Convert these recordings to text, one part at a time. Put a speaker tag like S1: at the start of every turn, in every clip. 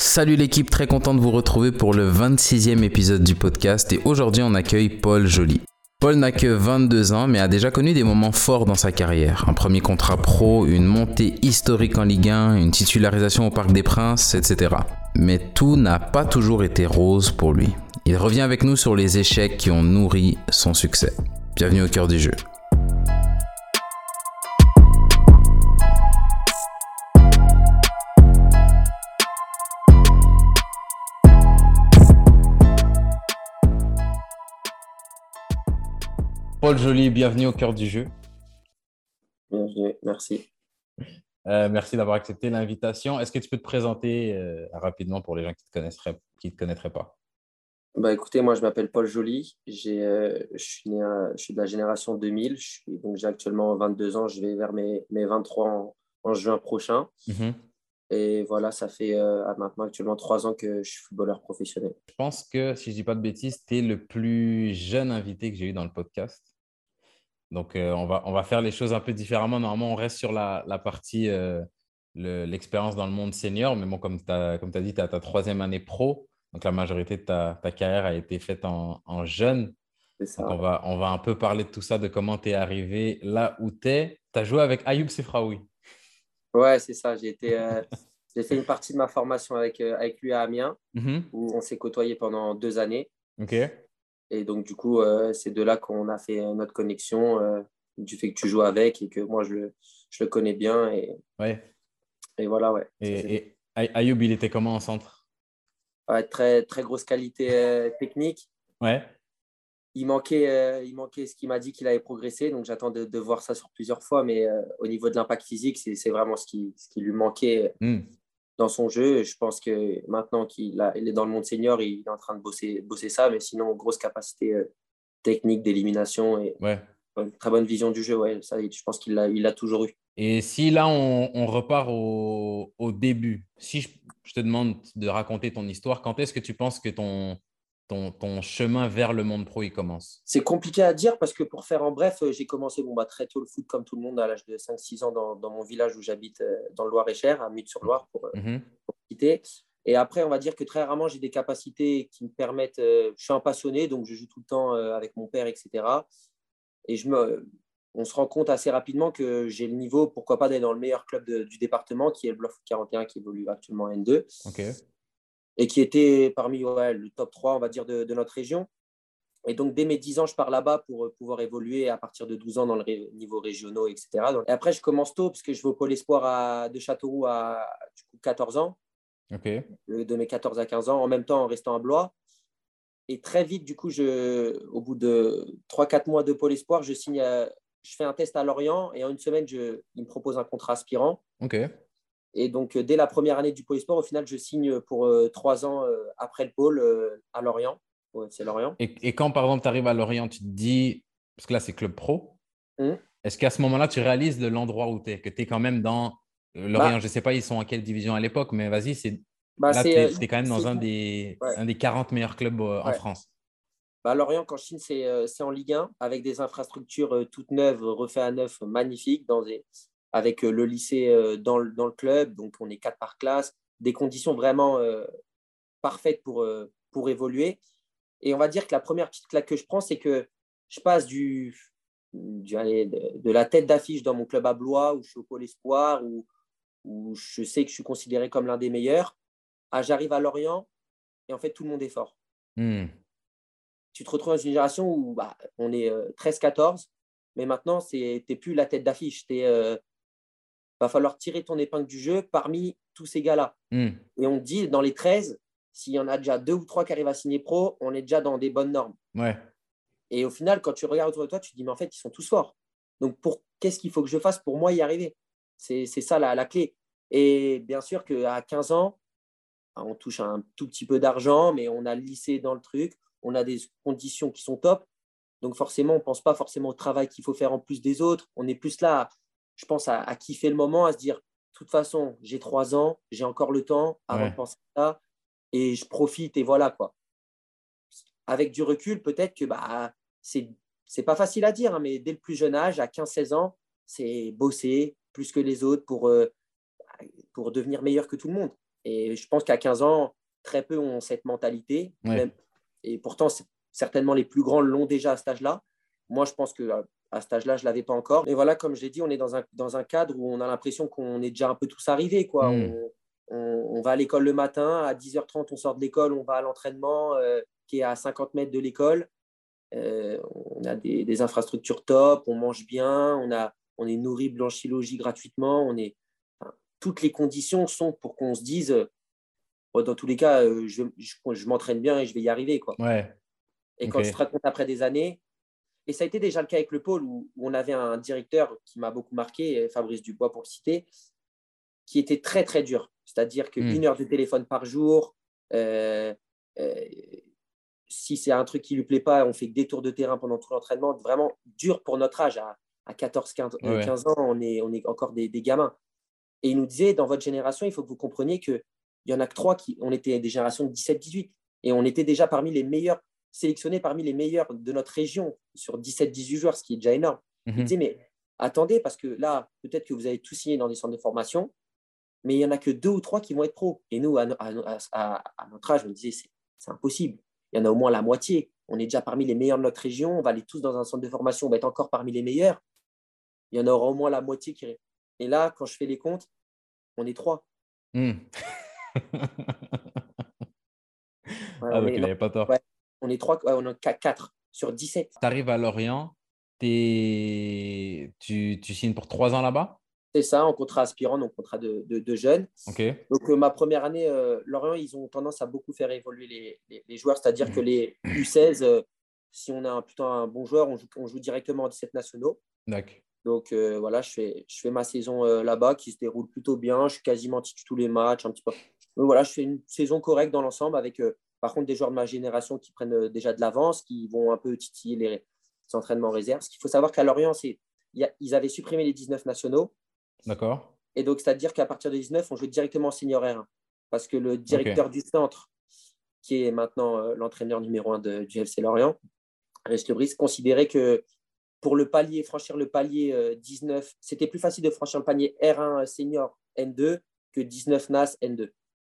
S1: Salut l'équipe, très content de vous retrouver pour le 26e épisode du podcast et aujourd'hui on accueille Paul Joly. Paul n'a que 22 ans mais a déjà connu des moments forts dans sa carrière. Un premier contrat pro, une montée historique en Ligue 1, une titularisation au Parc des Princes, etc. Mais tout n'a pas toujours été rose pour lui. Il revient avec nous sur les échecs qui ont nourri son succès. Bienvenue au cœur du jeu. Paul Joly, bienvenue au cœur du jeu.
S2: Bienvenue, merci.
S1: Euh, merci d'avoir accepté l'invitation. Est-ce que tu peux te présenter euh, rapidement pour les gens qui ne te, connaîtraient, qui te connaîtraient pas?
S2: Bah, Écoutez, moi je m'appelle Paul Joly. Euh, je, suis né je suis de la génération 2000. Je suis, donc j'ai actuellement 22 ans. Je vais vers mes, mes 23 en, juin prochain. Mhm. Et voilà, ça fait maintenant actuellement trois ans que je suis footballeur professionnel.
S1: Je pense que, si je ne dis pas de bêtises, tu es le plus jeune invité que j'ai eu dans le podcast. Donc, euh, on, va, on va faire les choses un peu différemment. Normalement, on reste sur la, la partie, euh, l'expérience dans le monde senior. Mais bon, comme tu as, as, dit, tu as ta troisième année pro. Donc, la majorité de ta, ta carrière a été faite en, en jeune. Ça. on, va, on va un peu parler de tout ça, de comment tu es arrivé là où tu es. Tu as joué avec Ayoub Sefraoui.
S2: Ouais, c'est ça. J'ai été. Euh, j'ai fait une partie de ma formation avec, avec lui à Amiens, mm-hmm. où on s'est côtoyé pendant deux années.
S1: OK.
S2: Et donc, du coup, euh, c'est de là qu'on a fait notre connexion, euh, du fait que tu joues avec et que moi, je le, je le connais bien. Et,
S1: ouais.
S2: et voilà, ouais.
S1: Et, et Ayoub, il était comment en centre?
S2: Ouais, très, très grosse qualité euh, technique.
S1: Ouais.
S2: Il manquait, il manquait ce qu'il m'a dit qu'il avait progressé, donc j'attends de, de, voir ça sur plusieurs fois, mais au niveau de l'impact physique, c'est vraiment ce qui, ce qui lui manquait. Hmm dans son jeu. Je pense que maintenant qu'il il est dans le monde senior, il est en train de bosser, bosser ça, mais sinon, grosse capacité euh, technique d'élimination et
S1: ouais.
S2: une très bonne vision du jeu. Ouais, ça, je pense qu'il l'a il toujours eu.
S1: Et si là, on, on repart au, au, début, si je, je, te demande de raconter ton histoire, quand est-ce que tu penses que ton, ton, chemin vers le monde pro il commence
S2: C'est compliqué à dire parce que pour faire en bref, euh, j'ai commencé bon, bah, très tôt le foot comme tout le monde à l'âge de 5-6 ans dans, dans, mon village où j'habite euh, dans le Loir-et-Cher, à Mute-sur-Loire pour, euh, mhm. pour, quitter. Et après, on va dire que très rarement, j'ai des capacités qui me permettent. je suis un passionné, donc je joue tout le temps avec mon père, etc. Et je me, on se rend compte assez rapidement que j'ai le niveau, pourquoi pas, d'aller dans le meilleur club du département, qui est le Bluff 41, qui évolue actuellement en N2.
S1: Ok
S2: et qui était parmi le top 3, on va dire, de, notre région. Et donc, dès mes 10 ans, je pars là-bas pour euh, pouvoir évoluer à partir de 12 ans dans le niveau régionaux, etc. et après, je commence tôt parce que je vais au Pôle Espoir à, de Châteauroux à du coup, 14 ans. De mes 14 à 15 ans, en même temps en restant à Blois. Et très vite, du coup, je, au bout de 3-4 mois de Pôle Espoir, je signe, je fais un test à Lorient et en une semaine, je, il me propose un contrat aspirant.
S1: OK.
S2: Et donc, euh, dès la première année du Pôle Sport, au final, je signe pour euh, trois ans euh, après le pôle à Lorient. c'est Lorient.
S1: Et, quand, par exemple, tu arrives à Lorient, tu te dis, parce que là, c'est club pro, mmh. est-ce qu'à ce, moment-là, tu réalises de l'endroit où tu es, que tu es quand même dans Lorient? Bah Je ne sais pas, ils sont en quelle division à l'époque, mais vas-y, c'est. Bah, là, tu es, quand même dans un des, un des 40 meilleurs clubs en France.
S2: Bah, Lorient, quand Chine, c'est en Ligue 1, avec des infrastructures toutes neuves, refaites à neuf, magnifiques, dans des, avec euh, le lycée euh, dans le, dans le, club, donc on est quatre par classe, des conditions vraiment euh, parfaites pour, pour évoluer. Et on va dire que la première petite claque que je prends, c'est que je passe du, du de, la tête d'affiche dans mon club à Blois, où je suis au pôle espoir, où, où je sais que je suis considéré comme l'un des meilleurs, à j'arrive à Lorient, et en fait, tout le monde est fort.
S1: Hmm.
S2: Tu te retrouves dans une génération où bah, on est 13-14, mais maintenant, tu n'es plus la tête d'affiche. Tu es, va falloir tirer ton épingle du jeu parmi tous ces gars-là.
S1: Hmm.
S2: Et on dit, dans les 13, s'il y en a déjà deux ou trois qui arrivent à signer pro, on est déjà dans des bonnes normes.
S1: Ouais.
S2: Et au final, quand tu regardes autour de toi, tu te dis, mais en fait, ils sont tous forts. Donc, pour, qu'est-ce qu'il faut que je fasse pour moi y arriver? C'est ça la, la, clé. Et bien sûr qu'à 15 ans, on touche un tout petit peu d'argent, mais on a le lycée dans le truc, on a des conditions qui sont top. Donc forcément, on ne pense pas forcément au travail qu'il faut faire en plus des autres. On est plus là je pense, à, kiffer le moment, à se dire, de toute façon, j'ai trois ans, j'ai encore le temps avant de penser à ça, et je profite, et voilà quoi. Avec du recul, peut-être que bah, c'est c'est pas facile à dire, hein, mais dès le plus jeune âge, à 15-16 ans, c'est bosser plus que les autres pour, euh, pour devenir meilleur que tout le monde. Et je pense qu'à 15 ans, très peu ont cette mentalité. et pourtant, certainement les plus grands l'ont déjà à cet âge-là. Moi, je pense que à cet âge-là, je ne l'avais pas encore. Et voilà, comme je l'ai dit, on est dans un, dans un cadre où on a l'impression qu'on est déjà un peu tous arrivés. Quoi. Hmm. On, va à l'école le matin, à 10h30, on sort de l'école, on va à l'entraînement euh, qui est à 50 mètres de l'école. Euh, on a des, infrastructures top, on mange bien, on, a, on est nourri, blanchi, logis gratuitement. On est, toutes les conditions sont pour qu'on se dise, euh, dans tous les cas, je, je, m'entraîne bien et je vais y arriver. Quoi.
S1: Ouais.
S2: Et quand tu te racontes après des années, et ça a été déjà le cas avec le pôle où, on avait un directeur qui m'a beaucoup marqué, Fabrice Dubois pour le citer, qui était très très dur. C'est-à-dire qu'une hmm. heure de téléphone par jour, euh, euh, si c'est un truc qui ne lui plaît pas, on fait que des tours de terrain pendant tout l'entraînement. Vraiment dur pour notre âge. À, 14, 15, 15, ans, on est, on est encore des, gamins. Et il nous disait, dans votre génération, il faut que vous compreniez qu'il y en a que trois qui, on était des générations de 17-18. Et on était déjà parmi les meilleurs sélectionné parmi les meilleurs de notre région sur 17-18 joueurs, ce qui est déjà énorme. Il mhm. dit, mais attendez, parce que là, peut-être que vous avez tout signé dans des centres de formation, mais il n'y en a que deux ou trois qui vont être pros. Et nous, à, notre âge, on disait, c'est impossible. Il y en a au moins la moitié. On est déjà parmi les meilleurs de notre région. On va aller tous dans un centre de formation. On va être encore parmi les meilleurs. Il y en aura au moins la moitié qui. Et là, quand je fais les comptes, on est trois. Hmm.
S1: ah, donc il n'avait pas tort.
S2: On est 3, on est 4 sur 17.
S1: Tu arrives à Lorient, tu, tu signes pour 3 ans là-bas?
S2: C'est ça, en contrat aspirant, donc contrat de, de, jeunes. Donc, euh, ma première année, euh, Lorient, ils ont tendance à beaucoup faire évoluer les, les, joueurs, c'est-à-dire que les U16, euh, si on a un, plutôt un bon joueur, on joue, on joue directement en 17 nationaux.
S1: D'accord.
S2: Donc voilà, je fais, je fais ma saison là-bas qui se déroule plutôt bien. Je suis quasiment titre tous les matchs, un petit peu. Donc voilà, je fais une saison correcte dans l'ensemble avec par contre, des joueurs de ma génération qui prennent euh, déjà de l'avance, qui vont un peu titiller les, entraînements réserves. Ce qu'il faut savoir qu'à Lorient, ils avaient supprimé les 19 nationaux.
S1: D'accord.
S2: Et donc, c'est-à-dire qu'à partir de 19, on joue directement en senior R1. Parce que le directeur du centre, qui est maintenant euh, l'entraîneur numéro 1 de, du FC Lorient, Reste Lebris, considérait que pour le palier, franchir le palier 19, euh, c'était plus facile de franchir le palier R1 senior N2 que 19 NAS N2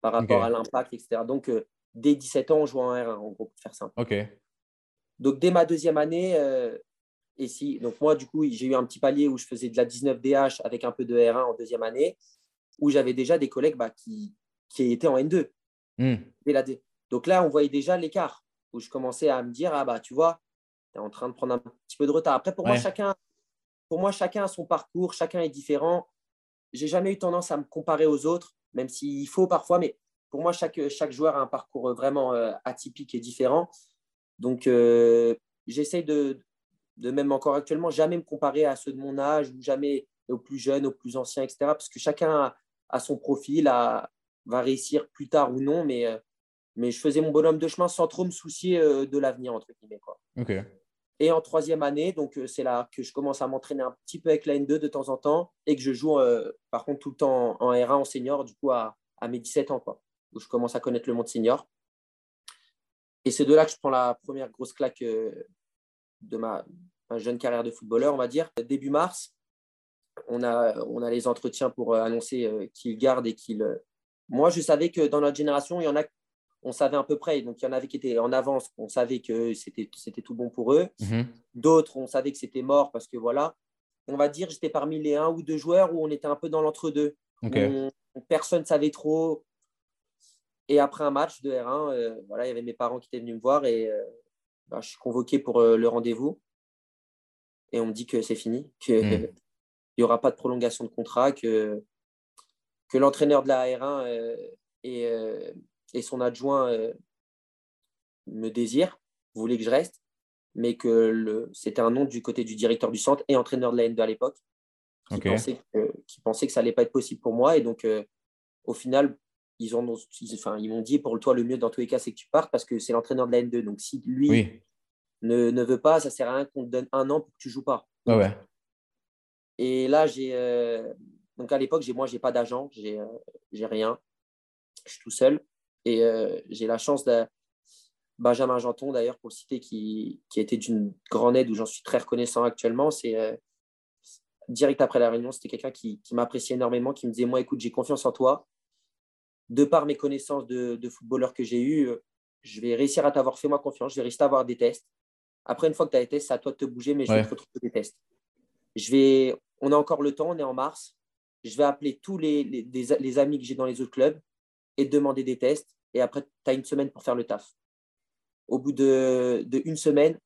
S2: par rapport à l'impact, etc. Donc, dès 17 ans, on joue en R1, en gros, pour faire simple.
S1: OK.
S2: Donc, dès ma deuxième année, euh, et si, donc moi, du coup, j'ai eu un petit palier où je faisais de la 19 DH avec un peu de R1 en deuxième année, où j'avais déjà des collègues bah, qui, qui étaient en N2. Hmm. Donc là, on voyait déjà l'écart, où je commençais à me dire, ah bah, tu vois, tu es en train de prendre un petit peu de retard. Après, pour, moi, chacun, pour moi, chacun a son parcours, chacun est différent. J'ai jamais eu tendance à me comparer aux autres, même s'il faut parfois, mais pour moi, chaque, chaque joueur a un parcours vraiment euh, atypique et différent. Donc, euh, j'essaie de, de, même encore actuellement, jamais me comparer à ceux de mon âge ou jamais aux plus jeunes, aux plus anciens, etc. Parce que chacun a, son profil, a, va réussir plus tard ou non. Mais, euh, mais je faisais mon bonhomme de chemin sans trop me soucier de l'avenir, entre guillemets. Quoi. Et en troisième année, donc c'est là que je commence à m'entraîner un petit peu avec la N2 de temps en temps et que je joue par contre tout le temps en, R1 en senior, du coup à, à mes 17 ans. Quoi où je commence à connaître le monde senior. Et c'est de là que je prends la première grosse claque euh, de ma, jeune carrière de footballeur, on va dire. Début mars, on a, on a les entretiens pour euh, annoncer euh, qu'il garde et qu'il. Moi, je savais que dans notre génération, il y en a, on savait à peu près. Donc, il y en avait qui étaient en avance, on savait que c'était, c'était tout bon pour eux. Mhm. D'autres, on savait que c'était mort parce que voilà. On va dire, j'étais parmi les un ou deux joueurs où on était un peu dans l'entre-deux. Personne ne savait trop. Et après un match de R1, euh, voilà, il y avait mes parents qui étaient venus me voir et euh, bah, je suis convoqué pour euh, le rendez-vous. Et on me dit que c'est fini, qu'il n'y hmm. aura pas de prolongation de contrat, que, que l'entraîneur de la R1 et, et, son adjoint me désirent, voulaient que je reste, mais que c'était un nom du côté du directeur du centre et entraîneur de la N2 à l'époque, qui, pensait que, qui pensait que ça n'allait pas être possible pour moi. Et donc, au final, ils ont, enfin, ils m'ont dit pour toi le mieux dans tous les cas c'est que tu partes parce que c'est l'entraîneur de la N2. Donc si lui ne, ne, veut pas, ça sert à rien qu'on te donne un an pour que tu joues pas.
S1: ouais.
S2: Et là j'ai euh, donc à l'époque j'ai moi j'ai pas d'agent, j'ai euh, rien, je suis tout seul et euh, j'ai la chance de Benjamin Janton d'ailleurs pour le citer qui, qui a été d'une grande aide où j'en suis très reconnaissant actuellement. C'est direct après la réunion, c'était quelqu'un qui, qui m'appréciait énormément, qui me disait moi écoute j'ai confiance en toi de par mes connaissances de, de footballeur que j'ai eu, je vais réussir à t'avoir fait moi confiance, je vais réussir à avoir des tests. Après, une fois que tu as les tests, c'est à toi de te bouger, mais je vais te retrouver des tests. Je vais, on a encore le temps, on est en mars. Je vais appeler tous les, les, amis que j'ai dans les autres clubs et demander des tests. Et après, tu as une semaine pour faire le taf. Au bout de, de une semaine,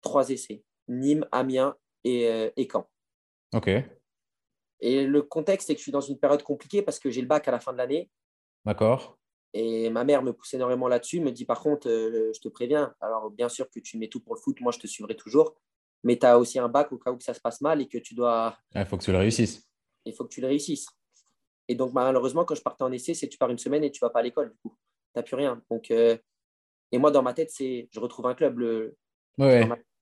S2: trois essais. Nîmes, Amiens et, euh, et Caen.
S1: OK.
S2: Et le contexte, c'est que je suis dans une période compliquée parce que j'ai le bac à la fin de l'année.
S1: D'accord.
S2: Et ma mère me pousse énormément là-dessus, me dit par contre, euh, je te préviens, alors bien sûr que tu mets tout pour le foot, moi je te suivrai toujours, mais tu as aussi un bac au cas où ça se passe mal et que tu dois.
S1: Il faut que tu le réussisses.
S2: Il faut que tu le réussisses. Et donc malheureusement, quand je partais en essai, c'est tu pars une semaine et tu vas pas à l'école, du coup. Tu n'as plus rien. Donc, euh, Et moi, dans ma tête, c'est je retrouve un club. Le...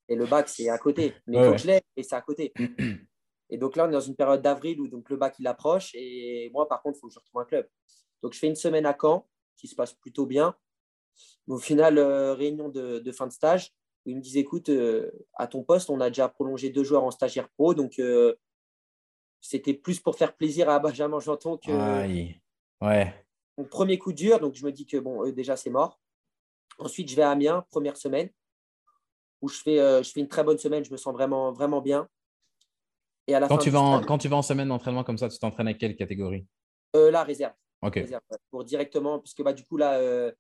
S2: Et le bac, c'est à côté. Mais il faut que je l'ai et c'est à côté. Et donc là, on est dans une période d'avril où donc, le bac il approche. Et moi, par contre, il faut que je retrouve un club. Donc je fais une semaine à Caen qui se passe plutôt bien. au final, euh, réunion de, fin de stage, où ils me disent écoute, euh, à ton poste, on a déjà prolongé deux joueurs en stagiaire pro. Donc euh, c'était plus pour faire plaisir à Benjamin Janton que.
S1: Ouais.
S2: Mon premier coup dur, donc je me dis que bon, déjà c'est mort. Ensuite, je vais à Amiens, première semaine, où je fais, je fais une très bonne semaine, je me sens vraiment, vraiment bien.
S1: Et à la quand, tu vas en, quand tu vas en semaine d'entraînement comme ça, tu t'entraînes avec quelle catégorie?
S2: La réserve.
S1: Réserve,
S2: pour directement, parce que bah, du coup, là,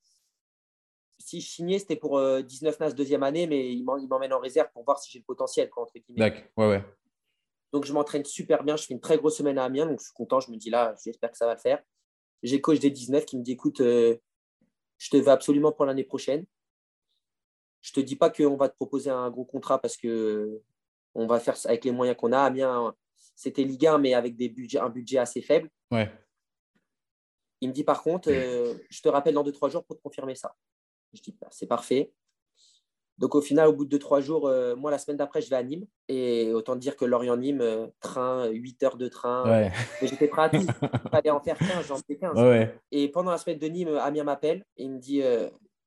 S2: si je signais, c'était pour 19 NAS deuxième année, mais il m'emmène en réserve pour voir si j'ai le potentiel, quoi, entre guillemets.
S1: D'accord, ouais, ouais.
S2: Donc, je m'entraîne super bien. Je fais une très grosse semaine à Amiens, donc je suis content. Je me dis là, j'espère que ça va le faire. J'ai coach des 19 qui me dit écoute, je te veux absolument pour l'année prochaine. Je ne te dis pas qu'on va te proposer un gros contrat parce que on va faire avec les moyens qu'on a. Amiens, c'était Ligue 1, mais avec des budgets, un budget assez faible.
S1: Ouais.
S2: Il me dit par contre, euh, je te rappelle dans 2-3 jours pour te confirmer ça. Je dis, bah, c'est parfait. Donc au final, au bout de 2-3 jours, euh, moi la semaine d'après, je vais à Nîmes. Et autant dire que Lorient-Nîmes, euh, train, 8 heures de train.
S1: Ouais.
S2: J'étais prêt à tout. Il fallait en faire 15, j'en fais 15.
S1: Ouais.
S2: Et pendant la semaine de Nîmes, Amiens m'appelle et il me dit,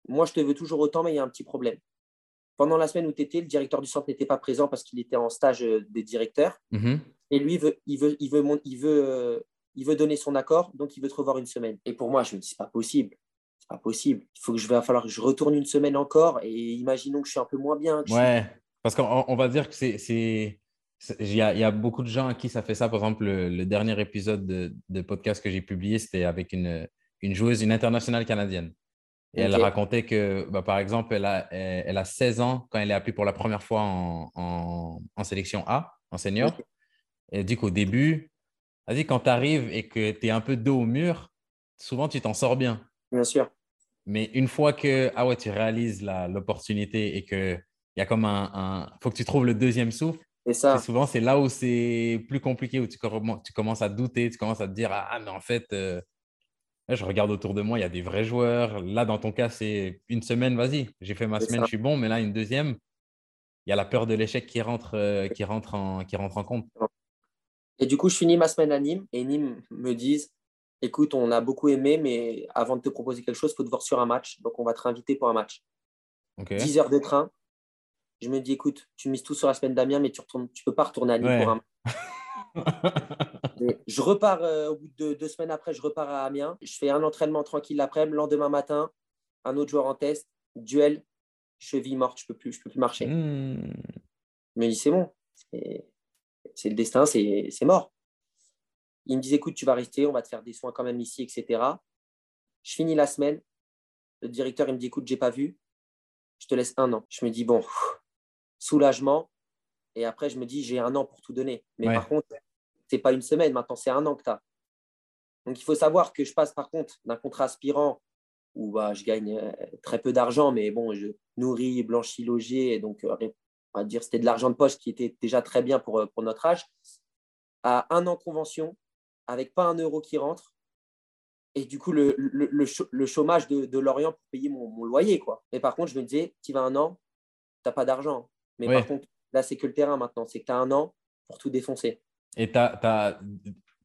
S2: moi je te veux toujours autant, mais il y a un petit problème pendant la semaine où tu étais, le directeur du centre n'était pas présent parce qu'il était en stage des directeurs.
S1: Mm-hmm.
S2: Et lui, il veut, il, veut, il, veut, il, veut, il veut donner son accord, donc il veut te revoir une semaine. Et pour moi, je me dis, c'est pas possible. C'est pas possible. Il faut que je vais falloir que je retourne une semaine encore. Et imaginons que je suis un peu moins bien.
S1: Ouais, parce qu'on va dire que c'est. Il y, a, il y, a, beaucoup de gens à qui ça fait ça. Par exemple, le, dernier épisode de, de podcast que j'ai publié, c'était avec une, une joueuse, une internationale canadienne. Et elle racontait que, bah, par exemple, elle a, elle a 16 ans quand elle est appelée pour la première fois en, en, sélection A, en senior. Et elle dit qu'au début, vas-y, quand tu arrives et que tu es un peu dos au mur, souvent tu t'en sors bien.
S2: Bien sûr.
S1: Mais une fois que ah ouais, tu réalises l'opportunité et qu'il y a comme un, un. faut que tu trouves le deuxième souffle.
S2: Et ça.
S1: souvent, c'est là où c'est plus compliqué, où tu, tu, commences à douter, tu commences à te dire Ah, mais en fait, euh, je regarde autour de moi, il y a des vrais joueurs. Là, dans ton cas, c'est une semaine, vas-y, j'ai fait ma semaine, je suis bon, mais là, une deuxième, il y a la peur de l'échec qui rentre, euh, qui, rentre en, qui rentre en compte.
S2: Et du coup, je finis ma semaine à Nîmes et Nîmes me disent écoute, on a beaucoup aimé, mais avant de te proposer quelque chose, il faut te voir sur un match. Donc, on va te réinviter pour un match. 10 heures de train. Je me dis écoute, tu mises tout sur la semaine d'Amiens, mais tu ne tu peux pas retourner à Nîmes pour un match. je repars euh, au bout de deux, semaines après, je repars à Amiens. Je fais un entraînement tranquille l'après-midi. Lendemain matin, un autre joueur en test, duel, cheville morte, je ne peux, plus, je peux plus marcher.
S1: Hmm.
S2: Mais c'est bon, c'est le destin, c'est mort. Il me dit écoute, tu vas rester, on va te faire des soins quand même ici, etc. Je finis la semaine. Le directeur, il me dit écoute, j'ai pas vu, je te laisse un an. Je me dis bon, soulagement. Et après, je me dis j'ai un an pour tout donner. Mais par contre, c'est pas une semaine, maintenant c'est un an que tu as. Donc il faut savoir que je passe par contre d'un contrat aspirant où bah, je gagne euh, très peu d'argent, mais bon, je nourris, blanchis, logis, donc euh, on va dire c'était de l'argent de poche qui était déjà très bien pour, euh, pour notre âge, à un an convention, avec pas un euro qui rentre, et du coup le, le, le, chômage de, de, Lorient pour payer mon, loyer. Quoi. Mais par contre, je me disais, tu vas un an, tu n'as pas d'argent. Mais par contre, là, c'est que le terrain maintenant, c'est que tu as un an pour tout défoncer.
S1: Et as,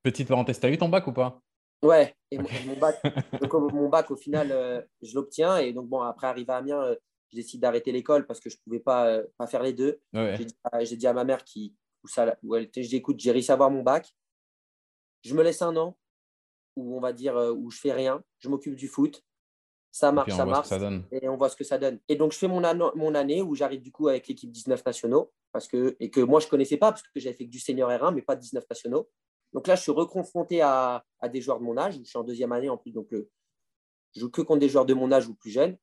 S1: petite parenthèse, tu as eu ton bac ou pas?
S2: Ouais, et mon, bac, mon bac, au final, euh, je l'obtiens. Et donc, bon, après, arrivé à Amiens, euh, je décide d'arrêter l'école parce que je ne pouvais pas, euh, pas faire les deux. J'ai dit, dit, à ma mère qui, où ça, où elle, je dis, écoute, j'ai réussi à avoir mon bac. Je me laisse un an. où on va dire où je fais rien, je m'occupe du foot, ça marche, ça marche, et on voit ce que ça donne. Et donc je fais mon, mon année où j'arrive du coup avec l'équipe 19 nationaux, parce que, et que moi je ne connaissais pas, parce que j'avais fait que du senior R1, mais pas de 19 nationaux. Donc là, je suis reconfronté à, à, des joueurs de mon âge, je suis en deuxième année en plus, donc le, je joue que contre des joueurs de mon âge ou plus jeunes.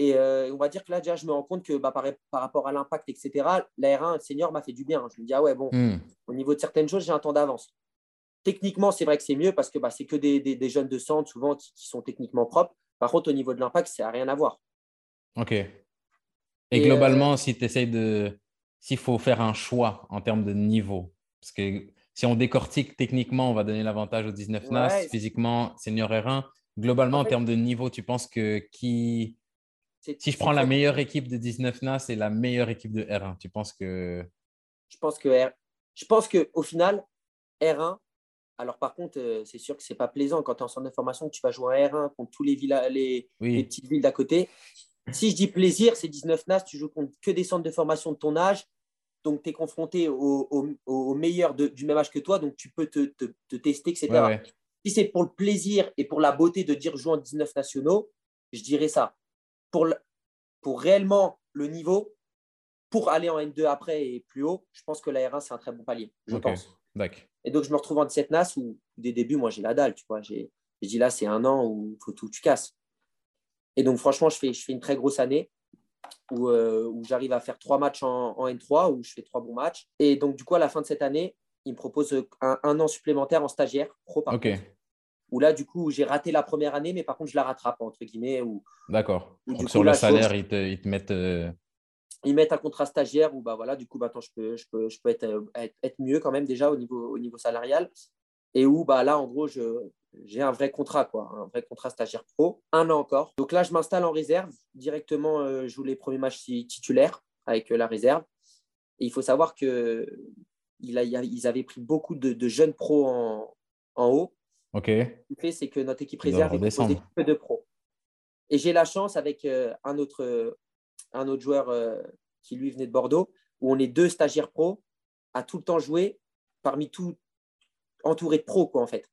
S2: Et euh, on va dire que là, déjà, je me rends compte que bah, par, rapport à l'impact, etc., la R1 senior m'a fait du bien. Je me dis, ah ouais, bon, hmm. au niveau de certaines choses, j'ai un temps d'avance. Techniquement, c'est vrai que c'est mieux parce que bah, c'est que des, jeunes de centre, souvent, qui, sont techniquement propres. Par contre, au niveau de l'impact, ça n'a rien à voir.
S1: OK. Et, globalement, euh, si tu essayes de. S'il faut faire un choix en termes de niveau, parce que si on décortique techniquement, on va donner l'avantage aux 19 NAS, physiquement, senior R1. Globalement, en, en termes de niveau, tu penses que qui si je prends la meilleure équipe de 19 NAS et la meilleure équipe de R1, tu penses que.
S2: Je pense que R... je pense qu'au final, R1, alors par contre, euh, c'est sûr que ce n'est pas plaisant quand tu es en centre de formation que tu vas jouer à R1 contre tous les, villas, les, petites villes d'à côté. Si je dis plaisir, c'est 19 NAS, tu joues contre que des centres de formation de ton âge. Donc, tu es confronté aux au, au meilleurs du même âge que toi, donc tu peux te, te, tester, etc. Si c'est pour le plaisir et pour la beauté de dire jouer en 19 nationaux, je dirais ça pour, pour réellement le niveau, pour aller en N2 après et plus haut, je pense que la R1, c'est un très bon palier, je pense. Et donc, je me retrouve en 17 NAS où, des débuts, moi, j'ai la dalle, tu vois. J'ai dit là, c'est un an où il faut tout, tu casses. Et donc, franchement, je fais, je fais une très grosse année où, euh, où j'arrive à faire trois matchs en, N3, où je fais trois bons matchs. Et donc, du coup, à la fin de cette année, il me propose un, an supplémentaire en stagiaire pro par où là, du coup, j'ai raté la première année, mais par contre, je la rattrape, entre guillemets.
S1: D'accord. Donc, sur le salaire, ils, te, ils, te, mettent. Euh,
S2: ils mettent un contrat stagiaire où, bah, voilà, du coup, maintenant, je peux, je peux, je peux être, euh, être, être, mieux quand même déjà au niveau, au niveau salarial. Et où, bah, là, en gros, j'ai un vrai contrat, quoi, un vrai contrat stagiaire pro, un an encore. Donc là, je m'installe en réserve. Directement, euh, je joue les premiers matchs titulaires avec la réserve. Et il faut savoir qu'ils ils avaient pris beaucoup de, de jeunes pros en, en haut
S1: OK. Ce
S2: qui fait, c'est que notre équipe réserve est composée que de pros. Et j'ai la chance avec euh, un, autre, un autre joueur euh, qui lui venait de Bordeaux, où on est deux stagiaires pros, à tout le temps jouer parmi tout, entouré de pros, quoi, en fait.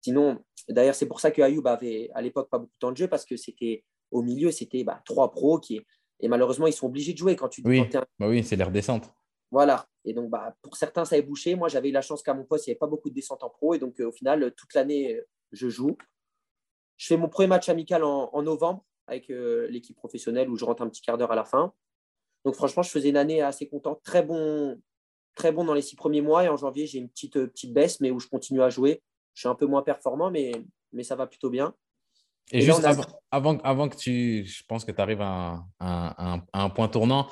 S2: Sinon, d'ailleurs, c'est pour ça que Ayoub avait à l'époque pas beaucoup de temps de jeu, parce que c'était au milieu, c'était bah, trois pros qui, et malheureusement, ils sont obligés de jouer quand tu
S1: Oui, bah oui c'est l'air descente.
S2: Voilà. Et donc, bah, pour certains, ça a bouché. Moi, j'avais eu la chance qu'à mon poste, il n'y avait pas beaucoup de descente en pro. Et donc, euh, au final, toute l'année, euh, je joue. Je fais mon premier match amical en, novembre avec euh, l'équipe professionnelle où je rentre un petit quart d'heure à la fin. Donc, franchement, je faisais une année assez contente. Très bon, très bon dans les six premiers mois. Et en janvier, j'ai une petite, petite baisse, mais où je continue à jouer. Je suis un peu moins performant, mais, mais ça va plutôt bien.
S1: Et, juste avant, avant, que tu, je pense que tu arrives à un point tournant,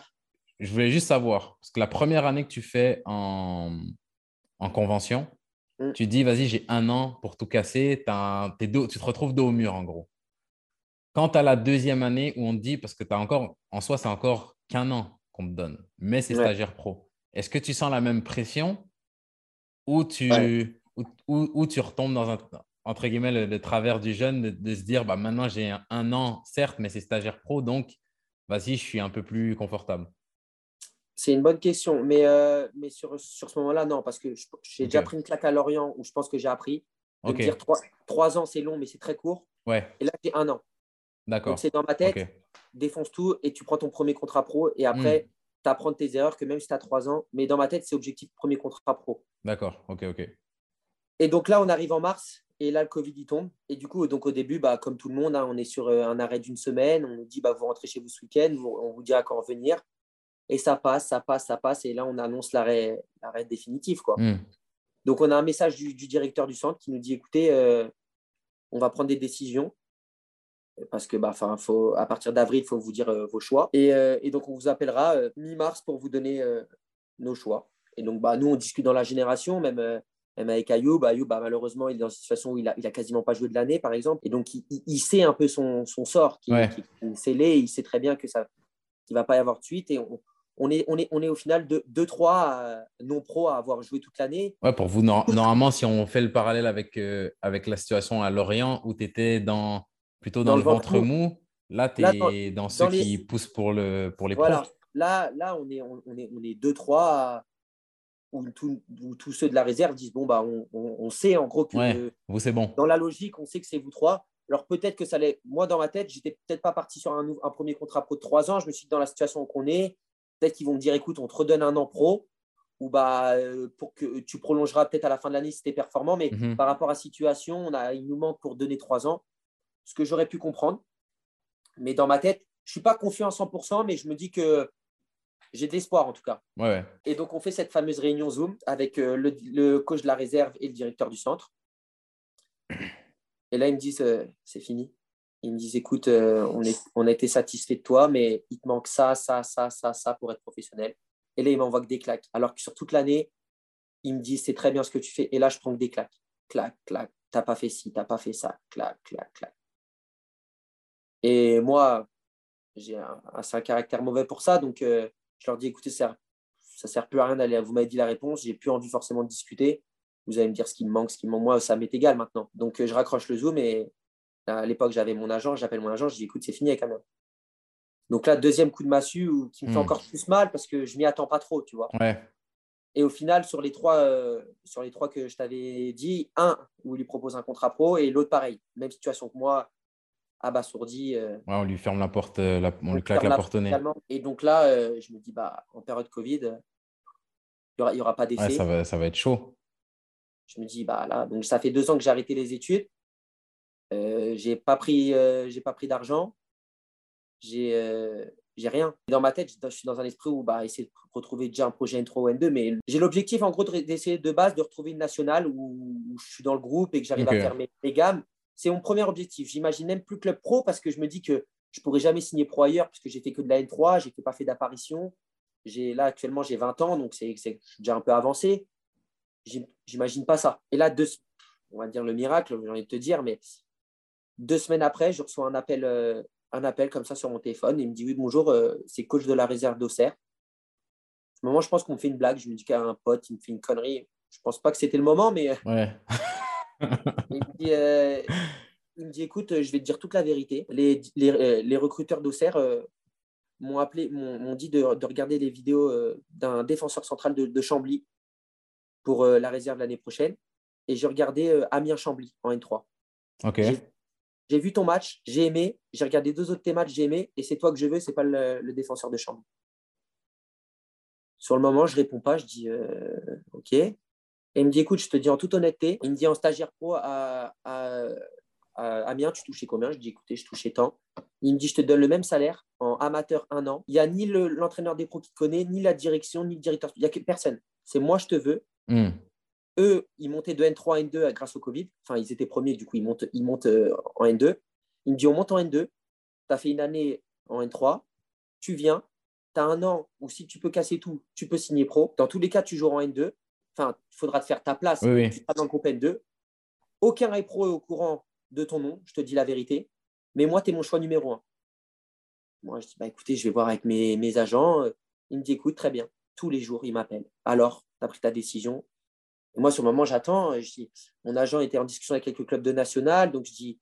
S1: je voulais juste savoir, parce que la première année que tu fais en, convention, mm. tu dis, vas-y, j'ai un an pour tout casser, tu te retrouves dos au mur en gros. Quand tu as la deuxième année où on te dit, parce que tu as encore, en soi, c'est encore qu'un an qu'on te donne, mais c'est stagiaire pro, est-ce que tu sens la même pression ou tu, ou, tu retombes dans un, entre guillemets, le, travers du jeune de, se dire, bah, maintenant j'ai un, un an, certes, mais c'est stagiaire pro, donc vas-y, je suis un peu plus confortable?
S2: C'est une bonne question, mais, euh, mais sur, sur ce moment-là, non, parce que j'ai déjà pris une claque à Lorient où je pense que j'ai appris. De dire trois, ans, c'est long, mais c'est très court.
S1: Ouais.
S2: Et là, j'ai un an.
S1: D'accord.
S2: Donc, c'est dans ma tête, défonce tout et tu prends ton premier contrat pro. Et après, hmm. tu apprends tes erreurs que même si tu as trois ans, mais dans ma tête, c'est objectif premier contrat pro.
S1: D'accord, ok, ok.
S2: Et donc là, on arrive en mars et là, le Covid, il tombe. Et du coup, donc au début, bah, comme tout le monde, hein, on est sur euh, un arrêt d'une semaine. On nous dit, bah, vous rentrez chez vous ce week-end, on vous dira quand revenir. Et ça passe, ça passe, ça passe. Et là, on annonce l'arrêt définitif. Quoi. Hmm. Donc, on a un message du, directeur du centre qui nous dit écoutez, euh, on va prendre des décisions. Parce que bah, faut, à partir d'avril, il faut vous dire euh, vos choix. Et, euh, et, donc, on vous appellera mi-mars pour vous donner nos choix. Et donc, bah, nous, on discute dans la génération, même, même avec Ayoub. Ayoub, bah, malheureusement, il est dans une situation où il n'a il a quasiment pas joué de l'année, par exemple. Et donc, il, sait un peu son, son sort, qui, est scellé. Il sait très bien que ça qu'il ne va pas y avoir de suite. Et on, on est, on est, on est au final 2-3 non-pro à avoir joué toute l'année.
S1: Ouais, pour vous, normalement, si on fait le parallèle avec, euh, avec la situation à Lorient où tu étais dans, plutôt dans, le, ventre mou, là, tu es dans, ceux qui poussent pour, le, pour les
S2: voilà. Là, là, on est, on, est, on est 2-3 où, tous ceux de la réserve disent bon, bah, on, sait en gros que
S1: vous, c'est bon.
S2: dans la logique, on sait que c'est vous trois. Alors peut-être que ça allait. Moi, dans ma tête, j'étais peut-être pas parti sur un, un, premier contrat pro de trois ans. Je me suis dit dans la situation qu'on est, peut-être qu'ils vont me dire écoute, on te redonne un an pro ou bah, euh, pour que tu prolongeras peut-être à la fin de l'année si tu es performant. Mais mhm. par rapport à la situation, on a, il nous manque pour donner trois ans, ce que j'aurais pu comprendre. Mais dans ma tête, je ne suis pas confiant à 100%, mais je me dis que j'ai de l'espoir en tout cas. Et donc, on fait cette fameuse réunion Zoom avec euh, le, coach de la réserve et le directeur du centre. Et là, ils me disent, euh, c'est fini. Ils me disent, écoute, on, est, on a été satisfait de toi, mais il te manque ça, ça, ça, ça, ça pour être professionnel. Et là, il m'envoie que des claques. Alors que sur toute l'année, il me dit c'est très bien ce que tu fais. Et là, je prends que des claques. Clac, clac. T'as pas fait ci, t'as pas fait ça. Clac, clac, clac. Et moi, j'ai un, un, caractère mauvais pour ça. Donc, euh, je leur dis écoutez, ça ne sert plus à rien d'aller. Vous m'avez dit la réponse. J'ai plus envie forcément de discuter. Vous allez me dire ce qui me manque, ce qui me manque. Moi, ça m'est égal maintenant. Donc, euh, je raccroche le Zoom. Et à l'époque, j'avais mon agent. J'appelle mon agent. Je dis écoute, c'est fini quand même. Donc là, deuxième coup de massue qui me fait hmm. encore plus mal parce que je m'y attends pas trop, tu vois. Et au final, sur les trois, euh, sur les trois que je t'avais dit, un où il lui propose un contrat pro et l'autre pareil, même situation que moi, abasourdi.
S1: Euh, on lui ferme la porte, euh, on, lui claque la, porte au nez.
S2: Et donc là, je me dis, bah, en période Covid, il n'y aura, pas d'essai.
S1: ça, va, ça va être chaud.
S2: Je me dis, bah là, donc ça fait deux ans que j'ai arrêté les études. Euh, j'ai pas pris, j'ai pas pris d'argent j'ai euh, j'ai rien. Dans ma tête, je suis dans un esprit où bah, essayer de retrouver déjà un projet N3 ou N2, mais j'ai l'objectif en gros d'essayer de base de retrouver une nationale où, je suis dans le groupe et que j'arrive à faire mes, gammes. C'est mon premier objectif. J'imagine même plus club pro parce que je me dis que je pourrais jamais signer pro ailleurs parce que j'ai fait que de la N3, j'ai pas fait d'apparition. J'ai là actuellement j'ai 20 ans donc c'est déjà un peu avancé. J'imagine pas ça. Et là deux, on va dire le miracle, j'ai envie de te dire, mais deux semaines après, je reçois un appel euh, un appel comme ça sur mon téléphone. il me dit Oui, bonjour, euh, c'est coach de la réserve d'Auxerre. À ce moment, je pense qu'on me fait une blague. Je me dis qu'un pote, il me fait une connerie. Je pense pas que c'était le moment, mais.
S1: Ouais.
S2: Euh, il, me dit, Écoute, je vais te dire toute la vérité. Les, les, les recruteurs d'Auxerre m'ont appelé, m'ont dit de, de, regarder les vidéos d'un défenseur central de, de Chambly pour la réserve l'année prochaine. Et j'ai regardé Amiens Chambly en N3.
S1: Ok
S2: j'ai vu ton match, j'ai aimé, j'ai regardé deux autres tes matchs, j'ai aimé, et c'est toi que je veux, c'est pas le, défenseur de chambre. Sur le moment, je réponds pas, je dis euh, OK. Et il me dit écoute, je te dis en toute honnêteté, il me dit en stagiaire pro à, Amiens, tu touchais combien? Je dis écoutez, je touchais tant. Il me dit je te donne le même salaire en amateur un an. Il n'y a ni l'entraîneur des pros qui te connaît, ni la direction, ni le directeur. Il n'y a personne. C'est moi, je te veux. Hmm. Eux, ils montaient de N3 à N2 grâce au Covid. Enfin, ils étaient premiers, du coup, ils montent, ils montent euh, en N2. Il me dit, on monte en N2. Tu as fait une année en N3. Tu viens. Tu as un an où si tu peux casser tout, tu peux signer pro. Dans tous les cas, tu joueras en N2. Enfin, il faudra te faire ta place. Tu seras dans le groupe N2. Aucun high pro est au courant de ton nom, je te dis la vérité. Mais moi, tu es mon choix numéro un. Moi, je dis, bah, écoutez, je vais voir avec mes, mes agents. Il me dit, écoute, très bien. Tous les jours, il m'appelle. Alors, tu as pris ta décision moi, sur le moment, j'attends. mon agent était en discussion avec quelques clubs de national. Donc, je dis,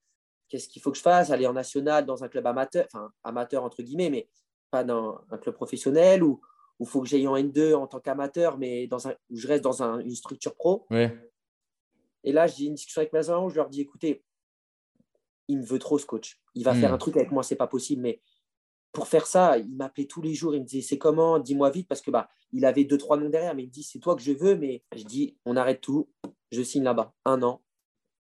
S2: qu'est-ce qu'il faut que je fasse? Aller en national dans un club amateur, enfin, amateur entre guillemets, mais pas dans un club professionnel ou il faut que j'aille en N2 en tant qu'amateur, mais dans un, où je reste dans une structure pro. Et là, j'ai une discussion avec mes agents où je leur dis, écoutez, il me veut trop ce coach. Il va faire hmm. un truc avec moi, c'est pas possible, mais pour faire ça, il m'appelait tous les jours. Il me disait c'est comment? Dis-moi vite parce que bah il avait deux trois noms derrière. Mais il me dit c'est toi que je veux. Mais je dis on arrête tout. Je signe là-bas un an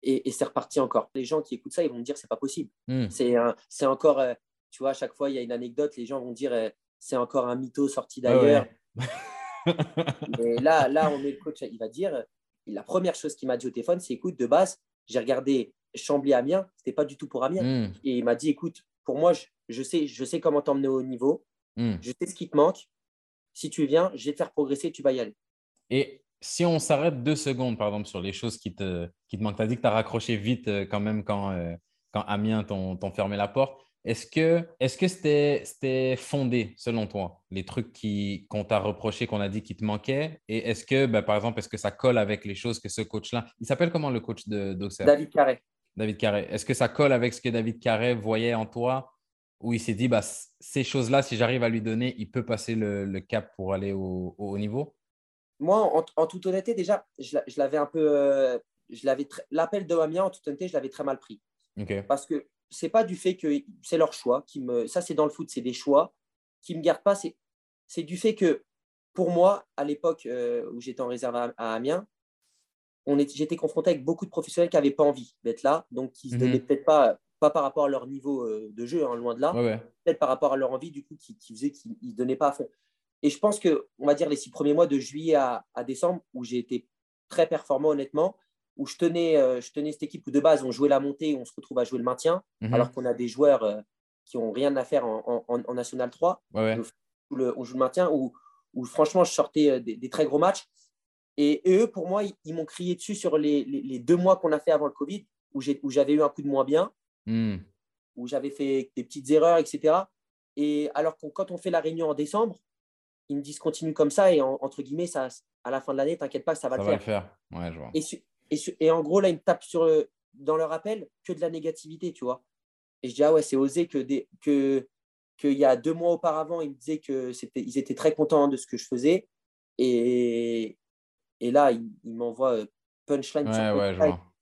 S2: et, c'est reparti encore. Les gens qui écoutent ça, ils vont me dire c'est pas possible. Hmm. C'est c'est encore euh, tu vois à chaque fois il y a une anecdote. Les gens vont dire euh, c'est encore un mytho sorti d'ailleurs. Et là là on est le coach. Il va dire la première chose qu'il m'a dit au téléphone c'est écoute de base j'ai regardé Chambly Amiens c'était pas du tout pour Amiens hmm. et il m'a dit écoute pour moi je, je sais, je sais comment t'emmener au niveau. Hmm. Je sais ce qui te manque. Si tu viens, je vais te faire progresser, tu vas y aller.
S1: Et si on s'arrête deux secondes, par exemple, sur les choses qui te, qui te manquent, tu as dit que tu as raccroché vite euh, quand même quand, euh, quand Amiens t'ont fermé la porte. Est-ce que est-ce que c'était fondé selon toi les trucs qui qu'on t'a reproché qu'on a dit qui te manquaient? Et est-ce que ben, par exemple est-ce que ça colle avec les choses que ce coach-là il s'appelle comment le coach de d'Auxerre?
S2: David Carré.
S1: David Carré. Est-ce que ça colle avec ce que David Carré voyait en toi où il s'est dit, bah, ces choses-là, si j'arrive à lui donner, il peut passer le, cap pour aller au, haut niveau
S2: moi, en, toute honnêteté, déjà, je, l'avais un peu. Euh, je l'avais L'appel de Amiens, en toute honnêteté, je l'avais très mal pris. Parce que c'est pas du fait que c'est leur choix. Qui me, ça, c'est dans le foot, c'est des choix qui ne me gardent pas. C'est du fait que, pour moi, à l'époque euh, où j'étais en réserve à, Amiens, j'étais confronté avec beaucoup de professionnels qui n'avaient pas envie d'être là, donc qui ne se donnaient mhm. peut-être pas, pas par rapport à leur niveau euh, de jeu, hein, loin de là, peut-être par rapport à leur envie, du coup, qui, qui faisait qu'ils ne donnaient pas à fond. Et je pense que, on va dire, les six premiers mois de juillet à, décembre, où j'ai été très performant, honnêtement, où je tenais, euh, je tenais cette équipe où de base, on jouait la montée, on se retrouve à jouer le maintien, mhm. alors qu'on a des joueurs euh, qui n'ont rien à faire en, National 3.
S1: on
S2: joue le maintien, où, où franchement, je sortais des, très gros matchs. Et, eux, pour moi, ils, m'ont crié dessus sur les, les, deux mois qu'on a fait avant le Covid, où j'avais eu un coup de moins bien, hmm. où j'avais fait des petites erreurs, etc. Et alors que quand on fait la réunion en décembre, ils me disent continue comme ça et entre guillemets, ça, à la fin de l'année, t'inquiète pas, ça va
S1: ça
S2: le
S1: va
S2: faire.
S1: Le faire. Ouais, je vois.
S2: Et, et, en gros, là, ils me tapent sur dans leur appel que de la négativité, tu vois. Et je dis, ah ouais, c'est osé que, des, que qu'il y a deux mois auparavant, ils me disaient qu'ils étaient très contents de ce que je faisais. Et, et là, ils, m'envoient euh, punchline.
S1: Ouais, ouais, je vois.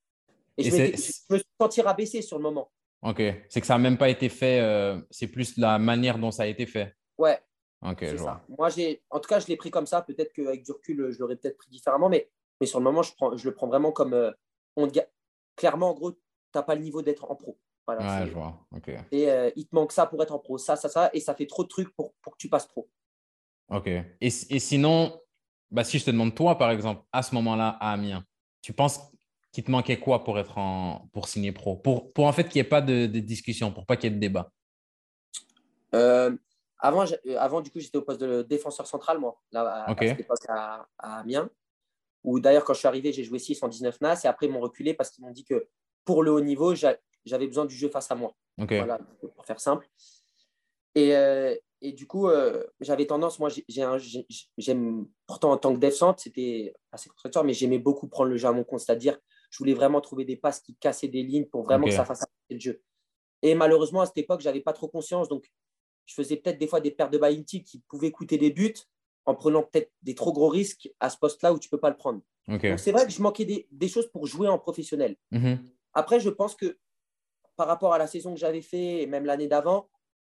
S2: Et, je, me suis senti rabaissé sur le moment.
S1: Ok, c'est que ça n'a même pas été fait, euh, c'est plus la manière dont ça a été fait.
S2: Ouais,
S1: Ok, je vois.
S2: Moi, j'ai, en tout cas, je l'ai pris comme ça. Peut-être qu'avec du recul, je l'aurais peut-être pris différemment, mais, mais sur le moment, je, prends, je le prends vraiment comme. Euh, on Clairement, en gros, tu n'as pas le niveau d'être en pro.
S1: Voilà, ouais, je vois.
S2: Et euh, il te manque ça pour être en pro, ça, ça, ça, et ça fait trop de trucs pour, pour que tu passes pro.
S1: Ok. Et, et sinon, bah, si je te demande, toi, par exemple, à ce moment-là, à Amiens, tu penses qu'il te manquait quoi pour, être en, pour signer pro? Pour, pour en fait qu'il n'y ait pas de, de, discussion, pour pas qu'il y ait de débat
S2: euh, avant, euh, avant, du coup, j'étais au poste de défenseur central, moi, là, à, cette époque à, Amiens. Où d'ailleurs, quand je suis arrivé, j'ai joué 6 en 19 NAS et après, ils m'ont reculé parce qu'ils m'ont dit que pour le haut niveau, j'avais besoin du jeu face à moi. Voilà, pour faire simple. Et, euh, et du coup, euh, j'avais tendance, moi, j'aime, pourtant en tant que dev c'était assez contradictoire, mais j'aimais beaucoup prendre le jeu à mon compte. C'est-à-dire, je voulais vraiment trouver des passes qui cassaient des lignes pour vraiment que ça fasse le jeu. Et malheureusement, à cette époque, je n'avais pas trop conscience. Donc, je faisais peut-être des fois des pertes de balles qui pouvaient coûter des buts en prenant peut-être des trop gros risques à ce poste-là où tu ne peux pas le prendre. Donc c'est vrai que je manquais des, choses pour jouer en professionnel.
S1: Mhm.
S2: Après, je pense que par rapport à la saison que j'avais fait et même l'année d'avant,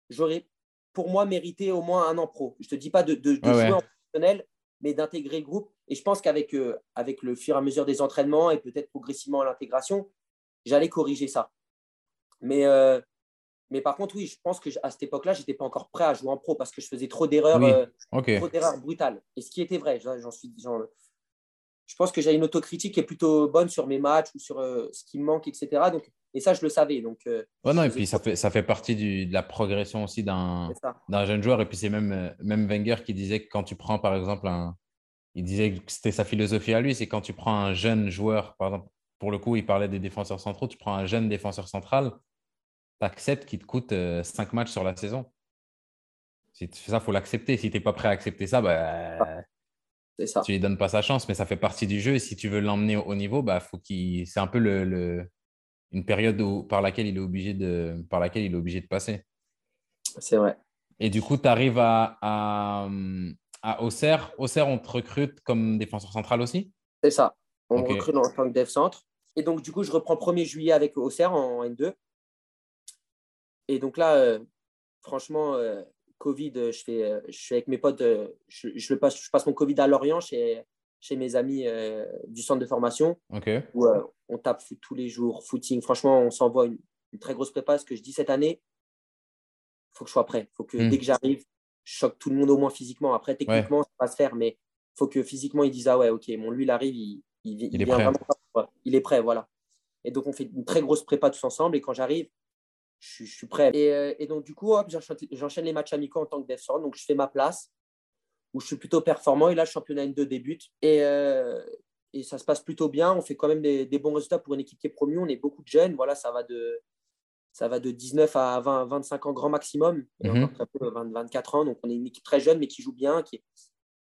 S2: j'aurais pour moi mérité au moins un an pro. Je ne te dis pas de, jouer en professionnel, mais d'intégrer le groupe. Et je pense qu'avec euh, avec le fur et à mesure des entraînements et peut-être progressivement à l'intégration, j'allais corriger ça. Mais euh, mais par contre, oui, je pense qu'à cette époque-là, je n'étais pas encore prêt à jouer en pro parce que je faisais trop d'erreurs euh, trop d'erreurs brutales. Et ce qui était vrai, j'en suis. je pense que j'ai une autocritique qui est plutôt bonne sur mes matchs ou sur euh, ce qui me manque, etc. Donc, et ça, je le savais. Donc,
S1: euh, non, et puis ça fait, ça fait partie de la progression aussi d'un jeune joueur. Et puis c'est même, même Wenger qui disait que quand tu prends, par exemple, un. Il disait que c'était sa philosophie à lui, c'est quand tu prends un jeune joueur, par exemple, pour le coup, il parlait des défenseurs centraux, tu prends un jeune défenseur central, accepte qu'il te coûte 5 euh, matchs sur la saison. Si tu fais ça, il faut l'accepter. Si tu n'es pas prêt à accepter ça, bah, ça. tu lui donnes pas sa chance, mais ça fait partie du jeu. Et si tu veux l'emmener au niveau, bah, faut qu'il... c'est un peu le, une période où, par, laquelle il est obligé de... par laquelle il est obligé de passer.
S2: C'est vrai.
S1: Et du coup, tu arrives à, à, à Auxerre. Auxerre, on te recrute comme défenseur central aussi?
S2: C'est ça. On recrute en tant que dev centre. Et donc, du coup, je reprends 1er juillet avec Auxerre en N2. Et donc là, euh, franchement, euh, Covid, euh, je, fais, je suis avec mes potes, je, je, passe, je passe mon Covid à Lorient chez, chez mes amis du centre de formation. Où on tape tous les jours, footing. Franchement, on s'envoie une, très grosse prépa. Ce que je dis cette année, il faut que je sois prêt. Il faut que hmm. dès que j'arrive, choque tout le monde au moins physiquement. Après, techniquement, ça va se faire, mais il faut que physiquement, ils disent Ah ouais, ok, bon, lui, il arrive, il, il, il, est prêt. il est prêt, voilà. Et donc, on fait une très grosse prépa tous ensemble. Et quand j'arrive, je, suis prêt. Euh, et, donc, du coup, j'enchaîne les matchs amicaux en tant que défenseur. Donc, je fais ma place où je suis plutôt performant. Et là, le championnat N2 débute. Et, euh, et ça se passe plutôt bien. On fait quand même des, bons résultats pour une équipe qui est promue. On est beaucoup de jeunes. Voilà, ça va de, ça va de 19 à 20, 25 ans grand maximum. Et mhm. encore peu, 24 ans. Donc, on est une équipe très jeune, mais qui joue bien. Qui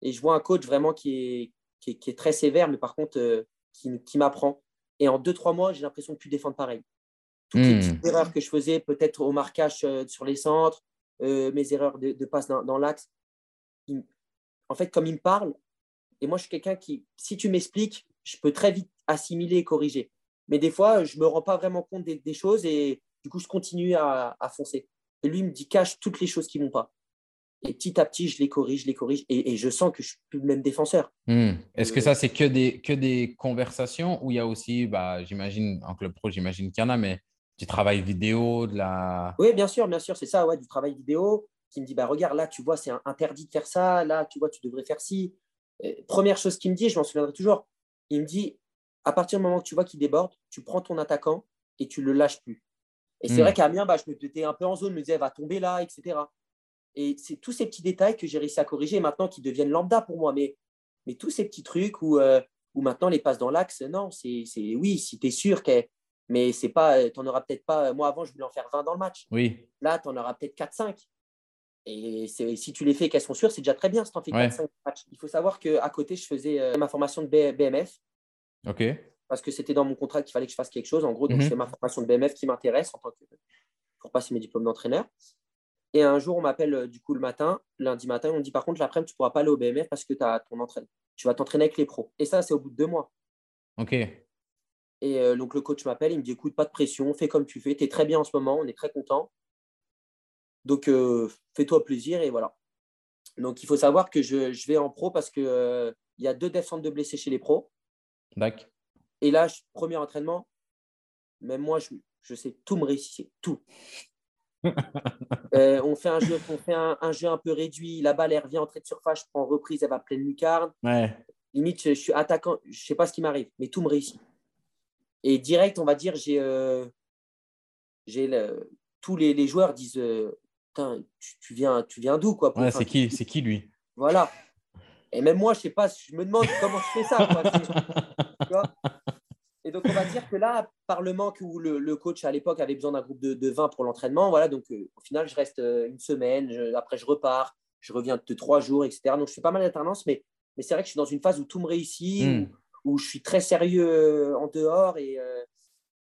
S2: Et je vois un coach vraiment qui est, qui est, très sévère, mais par contre, euh, qui, qui m'apprend. Et en 2-3 mois, j'ai l'impression de plus défendre pareil toutes les petites hmm. erreurs que je faisais, peut-être au marquage euh, sur les centres, euh, mes erreurs de, passe dans, l'axe. En fait, comme il me parle, Et moi, je suis quelqu'un qui, si tu m'expliques, je peux très vite assimiler et corriger. Mais des fois, je ne me rends pas vraiment compte des, choses et du coup, je continue à, foncer. Et lui, il me dit cache toutes les choses qui ne vont pas. Et petit à petit, je les corrige, je les corrige. Et, je sens que je suis plus le même défenseur.
S1: Hmm. Est-ce que ça, c'est que des, que des conversations ou il y a aussi, bah, j'imagine, en club pro, j'imagine qu'il y en a, mais du travail vidéo, de la.
S2: Oui, bien sûr, bien sûr, c'est ça, ouais, du travail vidéo qui me dit bah, Regarde, là, tu vois, c'est interdit de faire ça. Là, tu vois, tu devrais faire ci. première chose qu'il me dit, je m'en souviendrai toujours, il me dit À partir du moment que tu vois qu'il déborde, tu prends ton attaquant et tu le lâches plus. Et c'est hmm. vrai qu'à Amiens, bah, je me mettais un peu en zone, je me disais, va tomber là, etc. Et c'est tous ces petits détails que j'ai réussi à corriger maintenant qui deviennent lambda pour moi. Mais, mais tous ces petits trucs où, euh, où maintenant les passes dans l'axe, non, c'est oui, si tu es sûr que. Mais c'est pas, tu n'en auras peut-être pas. Moi, avant, je voulais en faire 20 dans le match.
S1: Oui.
S2: Là, tu en auras peut-être 4-5. Et si tu les fais qu'elles sont sûres, c'est déjà très bien si tu en fais 4-5 matchs. Il faut savoir qu'à côté, je faisais euh, ma formation de BMF.
S1: OK.
S2: Parce que c'était dans mon contrat qu'il fallait que je fasse quelque chose. En gros, donc, je mhm. ma formation de BMF qui m'intéresse en tant que pour passer mes diplômes d'entraîneur. Et un jour, on m'appelle euh, du coup le matin, lundi matin, on me dit par contre, l'après-midi, tu ne pourras pas aller au BMF parce que tu as ton entraînement. Tu vas t'entraîner avec les pros. Et ça, c'est au bout de deux mois.
S1: OK.
S2: Et euh, donc, le coach m'appelle, il me dit écoute, pas de pression, fais comme tu fais, tu es très bien en ce moment, on est très content. Donc, euh, fais-toi plaisir et voilà. Donc, il faut savoir que je, vais en pro parce qu'il il y a deux descentes de blessés chez les pros.
S1: D'accord.
S2: Et là, premier entraînement, même moi, je, je sais tout me réussir, tout. Euh, on fait, un jeu, on fait un, jeu un peu réduit. La balle, elle revient en trait de surface. Je prends reprise, elle va pleine lucarne. Limite, je, suis attaquant. Je ne sais pas ce qui m'arrive, mais tout me réussit. Et direct, on va dire, j'ai euh, tous les, joueurs disent euh, tu, viens, tu viens d'où quoi
S1: ouais, C'est qui, c'est qui lui?
S2: Voilà. Et même moi, je sais pas, je me demande comment je fais ça. Quoi. Et donc, on va dire que là, par le manque où le, coach à l'époque avait besoin d'un groupe de, 20 pour l'entraînement, voilà, donc euh, au final, je reste euh, une semaine, après je repars, je reviens de trois jours, etc. Donc, je fais pas mal d'alternance, mais, mais c'est vrai que je suis dans une phase où tout me réussit, hmm. où, je suis très sérieux euh, en dehors et,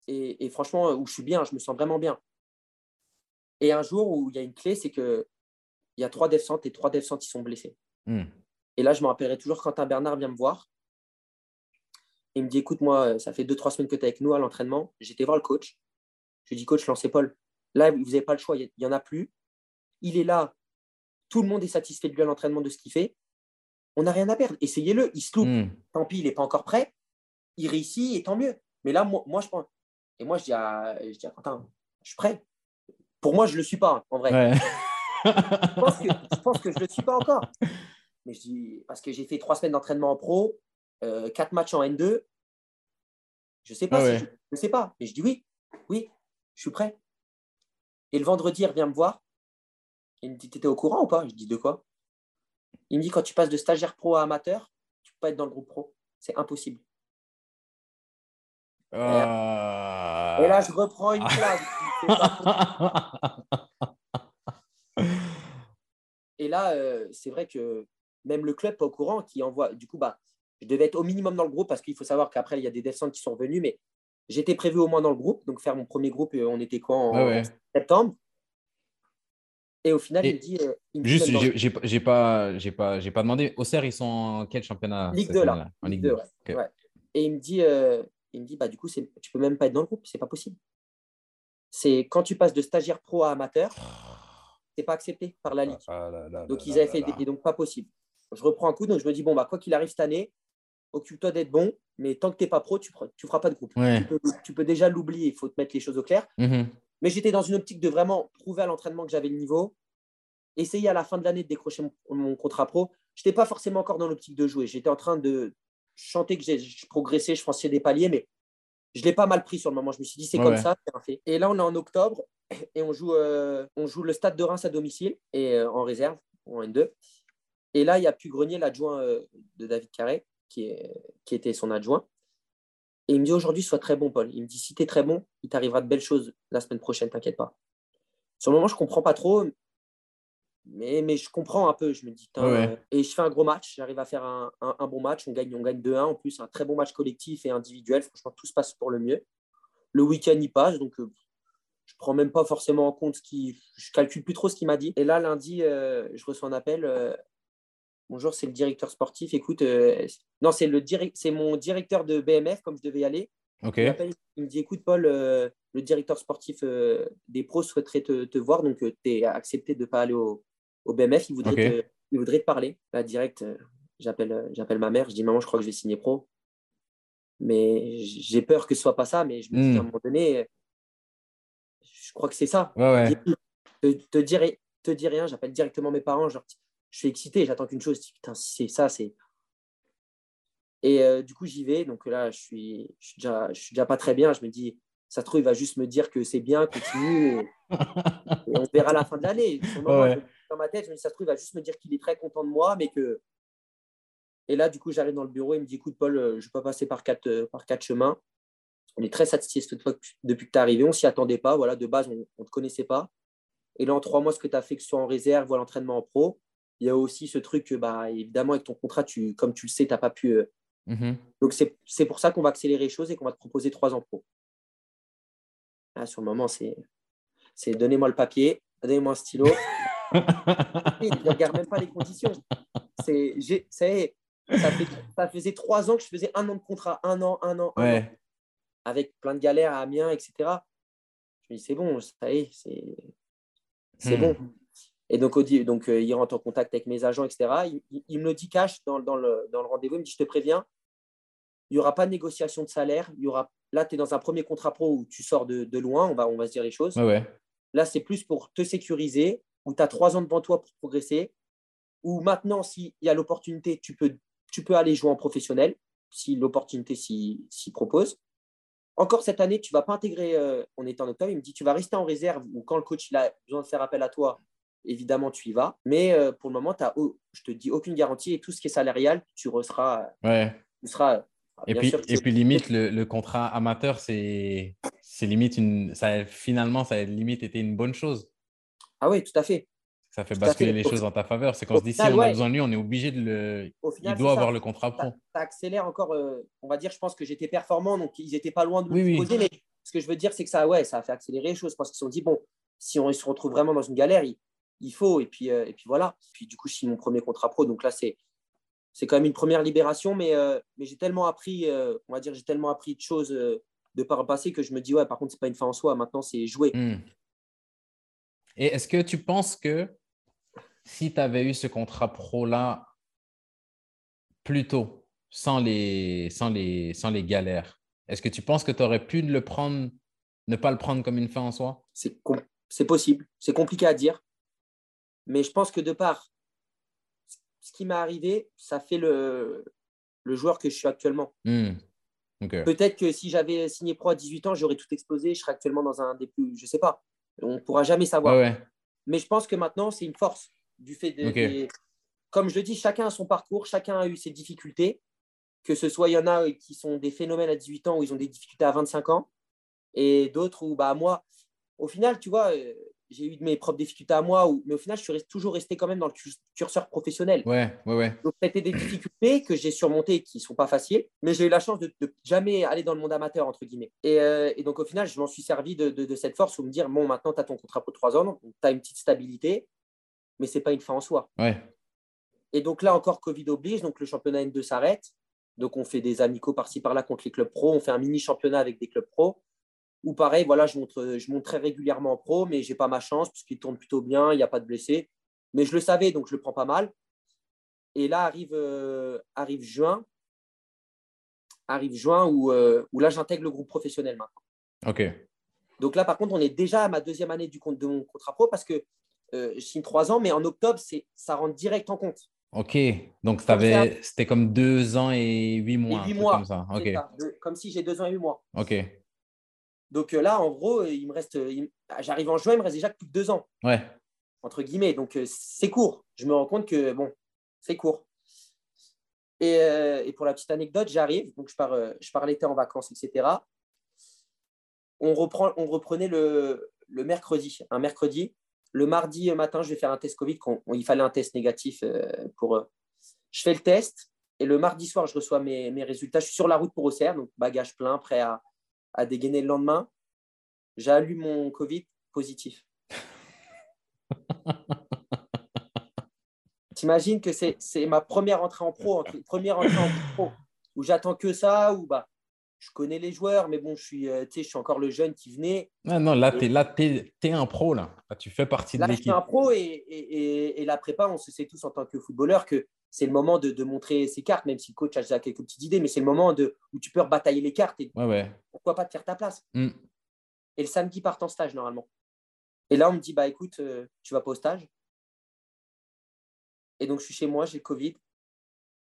S2: et, franchement, où je suis bien, je me sens vraiment bien. Et un jour où il y a une clé, c'est qu'il y a trois défenses et trois défenses qui sont blessés. Hmm. Et là, je me rappellerai toujours quand un Bernard vient me voir il me dit écoute, moi, ça fait deux, trois semaines que tu es avec nous à l'entraînement. J'étais voir le coach. Je lui dis coach, lancez Paul. Là, vous n'avez pas le choix, il n'y en a plus. Il est là. Tout le monde est satisfait de lui à l'entraînement, de ce qu'il fait. On n'a rien à perdre. Essayez-le. Il se loupe. Hmm. Tant pis, il n'est pas encore prêt. Il réussit et tant mieux. Mais là, moi, moi je prends. Et moi, je dis à, je dis Quentin, je suis prêt. Pour moi, je ne le suis pas, en vrai. je, pense que, je pense que je ne le suis pas encore. Mais je dis, parce que j'ai fait trois semaines d'entraînement en pro, euh, quatre matchs en N2. Je ne sais pas. je ne sais pas. Mais je dis oui, oui, je suis prêt. Et le vendredi, il revient me voir. Il me dit, tu étais au courant ou pas? Je dis, de quoi? Il me dit, quand tu passes de stagiaire pro à amateur, tu ne peux pas être dans le groupe pro. C'est impossible. Et là, je reprends une claque. Et là, euh, c'est vrai que même le club pas au courant qui envoie. Du coup, bah, je devais être au minimum dans le groupe parce qu'il faut savoir qu'après, il y a des descentes qui sont revenus, mais j'étais prévu au moins dans le groupe. Donc, faire mon premier groupe, euh, on était quoi en septembre Et au final, il me dit. Euh,
S1: juste, j'ai pas, pas, pas demandé. Auxerre, ils sont en quel championnat
S2: Ligue 2, là. En Ligue 2, ouais. Et il me dit, euh, il me dit bah, du coup, tu peux même pas être dans le groupe, c'est pas possible. C'est quand tu passes de stagiaire pro à amateur, c'est pas accepté par la Ligue. Ah donc, ils avaient fait. Des, donc, pas possible. Je reprends un coup, donc je me dis, bon, bah, quoi qu'il arrive cette année, occupe-toi d'être bon, mais tant que tu n'es pas pro, tu ne feras pas de groupe. Tu, peux, déjà l'oublier, il faut te mettre les choses au clair. Mm-hmm. Mais j'étais dans une optique de vraiment prouver à l'entraînement que j'avais le niveau, essayer à la fin de l'année de décrocher mon, contrat pro. Je n'étais pas forcément encore dans l'optique de jouer. J'étais en train de chanter que je progressais, je franchissais des paliers, mais je ne l'ai pas mal pris sur le moment. Je me suis dit, c'est comme ça, c'est un fait. Et là, on est en octobre et on joue, euh, on joue le stade de Reims à domicile et euh, en réserve, en N2. Et là, il y a pu Grenier, l'adjoint euh, de David Carré, qui, est, qui était son adjoint. Et il me dit aujourd'hui, sois très bon, Paul. Il me dit si tu es très bon, il t'arrivera de belles choses la semaine prochaine, t'inquiète pas. Sur le moment, je ne comprends pas trop, mais, mais je comprends un peu. Je me dis, et je fais un gros match, j'arrive à faire un, un, bon match. On gagne, on gagne 2-1 en plus, un très bon match collectif et individuel. Franchement, tout se passe pour le mieux. Le week-end, il passe, donc euh, je ne prends même pas forcément en compte ce qui. Je calcule plus trop ce qu'il m'a dit. Et là, lundi, euh, je reçois un appel. Euh, bonjour, c'est le directeur sportif. Écoute, euh, non, c'est le c'est mon directeur de BMF, comme je devais y aller.
S1: Ok.
S2: Il, m'appelle, il me dit, écoute, Paul, euh, le directeur sportif euh, des pros souhaiterait te, te voir, donc tu es accepté de ne pas aller au, au BMF. Il voudrait, te, il voudrait te parler. Là, direct, j'appelle, j'appelle ma mère. Je dis, maman, je crois que je vais signer pro. Mais j'ai peur que ce soit pas ça. Mais je me dis
S1: Hmm.
S2: qu'à un moment donné, je crois que c'est ça.
S1: Ouais, ouais.
S2: Te, te dire, te dire rien, j'appelle directement mes parents. Genre, je suis excité, j'attends qu'une chose. Je dis, Putain, si c'est ça, c'est. Et euh, du coup, j'y vais. Donc là, je suis, je, suis déjà, je suis déjà pas très bien. Je me dis, ça se trouve, il va juste me dire que c'est bien, continue. Et, et on verra à la fin de l'année.
S1: Ouais.
S2: Dans ma tête, je me dis, ça se trouve, il va juste me dire qu'il est très content de moi, mais que. Et là, du coup, j'arrive dans le bureau. Il me dit, écoute, Paul, euh, je ne vais pas passer par quatre, euh, par quatre chemins. On est très satisfait depuis que tu es arrivé. On ne s'y attendait pas. Voilà, de base, on ne te connaissait pas. Et là, en trois mois, ce que tu as fait, que ce soit en réserve ou à l'entraînement en pro, il y a aussi ce truc que, bah, évidemment, avec ton contrat, tu, comme tu le sais, tu n'as pas pu. euh,
S1: Mhm.
S2: Donc, c'est pour ça qu'on va accélérer les choses et qu'on va te proposer trois ans pro. Là, sur le moment, c'est donnez-moi le papier, donnez-moi un stylo. Il ne regarde même pas les conditions. C'est, ça, y est, ça, fait- ça faisait trois ans que je faisais un an de contrat, un an, un an, un an,
S1: Ouais.
S2: avec plein de galères à Amiens, etc. Je me dis, c'est bon, ça y est, c'est, c'est
S1: Hmm.
S2: bon. Et donc, euh, il rentre en contact avec mes agents, etc. Il, il- il me le dit cash dans, dans le, dans le rendez-vous. Il me dit, je te préviens, il n'y aura pas de négociation de salaire. Il y aura, là, tu es dans un premier contrat pro où tu sors de, de loin, on va, on va se dire les choses.
S1: Ouais.
S2: Là, c'est plus pour te sécuriser, où tu as trois ans devant toi pour progresser, ou maintenant, s'il y a l'opportunité, tu peux, tu peux aller jouer en professionnel, si l'opportunité s'y s'y propose. Encore cette année, tu ne vas pas intégrer, euh, on est en octobre, il me dit, tu vas rester en réserve, ou quand le coach il a besoin de faire appel à toi, évidemment, tu y vas. Mais euh, pour le moment, as, je te dis aucune garantie, et tout ce qui est salarial, tu seras,
S1: Ouais.
S2: tu seras
S1: Et
S2: bien
S1: puis,
S2: sûr,
S1: et puis limite, le, le contrat amateur, c'est limite une. Ça, a- finalement, ça a limite été une bonne chose.
S2: Ah oui, tout à fait.
S1: Ça fait
S2: Tout
S1: basculer
S2: fait.
S1: les
S2: Au-
S1: choses en ta faveur. C'est qu'on se dit, si on a
S2: ouais.
S1: besoin de lui, on est obligé de le.
S2: Au final,
S1: Il doit
S2: ça.
S1: avoir le contrat pro.
S2: ça, ça accélère encore. euh, on va dire, je pense que j'étais performant, donc ils n'étaient pas loin de me
S1: Oui.
S2: Mais ce que je veux dire, c'est que ça, ouais, ça a fait accélérer les choses parce qu'ils se sont dit, bon, si on se retrouve vraiment dans une galère, il, il faut. Et puis, euh, et puis voilà. Puis du coup, je signe mon premier contrat pro. Donc là, c'est c'est quand même une première libération, mais, euh, mais j'ai tellement appris, euh, on va dire, j'ai tellement appris de choses euh, de par le passé que je me dis, ouais, par contre, c'est pas une fin en soi. Maintenant, c'est jouer.
S1: Hmm. Et est-ce que tu penses que si tu avais eu ce contrat pro-là plus tôt, sans les, sans les, sans les galères, est-ce que tu penses que tu aurais pu le prendre, ne pas le prendre comme une fin en soi?
S2: C'est possible. C'est compliqué à dire. Mais je pense que de par ce qui m'est arrivé, ça fait le, le joueur que je suis actuellement.
S1: Hmm.
S2: Peut-être que si j'avais signé pro à 18 ans, j'aurais tout explosé. Je serais actuellement dans un des plus. Je sais pas. On ne pourra jamais savoir.
S1: Ouais, ouais.
S2: Mais je pense que maintenant, c'est une force du fait de. Des- Comme je le dis, chacun a son parcours, chacun a eu ses difficultés. Que ce soit, il y en a qui sont des phénomènes à 18 ans où ils ont des difficultés à 25 ans. Et d'autres où, bah, moi, au final, tu vois, euh, j'ai eu de mes propres difficultés à moi, où- mais au final, je suis toujours resté quand même dans le cur- curseur professionnel.
S1: Ouais, ouais, ouais.
S2: Donc, c'était des difficultés que j'ai surmontées et qui ne sont pas faciles, mais j'ai eu la chance de, de jamais aller dans le monde amateur, entre guillemets. Et, euh, et donc, au final, je m'en suis servi de, de- de cette force où me dire bon, maintenant, tu as ton contrat pour trois ans, tu as une petite stabilité, mais ce n'est pas une fin en soi.
S1: Ouais.
S2: Et donc là encore, Covid oblige, donc le championnat N2 s'arrête. Donc, on fait des amicaux par-ci par-là contre les clubs pro, on fait un mini championnat avec des clubs pro. Ou pareil, voilà, je monte, je monte très régulièrement en pro, mais j'ai pas ma chance puisqu'il tourne plutôt bien, il n'y a pas de blessés. Mais je le savais, donc je le prends pas mal. Et là arrive, euh, arrive juin, arrive juin où, euh, où là j'intègre le groupe professionnel maintenant.
S1: Ok.
S2: Donc là, par contre, on est déjà à ma deuxième année du compte de mon contrat pro parce que euh, je signe trois ans, mais en octobre, c'est, ça rentre direct en compte.
S1: Ok. Donc, c'était comme deux ans et huit mois.
S2: Et huit mois.
S1: Comme ça.
S2: C'est
S1: Ok.
S2: ça, de- comme si j'ai deux ans et huit mois.
S1: Ok.
S2: Donc euh, là, en gros, il me reste, il me- j'arrive en juin, il me reste déjà plus de deux ans,
S1: Ouais.
S2: entre guillemets. Donc euh, c'est court. Je me rends compte que bon, c'est court. Et, euh, et pour la petite anecdote, j'arrive, donc je pars, euh, je pars l'été en vacances, etc. On, reprend, on reprenait le, le mercredi, un mercredi. Le mardi matin, je vais faire un test Covid. il fallait un test négatif euh, pour. euh, je fais le test et le mardi soir, je reçois mes, mes résultats. Je suis sur la route pour Auxerre, donc bagage plein, prêt à, à dégainer le lendemain. J'allume mon Covid positif. T'imagines que c'est ma première entrée en pro, première entrée en pro, où j'attends que ça, où bah, je connais les joueurs, mais bon, je suis, euh, je suis encore le jeune qui venait.
S1: Ah non, là, tu es, es, un pro, là. tu fais partie de l'équipe.
S2: Là, je suis un pro et, et, et, la prépa, on se sait tous en tant que footballeur que c'est le moment de, de, montrer ses cartes, même si le coach a déjà quelques petites idées, mais c'est le moment de, où tu peux rebatailler les cartes et
S1: ouais, ouais.
S2: pourquoi pas te faire ta place.
S1: Mm.
S2: Et le samedi, part en stage, normalement. Et là, on me dit, bah écoute, euh, tu vas pas au stage. Et donc, je suis chez moi, j'ai le Covid.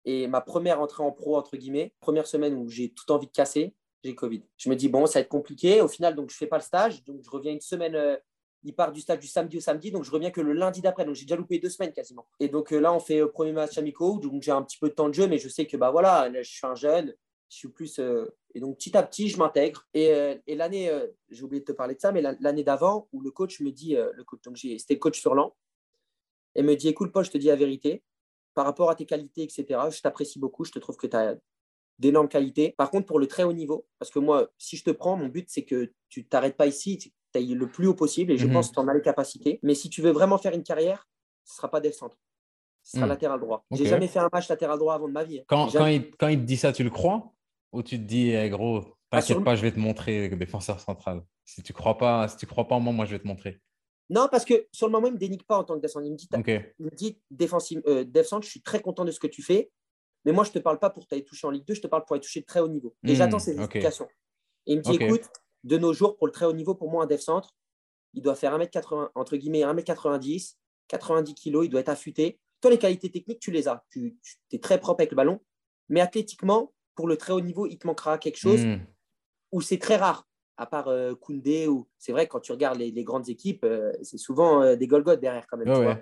S2: Et ma première entrée en pro, entre guillemets, première semaine où j'ai tout envie de casser, j'ai Covid. Je me dis, bon, ça va être compliqué. Au final, donc, je ne fais pas le stage. Donc, je reviens une semaine. Euh, il part du stage du samedi au samedi. Donc, je reviens que le lundi d'après. Donc, j'ai déjà loupé deux semaines quasiment. Et donc, euh, là, on fait le premier match amicaux. Donc, j'ai un petit peu de temps de jeu, mais je sais que, bah voilà, je suis un jeune. Je suis plus. Euh, et donc, petit à petit, je m'intègre. Et, et l'année, j'ai oublié de te parler de ça, mais l'année d'avant, où le coach me dit, le coach, donc c'était le coach Furlan, et me dit, écoute, Paul, je te dis la vérité par rapport à tes qualités, etc. Je t'apprécie beaucoup, je te trouve que tu as d'énormes qualités. Par contre, pour le très haut niveau, parce que moi, si je te prends, mon but, c'est que tu t'arrêtes pas ici, le plus haut possible, et je mhm. pense que tu en as les capacités. Mais si tu veux vraiment faire une carrière, ce ne sera pas des centre. Ce sera mhm. latéral droit. J'ai jamais fait un match latéral droit avant de ma vie.
S1: Quand, quand, il, quand, il, te dit ça, tu le crois? Ou tu te dis, eh, gros, ah, t'inquiète pas, je vais te montrer, défenseur central. Si tu crois pas, si tu crois pas en moi, moi, je vais te montrer.
S2: Non, parce que sur le moment, il ne me dénique pas en tant que descendant. Il me dit, il me dit défensive, euh, je suis très content de ce que tu fais, mais moi, je ne te parle pas pour t'aller toucher en Ligue 2, je te parle pour aller toucher de très haut niveau. Et j'attends ces explications. Et il me dit, écoute, de nos jours, pour le très haut niveau, pour moi, un dev centre, il doit faire 1m80, entre guillemets, 1m90, 90 kg, il doit être affûté. Toi, les qualités techniques, tu les as. Tu, es très propre avec le ballon. Mais athlétiquement, pour le très haut niveau, il te manquera quelque chose hmm. où c'est très rare à part euh, Koundé, ou c'est vrai, quand tu regardes les, grandes équipes, euh, c'est souvent euh, des Golgoth derrière quand même.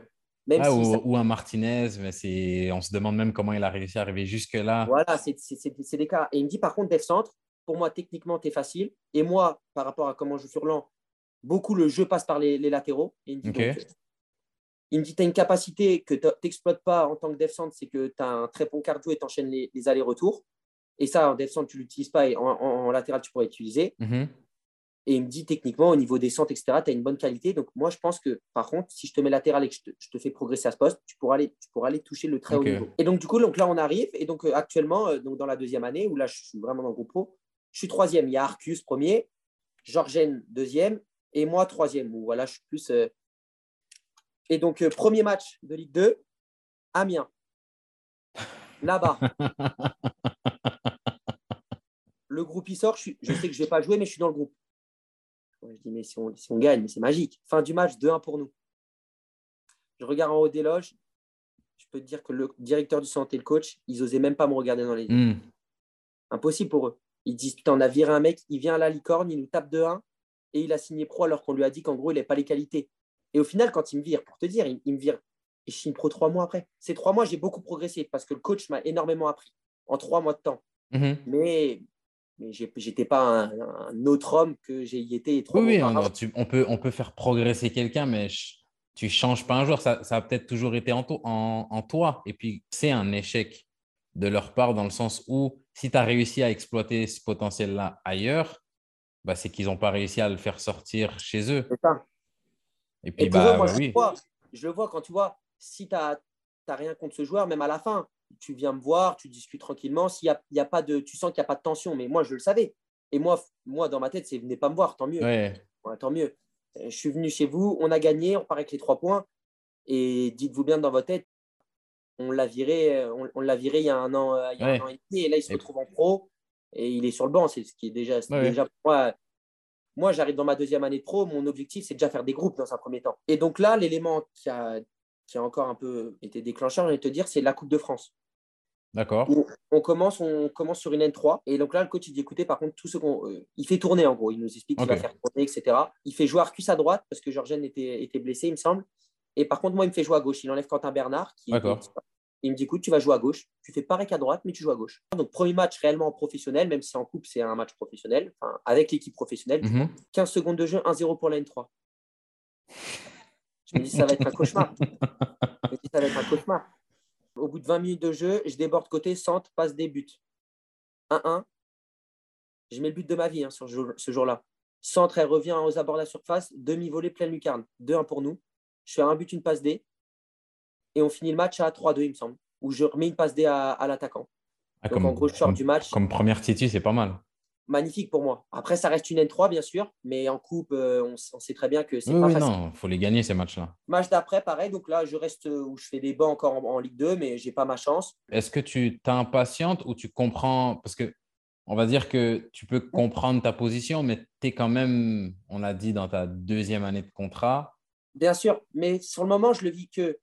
S1: même ah, ou, un Martinez, mais on se demande même comment il a réussi à arriver jusque-là.
S2: Voilà, c'est des cas. Et il me dit par contre, Def Centre, pour moi, techniquement, tu es facile. Et moi, par rapport à comment je joue sur l'an, beaucoup le jeu passe par les, latéraux. il me dit, tu as une capacité que tu n'exploites pas en tant que Def Centre, c'est que tu as un très bon cardio et tu enchaînes les, allers-retours. Et ça, en Def Centre, tu ne l'utilises pas et en, latéral, tu pourrais l'utiliser.
S1: Mm-hmm.
S2: Et il me dit techniquement, au niveau des centres, etc., tu as une bonne qualité. Donc, moi, je pense que par contre, si je te mets latéral et que je te, fais progresser à ce poste, tu pourras aller, tu pourras aller toucher le très haut niveau. Et donc, du coup, donc là, on arrive. Et donc, euh, actuellement, euh, donc, dans la deuxième année, où là, je suis vraiment dans le groupe pro, je suis troisième. Il y a Arcus premier, Georgène deuxième, et moi troisième. Où voilà, je suis plus. Euh, et donc, premier match de Ligue 2, Amiens. Là-bas. le groupe, il sort. Je, je sais que je ne vais pas jouer, mais je suis dans le groupe. Je dis, mais si on, si on gagne, c'est magique. Fin du match, 2-1 pour nous. Je regarde en haut des loges. Je peux te dire que le directeur du centre et le coach, ils n'osaient même pas me regarder dans les yeux.
S1: Hmm.
S2: Impossible pour eux. Ils disent Putain, on a viré un mec, il vient à la licorne, il nous tape 2-1 et il a signé pro alors qu'on lui a dit qu'en gros, il n'avait pas les qualités. Et au final, quand il me vire, pour te dire, il, me vire et je signe pro trois mois après. Ces trois mois, j'ai beaucoup progressé parce que le coach m'a énormément appris en trois mois de temps.
S1: Hmm.
S2: Mais mais j'étais pas un, autre homme que j'ai été.
S1: Trois oui, oui on, peut, on peut faire progresser quelqu'un, mais tu changes pas un jour. Ça, ça a peut-être toujours été en, en, toi. Et puis, c'est un échec de leur part dans le sens où si tu as réussi à exploiter ce potentiel-là ailleurs, bah, c'est qu'ils n'ont pas réussi à le faire sortir chez eux.
S2: Ça.
S1: Et puis, bah,
S2: moi, je, vois, je le vois quand tu vois, si tu n'as rien contre ce joueur, même à la fin, tu viens me voir, tu discutes tranquillement. S'il y a, y a, pas de, tu sens qu'il n'y a pas de tension, mais moi, je le savais. Et moi, moi dans ma tête, c'est venez pas me voir, tant mieux. tant mieux. Euh, je suis venu chez vous, on a gagné, on part avec les trois points. Et dites-vous bien dans votre tête, on l'a viré, euh, on, l'a viré il y a un an, euh, il y a un an et demi, et là, il se retrouve en pro et il est sur le banc. C'est ce qui est déjà, déjà pour moi. Moi, j'arrive dans ma deuxième année de pro. Mon objectif, c'est déjà faire des groupes dans un premier temps. Et donc là, l'élément qui a, qui a encore un peu été déclencheur, je vais te dire, c'est la Coupe de France.
S1: D'accord.
S2: On commence, on commence sur une N3. Et donc là, le coach, il dit écoutez, par contre, tout ce qu'on. Euh, il fait tourner, en gros. Il nous explique qu'il va faire tourner, etc. Il fait jouer Arcus à droite parce que Georgène était, était blessé, il me semble. Et par contre, moi, il me fait jouer à gauche. Il enlève Quentin Bernard. Qui
S1: D'accord.
S2: Il me dit écoute, tu vas jouer à gauche. Tu fais pareil qu'à droite, mais tu joues à gauche. Donc, premier match réellement professionnel, même si en coupe, c'est un match professionnel, enfin, avec l'équipe professionnelle. 15 mhm. secondes de jeu, 1-0 pour la N3. Je me dis, ça va être un cauchemar. je me dis, ça va être un cauchemar. Au bout de 20 minutes de jeu, je déborde côté, centre, passe des buts. 1-1. Je mets le but de ma vie hein, sur ce jour-là. Centre, elle revient aux abords de la surface. Demi-volée, pleine lucarne. 2-1 pour nous. Je fais un but, une passe D. et on finit le match à 3-2, il me semble, où je remets une passe D à, l'attaquant.
S1: Ah, Donc, en gros, je sors du match. Comme première titu, c'est pas mal.
S2: Magnifique pour moi. Après, ça reste une N3, bien sûr, mais en coupe, euh, on, sait très bien que c'est pas
S1: oui, facile. Non, il faut les gagner, ces matchs-là.
S2: Match d'après, pareil. Donc là, je reste où je fais des bancs encore en, Ligue 2, mais j'ai pas ma chance.
S1: Est-ce que tu t'impatientes ou tu comprends? Parce que on va dire que tu peux comprendre ta position, mais tu es quand même, on l'a dit, dans ta deuxième année de contrat.
S2: Bien sûr, mais sur le moment, je le vis que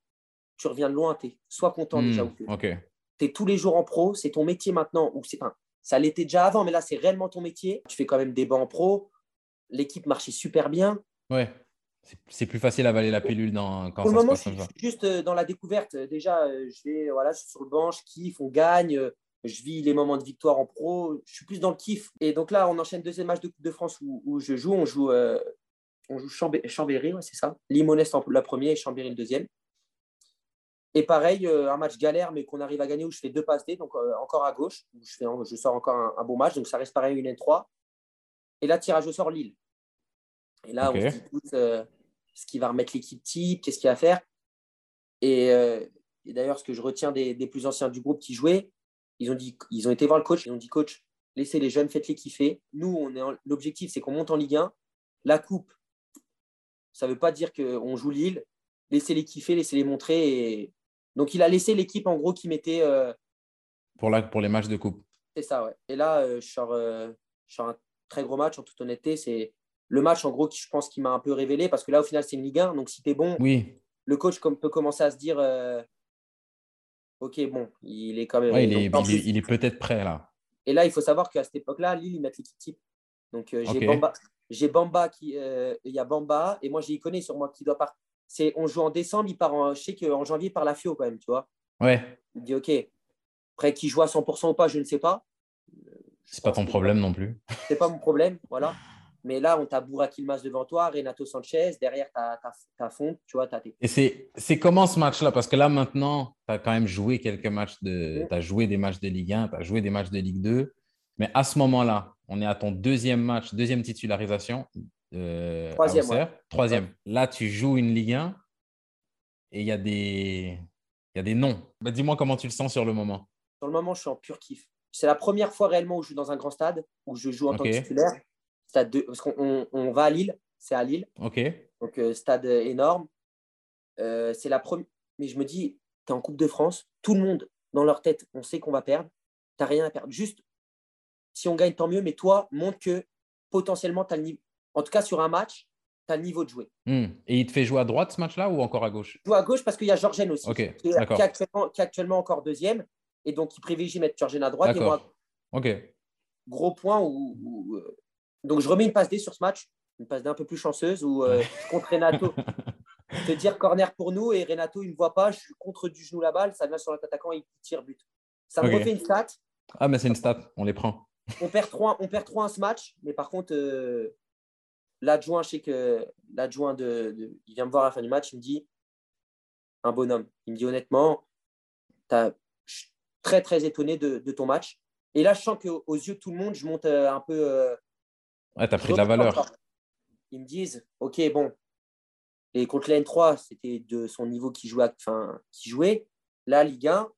S2: tu reviens de loin, tu es soit content déjà hmm,
S1: ou que.
S2: Tu es tous les jours en pro, c'est ton métier maintenant, ou c'est pas. Ça l'était déjà avant, mais là, c'est réellement ton métier. Tu fais quand même des bancs en pro. L'équipe marchait super bien.
S1: Ouais. C'est plus facile à avaler la pilule dans, quand
S2: Pour le moment, je suis juste euh, dans la découverte. Déjà, euh, je vais voilà, je suis sur le banc, je kiffe, on gagne je vis les moments de victoire en pro, je suis plus dans le kiff. Et donc là, on enchaîne deuxième match de Coupe de France où, je joue. On joue, euh, on joue Chambéry, c'est ça. Limonest la première et Chambéry le deuxième. Et pareil, euh, un match galère, mais qu'on arrive à gagner où je fais deux passes D, donc euh, encore à gauche, où je, fais, je sors encore un, beau match, donc ça reste pareil une N3. Et là, tirage au sort Lille. Et là, on se dit ce qui va remettre l'équipe type, qu'est-ce qu'il va faire? Et, d'ailleurs, ce que je retiens des, plus anciens du groupe qui jouaient, ils ont, dit, ils ont été voir le coach, ils ont dit coach, laissez les jeunes, faites-les kiffer. Nous, l'objectif, c'est qu'on monte en Ligue 1. La coupe, ça ne veut pas dire qu'on joue Lille. Laissez-les kiffer, laissez-les montrer. Donc, il a laissé l'équipe, en gros, qui mettait. Euh,
S1: pour, la, pour les matchs de coupe.
S2: C'est ça, ouais. Et là, euh, je, sors, euh, je, un très gros match, en toute honnêteté. C'est le match, en gros, qui, je pense, qui m'a un peu révélé. Parce que là, au final, c'est une Ligue 1. Donc, si tu es bon,
S1: oui.
S2: le coach peut commencer à se dire ok, bon, il est quand même.
S1: il, est, il, est, peut-être prêt là.
S2: Et là, il faut savoir qu'à cette époque-là, Lille, ils mettent l'équipe type. Donc, euh, j'ai Bamba, j'ai Bamba qui. Euh, il y a Bamba, et moi, j'ai connais sur moi qui doit partir. C'est, on joue en décembre, il part en, je sais qu'en janvier, il part la FIO quand même, tu vois.
S1: Ouais.
S2: Il dit, OK. Après, qui joue à 100% ou pas, je ne sais pas.
S1: C'est pas ton problème non plus.
S2: C'est pas mon problème, voilà. Mais là, on t'a Burak Ilmaz devant toi, Renato Sanchez, derrière, tu as, Font, tu vois, as
S1: Et c'est comment ce match-là? Parce que là, maintenant, tu as quand même joué quelques matchs de. Tu as joué des matchs de Ligue 1, tu as joué des matchs de Ligue 2. Mais à ce moment-là, on est à ton deuxième match, deuxième titularisation. Euh,
S2: Troisième.
S1: Troisième. Là, tu joues une Ligue 1 et il y a des. Il y a des noms. Bah, Dis-moi comment tu le sens sur le moment.
S2: Sur le moment, je suis en pur kiff. C'est la première fois réellement où je joue dans un grand stade, où je joue en tant que titulaire parce qu'on on va à Lille, c'est à Lille.
S1: Ok.
S2: Donc, euh, stade énorme. Euh, c'est la première. Mais je me dis, tu es en Coupe de France, tout le monde, dans leur tête, on sait qu'on va perdre. Tu n'as rien à perdre. Juste, si on gagne, tant mieux, mais toi, montre que potentiellement, tu as le niveau. En tout cas, sur un match, tu as le niveau de jouer.
S1: Hmm. Et il te fait jouer à droite ce match-là ou encore à gauche?
S2: Joue à gauche parce qu'il y a Georgène aussi,
S1: qui,
S2: est, actuellement, qui, est actuellement, encore deuxième. Et donc, il privilégie mettre Georgène à droite et moi.
S1: Ok.
S2: Gros point où, euh, donc, je remets une passe D sur ce match, une passe D un peu plus chanceuse où euh, contre Renato, te dire corner pour nous et Renato, il ne me voit pas, je suis contre du genou la balle, ça vient sur l'attaquant et il tire but. Ça me refait une stat.
S1: Ah, mais c'est une stat, on les prend.
S2: On perd 3, on perd 3 ce match, mais par contre, euh, l'adjoint, je sais que l'adjoint de, il vient me voir à la fin du match, il me dit un bonhomme. Il me dit honnêtement, je suis très très étonné de, ton match. Et là, je sens qu'aux yeux de tout le monde, je monte euh, un peu
S1: Ouais, tu as pris de la valeur.
S2: Ils me disent, OK, bon, et contre la N3, c'était de son niveau qui jouait, enfin, qui jouait. Là, Ligue 1.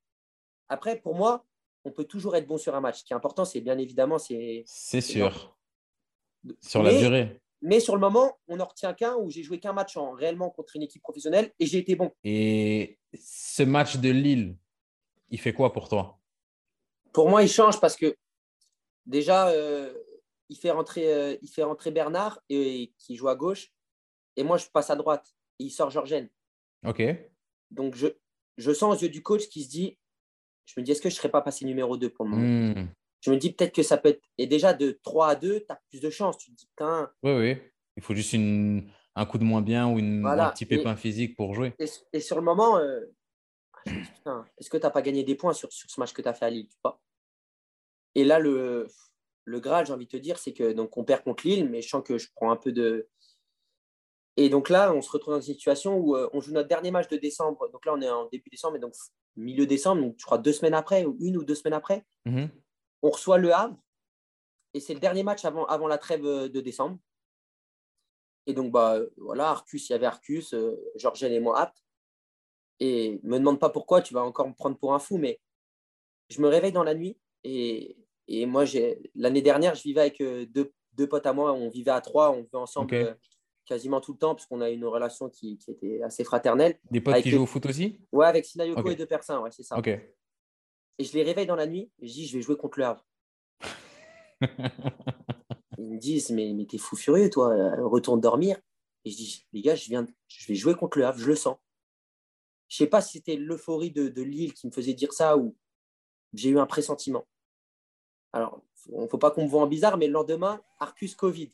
S2: Après, pour moi, on peut toujours être bon sur un match. Ce qui est important, c'est bien évidemment, c'est.
S1: Sûr. Sur la durée.
S2: Mais sur le moment, on n'en retient qu'un où j'ai joué qu'un match en réellement contre une équipe professionnelle et j'ai été bon.
S1: Et ce match de Lille, il fait quoi pour toi?
S2: Pour moi, il change parce que déjà, euh, il fait rentrer, euh, il fait rentrer Bernard et, qui joue à gauche. Et moi, je passe à droite. Et il sort Georgène.
S1: OK.
S2: Donc, je, je sens aux yeux du coach qui se dit je me dis, est-ce que je ne serais pas passé numéro 2 pour le moment? Hmm. Je me dis peut-être que ça peut être. Et déjà, de 3 à 2, tu as plus de chance. Tu te dis, putain.
S1: Oui, oui. Il faut juste une, un coup de moins bien ou une, un petit pépin physique pour jouer.
S2: Et, sur le moment, euh, est-ce que tu n'as pas gagné des points sur, sur ce match que tu as fait à Lille pas Et là, le, le Graal, j'ai envie de te dire, c'est que donc on perd contre Lille, mais je sens que je prends un peu de. Et donc là, on se retrouve dans une situation où euh, on joue notre dernier match de décembre. Donc là, on est en début décembre, mais donc milieu décembre, donc je crois deux semaines après, ou une ou deux semaines après.
S1: Mhm.
S2: On reçoit le Havre, et c'est le dernier match avant, avant la trêve euh, de décembre. Et donc, bah, voilà, Arcus, il y avait Arcus, euh, Georgène et moi apte. Et me demande pas pourquoi, tu vas encore me prendre pour un fou, mais je me réveille dans la nuit. Et, et moi, l'année dernière, je vivais avec euh, deux, deux, potes à moi. On vivait à trois, on vivait ensemble euh, quasiment tout le temps, puisqu'on a une relation qui, qui, était assez fraternelle.
S1: Des potes qui jouent au foot aussi?
S2: Ouais, avec Sinayoko et deux personnes, ouais, c'est ça.
S1: Ok.
S2: Et je les réveille dans la nuit. Et je dis, je vais jouer contre le Havre. Ils me disent, mais, mais t'es fou furieux, toi, retourne dormir. Et je dis, les gars, je, viens, je vais jouer contre le Havre, je le sens. Je sais pas si c'était l'euphorie de, de Lille qui me faisait dire ça ou j'ai eu un pressentiment. Alors, il ne faut pas qu'on me voit en bizarre, mais le lendemain, Arcus Covid.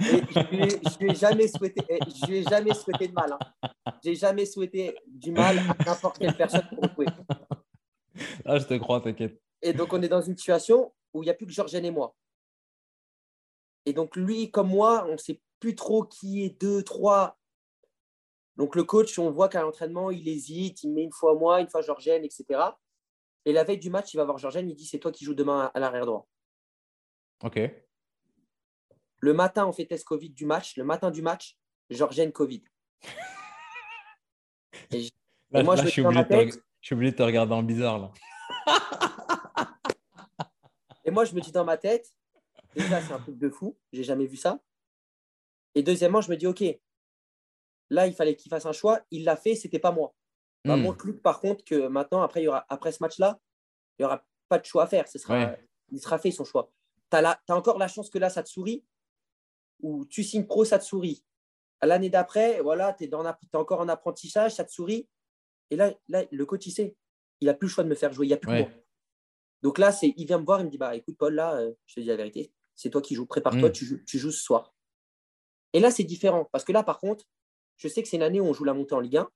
S2: Je lui ai jamais souhaité, je lui ai jamais souhaité de mal. Hein. J'ai jamais souhaité du mal à n'importe quelle personne pour le
S1: Ah, je te crois, t'inquiète.
S2: Et donc, on est dans une situation où il n'y a plus que Georgène et moi. Et donc, lui, comme moi, on ne sait plus trop qui est deux, trois. Donc, le coach, on voit qu'à l'entraînement, il hésite, il met une fois moi, une fois Georgène, etc. Et la veille du match, il va voir Georgène, il dit C'est toi qui joues demain à l'arrière droit.
S1: OK.
S2: Le matin, on fait test Covid du match. Le matin du match, Georgène Covid.
S1: Et, moi, je, suis obligé de te, je suis obligé de te regarder en bizarre. Là.
S2: et moi, je me dis dans ma tête Déjà, c'est un truc de fou. J'ai jamais vu ça. Et deuxièmement, je me dis OK, là, il fallait qu'il fasse un choix. Il l'a fait, c'était pas moi. Bah, hmm. Par contre, que maintenant, après, il y aura, après ce match-là, il n'y aura pas de choix à faire. Ce sera, Il sera fait son choix. Tu as, as, encore la chance que là, ça te sourit ou tu signes pro, ça te sourit. L'année d'après, voilà, tu es, es, encore en apprentissage, ça te sourit. Et là, là le coach, il sait, il n'a plus le choix de me faire jouer, il n'y a plus moi. Donc là, il vient me voir, il me dit bah, écoute, Paul, là, euh, je te dis la vérité, c'est toi qui joues, prépare-toi, mm. tu, joues, tu joues ce soir. Et là, c'est différent, parce que là, par contre, je sais que c'est une année où on joue la montée en Ligue 1.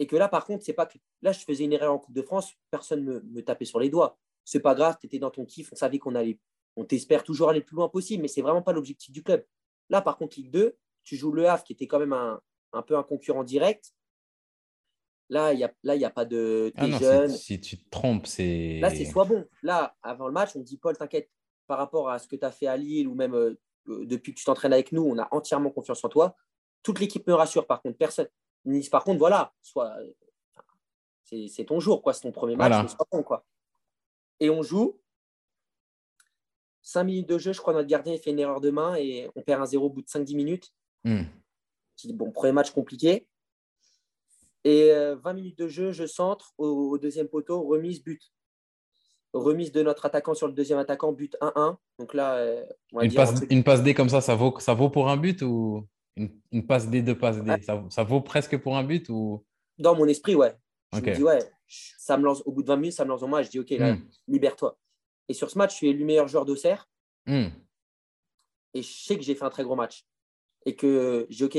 S2: Et que là, par contre, c'est pas que. Là, je faisais une erreur en Coupe de France, personne ne me, me tapait sur les doigts. C'est pas grave, tu étais dans ton kiff, on savait qu'on allait on t'espère toujours aller le plus loin possible, mais ce n'est vraiment pas l'objectif du club. Là, par contre, Ligue 2, tu joues le Havre, qui était quand même un, peu un concurrent direct. Là, il n'y a, a pas de.
S1: Ah si, tu te trompes, c'est.
S2: Là, c'est soit bon. Là, avant le match, on dit Paul, t'inquiète, par rapport à ce que tu as fait à Lille ou même euh, euh, depuis que tu t'entraînes avec nous, on a entièrement confiance en toi. Toute l'équipe me rassure, par contre, personne. Nice, par contre, voilà, soit. C'est ton jour, quoi. C'est ton premier match, quoi. Et on joue. 5 minutes de jeu, je crois, notre gardien fait une erreur de main et on perd un 0 au bout de 5-10 minutes. Hmm. Bon, premier match compliqué. Et 20 euh, minutes de jeu, je centre au, deuxième poteau, remise, but. Remise de notre attaquant sur le deuxième attaquant, but 1-1. Donc là, euh,
S1: une, passe, une, passe, D comme ça, ça vaut, ça vaut pour un but ou une, passe D, deux passes D? Ça, vaut presque pour un but ou?
S2: Dans mon esprit, ouais. Je me dis, ouais, ça me lance au bout de 20 minutes, ça me lance en moi. Je dis, OK, là, hmm. libère-toi. Et sur ce match, je suis élu meilleur joueur d'Auxerre. Hmm. Et je sais que j'ai fait un très gros match. Et que j'ai OK.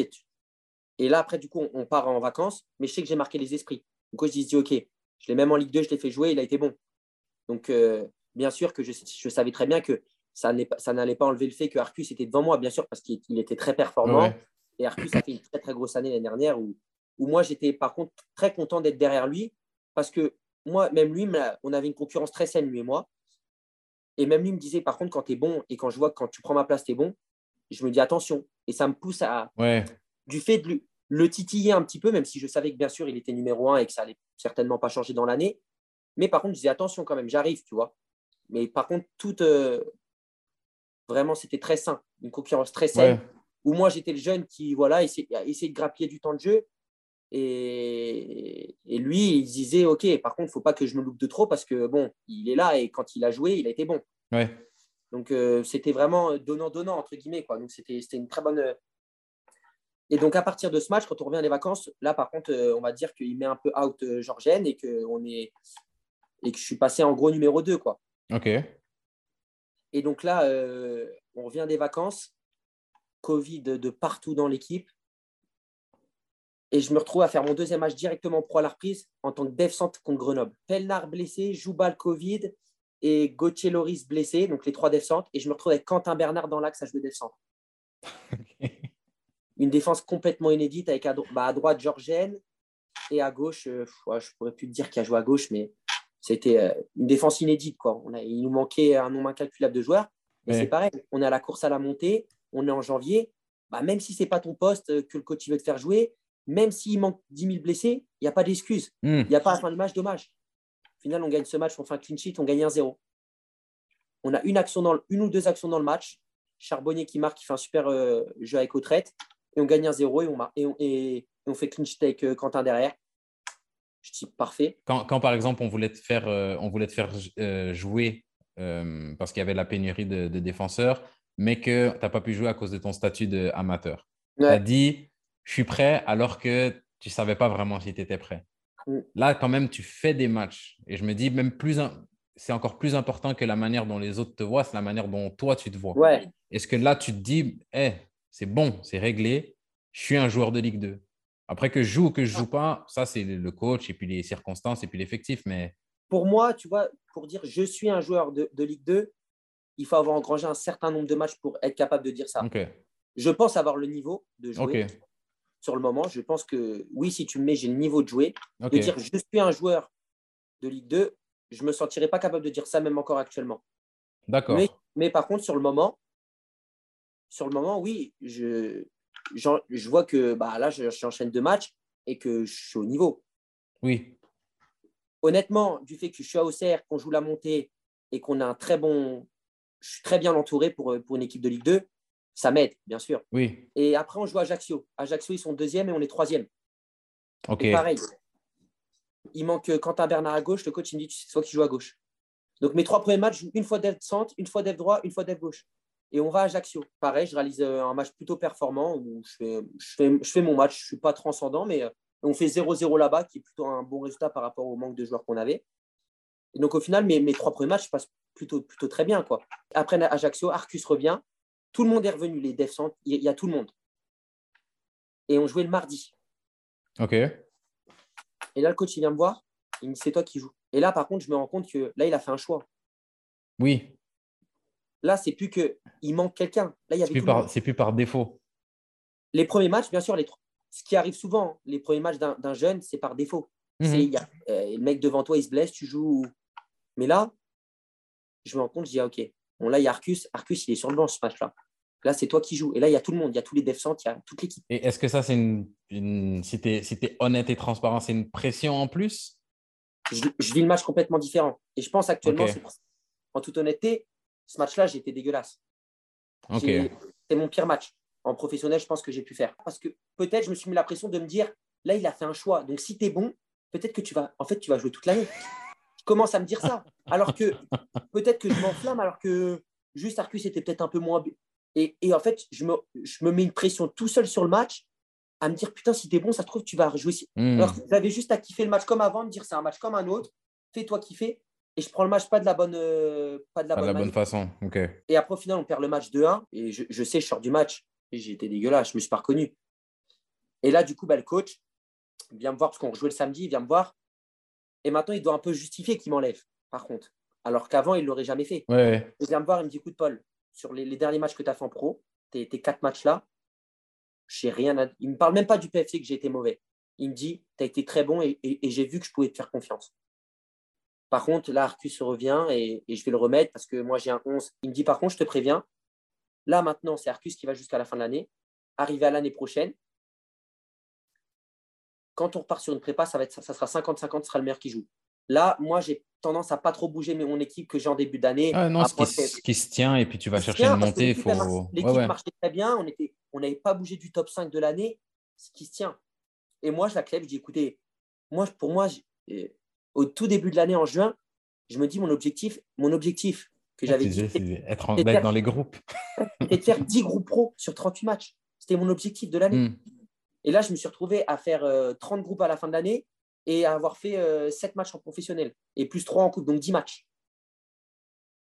S2: Et là, après, du coup, on, part en vacances, mais je sais que j'ai marqué les esprits. Donc, je dis OK, je l'ai même en Ligue 2, je l'ai fait jouer, il a été bon. Donc, euh, bien sûr que je, savais très bien que ça n'allait pas enlever le fait que Arcus était devant moi, bien sûr, parce qu'il était très performant. Et Arcus a fait une très, très grosse année l'année dernière où, où moi, j'étais par contre très content d'être derrière lui parce que moi, même lui, on avait une concurrence très saine, lui et moi. Et même lui me disait, par contre, quand tu es bon et quand je vois que quand tu prends ma place, tu es bon, je me dis attention. Et ça me pousse à. Du fait de le, titiller un petit peu, même si je savais que bien sûr il était numéro un et que ça allait certainement pas changer dans l'année. Mais par contre, je disais attention quand même, j'arrive, tu vois. Mais par contre, tout. Euh, vraiment, c'était très sain. Une concurrence très saine. Où moi, j'étais le jeune qui, voilà, essayait, essayait de grappiller du temps de jeu. Et, lui, il disait, OK, par contre, il ne faut pas que je me loupe de trop parce que, bon, il est là et quand il a joué, il a été bon. Donc, euh, c'était vraiment donnant-donnant, entre guillemets. Quoi. Donc, c'était une très bonne. Euh, et donc, à partir de ce match, quand on revient des vacances, là, par contre, euh, on va dire qu'il met un peu out Georgienne et que, on est... et que je suis passé en gros numéro 2. Quoi.
S1: OK.
S2: Et donc là, on revient des vacances. Covid de partout dans l'équipe. Et je me retrouve à faire mon deuxième match directement pro à la reprise en tant que dev centre contre Grenoble. Pelnard blessé, Joubal Covid et Gauthier Loris blessé, donc les trois dev centres. Et je me retrouve avec Quentin Bernard dans l'axe à jouer dev centre. Une défense complètement inédite avec à, bah, à droite Georgienne et à gauche, euh, je ne pourrais plus te dire qui a joué à gauche, mais c'était euh, une défense inédite. Quoi. On a, il nous manquait un nombre incalculable de joueurs. Mais c'est pareil, on est à la course à la montée, on est en janvier bah, même si ce n'est pas ton poste euh, que le coach veut te faire jouer, même s'il manque 10 000 blessés, il n'y a pas d'excuse.
S1: Hmm.
S2: Il n'y a pas à la fin du match, dommage. Au final, on gagne ce match, on fait un clean sheet, on gagne 1-0. On a une, action dans le- une ou deux actions dans le match. Charbonnier qui marque, qui fait un super euh, jeu avec Autrette. Et on gagne 1-0 et on, mar- et, on, et- et on fait clean sheet avec euh, Quentin derrière. Je dis parfait.
S1: Quand, quand, par exemple, on voulait te faire, euh, on voulait te faire jouer parce qu'il y avait la pénurie de, de défenseurs, mais que tu n'as pas pu jouer à cause de ton statut d'amateur. Tu as dit, je suis prêt, alors que tu ne savais pas vraiment si tu étais prêt.
S2: Mm.
S1: Là, quand même, tu fais des matchs. Et je me dis, même plus, un- c'est encore plus important que la manière dont les autres te voient, c'est la manière dont toi, tu te vois.
S2: Ouais.
S1: Est-ce que là, tu te dis, Eh, c'est bon, c'est réglé, je suis un joueur de Ligue 2 Après que je joue ou que je joue pas, ça, c'est le coach et puis les circonstances et puis l'effectif. Mais
S2: Pour moi, tu vois, pour dire je suis un joueur de, de Ligue 2, il faut avoir engrangé un certain nombre de matchs pour être capable de dire ça.
S1: OK.
S2: Je pense avoir le niveau de jouer.
S1: OK.
S2: Sur le moment, je pense que oui, si tu me mets, j'ai le niveau de jouer. De dire je suis un joueur de Ligue 2, je ne me sentirais pas capable de dire ça même encore actuellement.
S1: D'accord.
S2: Mais, mais par contre, sur le moment, sur le moment, oui, je, je vois que bah, là, je- j'enchaîne deux matchs et que je suis au niveau.
S1: Oui.
S2: Honnêtement, du fait que je suis à Auxerre, qu'on joue la montée et qu'on a un très bon. Je suis très bien entouré pour, pour une équipe de Ligue 2, ça m'aide, bien sûr.
S1: Oui.
S2: Et après, on joue à Ajaccio. Ajaccio, ils sont deuxième et on est troisième.
S1: OK.
S2: Et pareil, il manque euh, Quentin Bernard à gauche. Le coach, il me dit c'est toi qui joues à gauche. Donc, mes trois premiers matchs, je joue une fois dev centre, une fois dev droit, une fois dev gauche. Et on va à Ajaccio. Pareil, je réalise euh, un match plutôt performant où je fais, je fais, je fais mon match. Je ne suis pas transcendant, mais euh, on fait 0-0 là-bas, qui est plutôt un bon résultat par rapport au manque de joueurs qu'on avait. Et donc, au final, mes, mes trois premiers matchs passent plutôt, plutôt très bien. Quoi. Après Ajaccio, Arcus revient. Tout le monde est revenu, les dev centres. Il y, a tout le monde. Et on jouait le mardi.
S1: OK.
S2: Et là, le coach, il vient me voir. Il me dit, c'est toi qui joues. Et là, par contre, je me rends compte que là, il a fait un choix.
S1: Oui.
S2: Là, c'est plus que il manque quelqu'un. Là, il y
S1: C'est
S2: avait
S1: plus,
S2: le monde.
S1: par... c'est plus par défaut.
S2: Les premiers matchs, bien sûr, les... ce qui arrive souvent, les premiers matchs d'un jeune, c'est par défaut. C'est, il y a, euh, le mec devant toi, il se blesse, tu joues. Mais là, je me rends compte, je dis, ah, OK. Là, il y a Arcus. Arcus, il est sur le banc ce match-là. Là, c'est toi qui joues. Et là, il y a tout le monde. Il y a tous les défenseurs, il y a toute l'équipe.
S1: Et est-ce que ça, c'est une, une- Si tu es, si honnête et transparent, c'est une pression en plus?
S2: Je, je vis le match complètement différent. Et je pense actuellement, en toute honnêteté, ce match-là, j'ai été dégueulasse.
S1: OK.
S2: J'ai- C'est mon pire match en professionnel, je pense que j'ai pu faire. Parce que peut-être je me suis mis la pression de me dire, là, il a fait un choix. Donc, si tu es bon, peut-être que tu vas, en fait, tu vas jouer toute l'année. Commence à me dire ça. Alors que peut-être que je m'enflamme, alors que juste Arcus était peut-être un peu moins. Et, et en fait, je me, je me mets une pression tout seul sur le match à me dire, putain, si tu es bon, ça se trouve, tu vas rejouer.
S1: Hmm.
S2: Alors, vous avez juste à kiffer le match comme avant, me dire, c'est un match comme un autre. Fais-toi kiffer. Et je prends le match pas de la bonne, euh, pas de la
S1: Pas
S2: bonne
S1: la bonne
S2: manière.
S1: façon. OK.
S2: Et après, au final, on perd le match 2-1. Et je, je sais, je sors du match. J'ai été dégueulasse. Je ne me suis pas reconnu. Et là, du coup, bah, le coach vient me voir parce qu'on rejouait le samedi. Il vient me voir. Et maintenant, il doit un peu justifier qu'il m'enlève, par contre. Alors qu'avant, il ne l'aurait jamais fait.
S1: Ouais, ouais.
S2: Il vient me voir. Il me dit écoute, Paul, sur les, les derniers matchs que tu as fait en pro, tes, tes quatre matchs-là, j'ai rien à... Il ne me parle même pas du PFC que j'ai été mauvais. Il me dit tu as été très bon et, et- et j'ai vu que je pouvais te faire confiance. Par contre, là, Arcus revient et, et je vais le remettre parce que moi, j'ai un 11. Il me dit, par contre, je te préviens, là, maintenant, c'est Arcus qui va jusqu'à la fin de l'année. Arrivé à l'année prochaine, quand on repart sur une prépa, ça, va être, ça sera 50-50, ce sera le meilleur qui joue. Là, moi, j'ai tendance à pas trop bouger mais mon équipe que j'ai en début d'année.
S1: Ah, non, ce qui, se tient et puis tu vas chercher une montée.
S2: l'équipe,
S1: Faut... Ouais,
S2: marchait très bien, on était, on n'avait pas bougé du top 5 de l'année, ce qui se tient. Et moi, je l'accepte, je dis écoutez, moi, pour moi, euh, au tout début de l'année, en juin, je me dis mon objectif, mon objectif que j'avais dit,
S1: être en- dans les groupes.
S2: c'était de faire 10 groupes pro sur 38 matchs. C'était mon objectif de l'année.
S1: Hmm.
S2: Et là, je me suis retrouvé à faire euh, 30 groupes à la fin de l'année et à avoir fait euh, 7 matchs en professionnel et plus 3 en coupe, donc 10 matchs.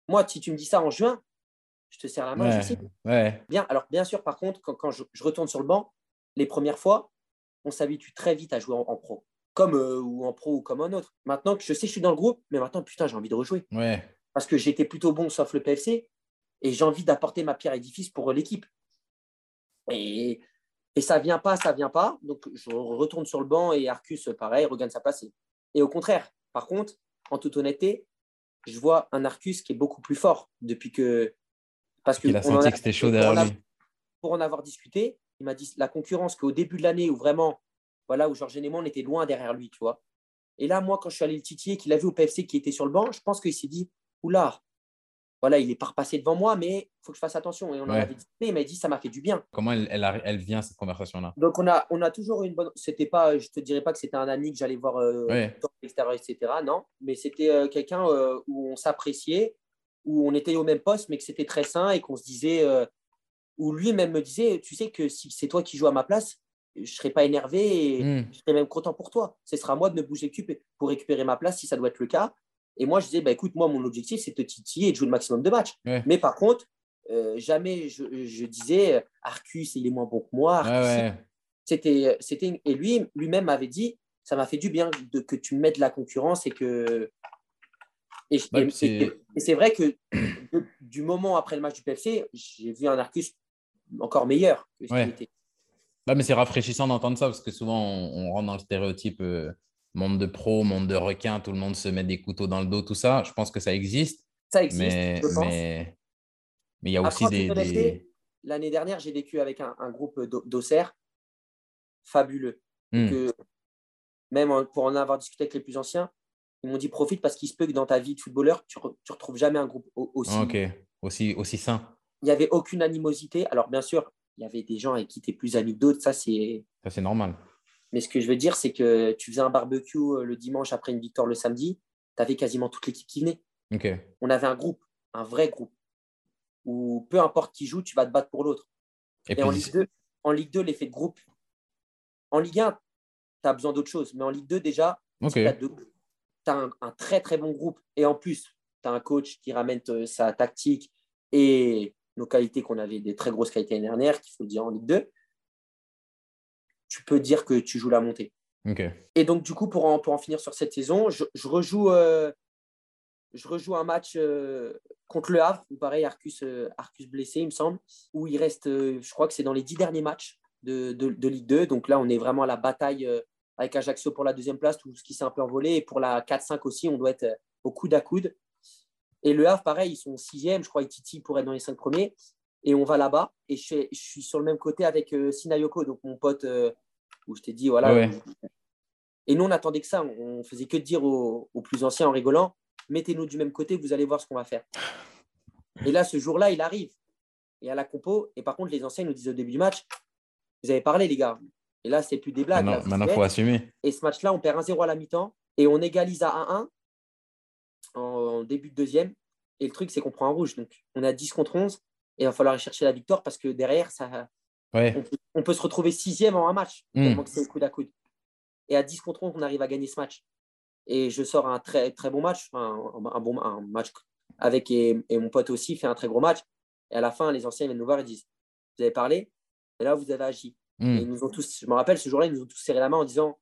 S2: Moi, si tu me dis ça en juin, je te serre la main, je
S1: Ouais,
S2: sais.
S1: ouais.
S2: Bien, alors bien sûr, par contre, quand, quand je, je retourne sur le banc, les premières fois, on s'habitue très vite à jouer en, en pro, comme euh, ou en pro ou comme un autre. Maintenant que je sais que je suis dans le groupe, mais maintenant, putain, j'ai envie de rejouer
S1: ouais.
S2: parce que j'étais plutôt bon sauf le PFC et j'ai envie d'apporter ma pierre à l'édifice pour l'équipe. Et, et ça vient pas, ça vient pas. Donc je retourne sur le banc et Arcus, pareil, regagne sa place. Et, et au contraire, par contre, en toute honnêteté, je vois un Arcus qui est beaucoup plus fort depuis que. Parce que
S1: Il a
S2: on
S1: senti que c'était chaud derrière lui.
S2: pour en avoir discuté, il m'a dit la concurrence qu'au début de l'année, où vraiment, voilà, où Georges Némon était loin derrière lui, tu vois. Et là, moi, quand je suis allé le titiller, qu'il a vu au PFC qui était sur le banc, je pense qu'il s'est dit Oula, voilà, il est pas repassé devant moi, mais il faut que je fasse attention. Et on en avait discuté, il m'a dit ça m'a fait du bien.
S1: Comment elle, elle, vient, cette conversation-là?
S2: Donc, on a, on a toujours une bonne. C'était pas, je te dirais pas que c'était un ami que j'allais voir euh, dans l'extérieur, etc. Non, mais c'était euh, quelqu'un euh, où on s'appréciait, où on était au même poste, mais que c'était très sain et qu'on se disait. Euh, où lui-même me disait Tu sais que si c'est toi qui joues à ma place, je ne serais pas énervé et hmm. je serais même content pour toi. Ce sera à moi de me bouger le cul pour récupérer ma place si ça doit être le cas. Et moi, je disais, bah, écoute, moi, mon objectif, c'est de te titiller et de jouer le maximum de matchs. Mais par contre, euh, jamais je, je, disais, Arcus, il est moins bon que moi. C'était, c'était, et lui, lui-même m'avait dit, ça m'a fait du bien de, que tu me mettes de la concurrence et que. Et, c'est vrai que du moment après le match du PFC, j'ai vu un Arcus encore meilleur que ce qu'il était.
S1: Bah, mais c'est rafraîchissant d'entendre ça parce que souvent on, rentre dans le stéréotype euh, monde de pro, monde de requin, tout le monde se met des couteaux dans le dos, tout ça. Je pense que ça existe.
S2: Ça existe,
S1: mais, je pense. Mais, il y a aussi des.
S2: L'année dernière, j'ai vécu avec un, groupe d'Auxerre fabuleux. Hmm. même pour en avoir discuté avec les plus anciens, ils m'ont dit profite parce qu'il se peut que dans ta vie de footballeur, tu ne retrouves jamais un groupe aussi.
S1: Ok, aussi, aussi sain.
S2: Il n'y avait aucune animosité. Alors, bien sûr, il y avait des gens avec qui tu es plus ami que d'autres. Ça, c'est.
S1: Ça, c'est normal.
S2: Mais ce que je veux dire, c'est que tu faisais un barbecue euh, le dimanche après une victoire le samedi, tu avais quasiment toute l'équipe qui venait. On avait un groupe, un vrai groupe, où peu importe qui joue, tu vas te battre pour l'autre. Et, en, Ligue 2, en Ligue 2, l'effet de groupe. En Ligue 1, tu as besoin d'autre chose. Mais en Ligue 2, déjà, tu as, un, un, très très bon groupe. Et en plus, tu as un coach qui ramène euh, sa tactique et nos qualités qu'on avait, des très grosses qualités l'année dernière, qu'il faut dire en Ligue 2, tu peux dire que tu joues la montée. Et donc, du coup, pour en, pour en finir sur cette saison, je, rejoue, euh, je rejoue un match euh, contre le Havre, où pareil, Arcus, euh, Arcus blessé, il me semble, où il reste, je crois que c'est dans les dix derniers matchs de, de, Ligue 2. Donc là, on est vraiment à la bataille avec Ajaccio pour la deuxième place, tout ce qui s'est un peu envolé. Et pour la 4-5 aussi, on doit être au coude à coude. Et le Havre, pareil, ils sont sixième, je crois, ils titillent pour être dans les cinq premiers. Et on va là-bas. Et je, suis sur le même côté avec Sinayoko, donc mon pote, où je t'ai dit, voilà. Et nous, on attendait que ça. On faisait que dire aux, plus anciens en rigolant mettez-nous du même côté, vous allez voir ce qu'on va faire. Et là, ce jour-là, il arrive. Et à la compo. Et par contre, les anciens nous disent au début du match vous avez parlé, les gars. Et là, c'est plus des blagues.
S1: Maintenant, il faut assumer.
S2: Et ce match-là, on perd 1-0 à la mi-temps et on égalise à 1-1 en, début de deuxième. Et le truc, c'est qu'on prend un rouge. Donc, on a 10 contre 11 et il va falloir aller chercher la victoire parce que derrière, ça, on, peut, se retrouver sixième en un match, mmh. c'est coude à coude. Et à 10 contre 11, on arrive à gagner ce match. Et je sors un très, très bon match, un, bon un match avec, et, mon pote aussi fait un très gros match. Et à la fin, les anciens viennent nous voir et disent Vous avez parlé, et là, vous avez agi. Mmh. nous ont tous, je me rappelle, ce jour-là, ils nous ont tous serré la main en disant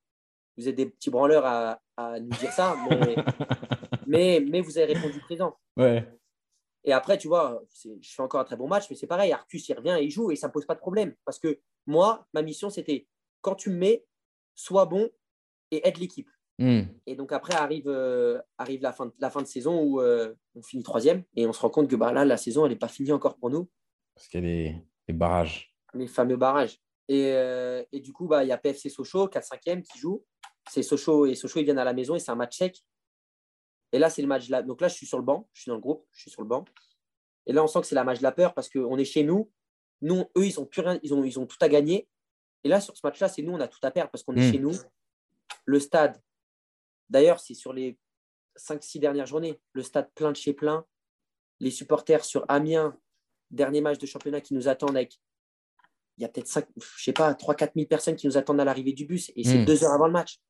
S2: Vous êtes des petits branleurs à, à nous dire ça, mais mais, mais vous avez répondu présent.
S1: Ouais.
S2: Et après, tu vois, je fais encore un très bon match, mais c'est pareil, Arcus, il revient et il joue et ça ne pose pas de problème. Parce que moi, ma mission, c'était quand tu me mets, sois bon et aide l'équipe. Hmm. Et donc après arrive, euh, arrive la, fin de, la fin de saison où euh, on finit troisième et on se rend compte que bah, là, la saison, elle n'est pas finie encore pour nous.
S1: Parce qu'il y a des, des, barrages.
S2: Les fameux barrages. Et, euh, et du coup, bah, il y a PFC Sochaux, 4-5e, qui joue. C'est Sochaux et Sochaux, ils viennent à la maison et c'est un match sec. Et là, c'est le match. Là. Donc là, je suis sur le banc, je suis dans le groupe, je suis sur le banc. Et là, on sent que c'est la match de la peur parce qu'on est chez nous. Nous, eux, ils ont, plus rien, ils, ont, ils ont tout à gagner. Et là, sur ce match-là, c'est nous, on a tout à perdre parce qu'on est hmm. chez nous. Le stade, d'ailleurs, c'est sur les 5-6 dernières journées, le stade plein de chez plein. Les supporters sur Amiens, dernier match de championnat qui nous attendent avec. Il y a peut-être 5, je sais pas, 3-4 000 personnes qui nous attendent à l'arrivée du bus et c'est hmm. deux heures avant le match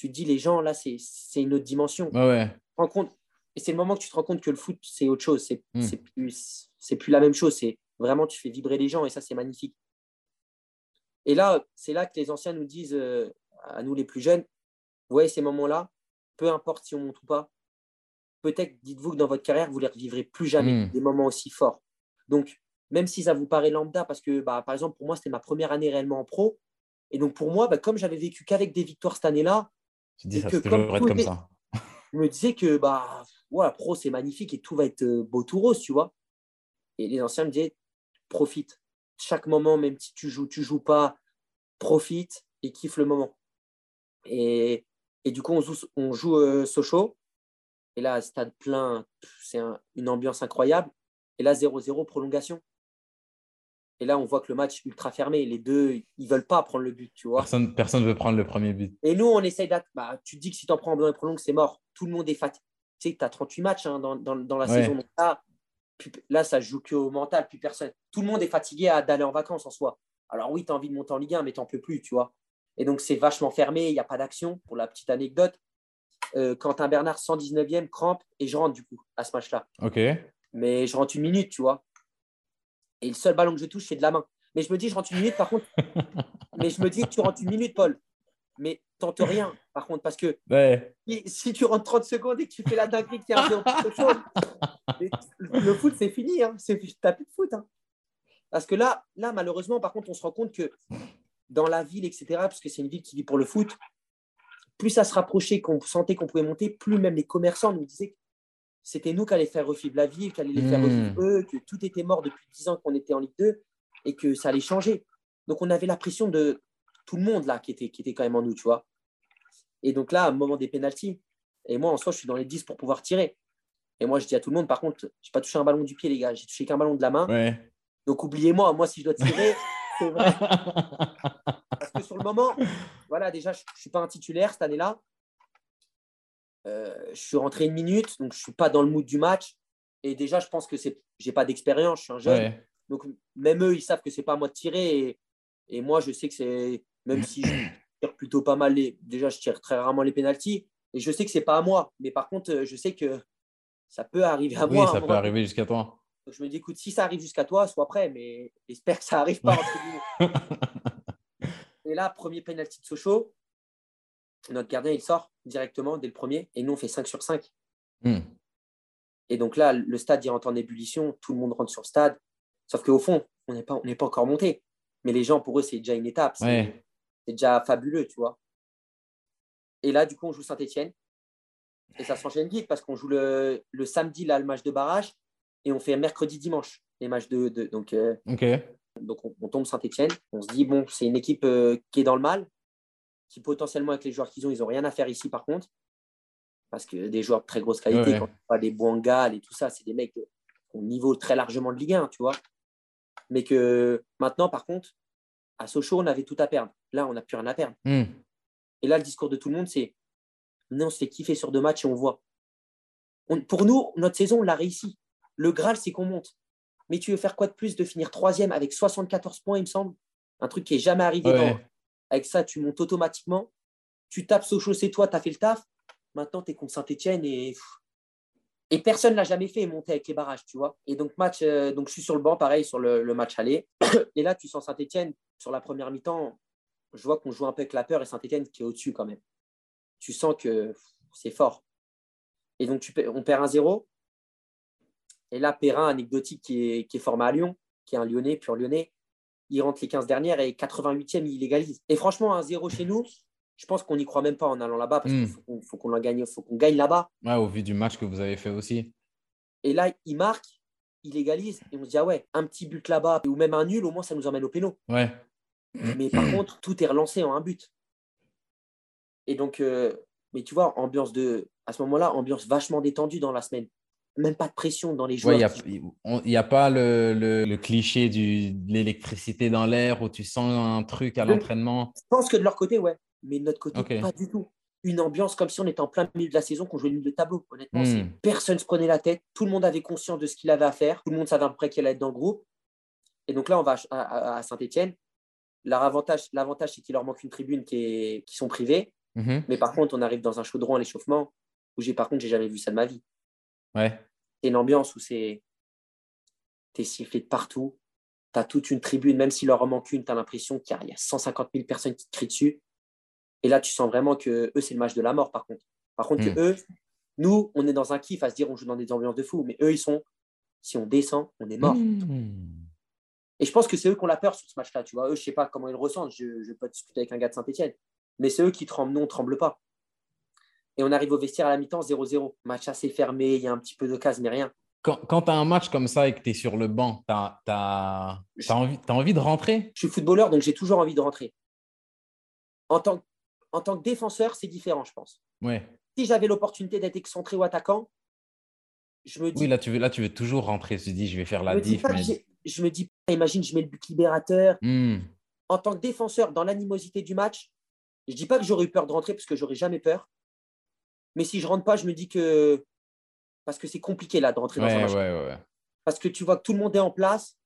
S2: tu te dis, les gens, là, c'est une autre dimension.
S1: Ouais.
S2: compte, et c'est le moment que tu te rends compte que le foot, c'est autre chose. C'est hmm. plus, plus la même chose. C'est vraiment, tu fais vibrer les gens et ça, c'est magnifique. Et là, c'est là que les anciens nous disent, euh, à nous les plus jeunes, vous voyez ces moments-là, peu importe si on monte ou pas, peut-être dites-vous que dans votre carrière, vous ne les revivrez plus jamais, hmm. des moments aussi forts. Donc, même si ça vous paraît lambda, parce que, bah, par exemple, pour moi, c'était ma première année réellement en pro. Et donc, pour moi, bah, comme j'avais vécu qu'avec des victoires cette année-là,
S1: tu dis, ça toujours être comme ça.
S2: Je me disais que bah, ouais, pro, c'est magnifique et tout va être euh, beau tout rose, tu vois. Et les anciens me disaient, profite. chaque moment, même si tu joues, tu joues pas, profite et kiffe le moment. Et, et du coup, on joue, on joue euh, Sochaux. Et là, stade plein, c'est une ambiance incroyable. Et là, 0-0, prolongation. Et là, on voit que le match est ultra fermé. Les deux, ils veulent pas prendre le but, tu vois.
S1: Personne ne veut prendre le premier but.
S2: Et nous, on essaye d'être. Bah, tu te dis que si tu en prends en prolongue, c'est mort. Tout le monde est fatigué. Tu sais, tu as 38 matchs hein, dans, dans, dans, la saison. là, là, ça joue qu'au mental, plus personne. Tout le monde est fatigué d'aller en vacances en soi. Alors oui, tu as envie de monter en Ligue 1, mais tu n'en peux plus, tu vois. Et donc, c'est vachement fermé, il n'y a pas d'action. Pour la petite anecdote, euh, Quentin Bernard, 119e, crampe, et je rentre du coup à ce match-là.
S1: Ok.
S2: Mais je rentre une minute, tu vois. Et le seul ballon que je touche, c'est de la main. Mais je me dis, je rentre une minute, par contre. mais je me dis que tu rentres une minute, Paul. Mais tente rien, par contre, parce que si tu rentres 30 secondes et que tu fais la dinguerie un peu chose, le foot, c'est fini. Hein. Tu n'as plus de foot. Hein. Parce que là, là, malheureusement, par contre, on se rend compte que dans la ville, etc., parce que c'est une ville qui vit pour le foot, plus ça se rapprochait, qu'on sentait qu'on pouvait monter, plus même les commerçants nous disaient que c'était nous qui allions faire revivre la ville, qui les faire hmm. revivre eux, que tout était mort depuis 10 ans qu'on était en Ligue 2 et que ça allait changer. Donc on avait la pression de tout le monde là qui était, qui était quand même en nous, tu vois. Et donc là, au moment des pénalties, et moi en soi, je suis dans les 10 pour pouvoir tirer. Et moi, je dis à tout le monde, par contre, je n'ai pas touché un ballon du pied, les gars, j'ai touché qu'un ballon de la main. Donc oubliez-moi, moi, si je dois tirer, c'est vrai. Parce que sur le moment, voilà, déjà, je ne suis pas un titulaire cette année-là. Euh, je suis rentré une minute, donc je ne suis pas dans le mood du match. Et déjà, je pense que je n'ai pas d'expérience, je suis un jeune. Donc même eux, ils savent que ce n'est pas à moi de tirer. Et, moi, je sais que c'est, même si je tire plutôt pas mal, les, déjà, je tire très rarement les pénalties. Et je sais que ce n'est pas à moi. Mais par contre, je sais que ça peut arriver à moi.
S1: Oui, ça peut arriver jusqu'à toi.
S2: Donc je me dis, écoute, si ça arrive jusqu'à toi, sois prêt, mais j'espère que ça n'arrive pas. et là, premier penalty de Sochaux, notre gardien, il sort directement dès le premier, et nous, on fait 5 sur 5. Hmm. Et donc là, le stade, il rentre en ébullition, tout le monde rentre sur le stade. Sauf qu'au fond, on n'est pas, pas encore monté. Mais les gens, pour eux, c'est déjà une étape. C'est déjà fabuleux, tu vois. Et là, du coup, on joue Saint-Etienne. Et ça s'enchaîne vite parce qu'on joue le, le samedi, là, le match de barrage et on fait mercredi, dimanche les matchs de. donc, euh, donc on, tombe Saint-Etienne. On se dit, bon, c'est une équipe euh, qui est dans le mal, qui potentiellement, avec les joueurs qu'ils ont, ils n'ont rien à faire ici par contre. Parce que des joueurs de très grosse qualité, quand pas des Boangal et tout ça, c'est des mecs au niveau très largement de Ligue 1, tu vois. Mais que maintenant, par contre, à Sochaux, on avait tout à perdre. Là, on n'a plus rien à perdre. Hmm. Et là, le discours de tout le monde, c'est non, on se fait kiffer sur deux matchs et on voit. pour nous, notre saison, on l'a réussi. Le Graal, c'est qu'on monte. Mais tu veux faire quoi de plus de finir troisième avec 74 points, il me semble? Un truc qui n'est jamais arrivé. Avec ça, tu montes automatiquement. Tu tapes Sochaux, c'est toi, tu as fait le taf. Maintenant, tu es contre Saint-Etienne et. Et personne ne l'a jamais fait monter avec les barrages, tu vois. Et donc, match, euh, je suis sur le banc, pareil, sur le, match aller. Et là, tu sens Saint-Etienne, sur la première mi-temps, je vois qu'on joue un peu avec la peur et Saint-Etienne qui est au-dessus quand même. Tu sens que c'est fort. Et donc, on perd un 0 et là, Perrin, anecdotique, qui est formé à Lyon, qui est un Lyonnais, pur Lyonnais, il rentre les 15 dernières et 88e, il légalise. Et franchement, un 0 chez nous, je pense qu'on n'y croit même pas en allant là-bas parce qu'il hmm. faut qu'on gagne, faut qu'on gagne là-bas.
S1: Ouais, au vu du match que vous avez fait aussi.
S2: Et là, il marque, il légalise et on se dit, ah ouais, un petit but là-bas ou même un nul, au moins ça nous emmène au péno.
S1: Ouais.
S2: Mais par contre, tout est relancé en un but. Et donc, euh, mais tu vois, ambiance de, à ce moment-là, ambiance vachement détendue dans la semaine même pas de pression dans les joueurs.
S1: Il n'y a, pas le, cliché du, de l'électricité dans l'air où tu sens un truc à l'entraînement.
S2: Je pense que de leur côté, ouais. Mais de notre côté, pas du tout. Une ambiance comme si on était en plein milieu de la saison, qu'on jouait le de tableau. Honnêtement, hmm. personne ne se prenait la tête. Tout le monde avait conscience de ce qu'il avait à faire. Tout le monde savait à peu près qu'il allait être dans le groupe. Et donc là, on va à, Saint-Etienne. L'avantage, l'avantage c'est qu'il leur manque une tribune qui, est, qui sont privées. Mhm. Mais par contre, on arrive dans un chaudron à l'échauffement où j'ai par contre, j'ai jamais vu ça de ma vie.
S1: Ouais.
S2: C'est une ambiance où c'est. es sifflé de partout. Tu as toute une tribune, même s'il leur en manque une, tu as l'impression qu'il y, a 150 000 personnes qui te crient dessus. Et là, tu sens vraiment que eux, c'est le match de la mort, par contre. Par contre, que hmm. eux, nous, on est dans un kiff à se dire on joue dans des ambiances de fou. Mais eux, ils sont. Si on descend, on est mort. Hmm. Et je pense que c'est eux qui ont la peur sur ce match-là. Tu vois, eux, je sais pas comment ils le ressentent. Je ne peux pas discuter avec un gars de Saint-Etienne. Mais c'est eux qui tremblent. Nous, on ne tremble pas. Et on arrive au vestiaire à la mi-temps 0-0. Match assez fermé, il y a un petit peu de casse, mais rien.
S1: quand, quand tu as un match comme ça et que tu es sur le banc, tu as, envie, envie de rentrer?
S2: Je suis footballeur, donc j'ai toujours envie de rentrer. En tant, en tant que défenseur, c'est différent, je pense.
S1: Ouais.
S2: Si j'avais l'opportunité d'être excentré ou attaquant, je me dis.
S1: Oui, là tu veux, là, tu veux toujours rentrer. Tu te dis, je vais faire la
S2: je
S1: diff.
S2: Je me dis, imagine, je mets le but libérateur.
S1: Hmm.
S2: En tant que défenseur, dans l'animosité du match, je ne dis pas que j'aurais eu peur de rentrer parce que j'aurais jamais peur. Mais si je rentre pas, je me dis que. Parce que c'est compliqué là de rentrer dans un match. Parce que tu vois que tout le monde est en place.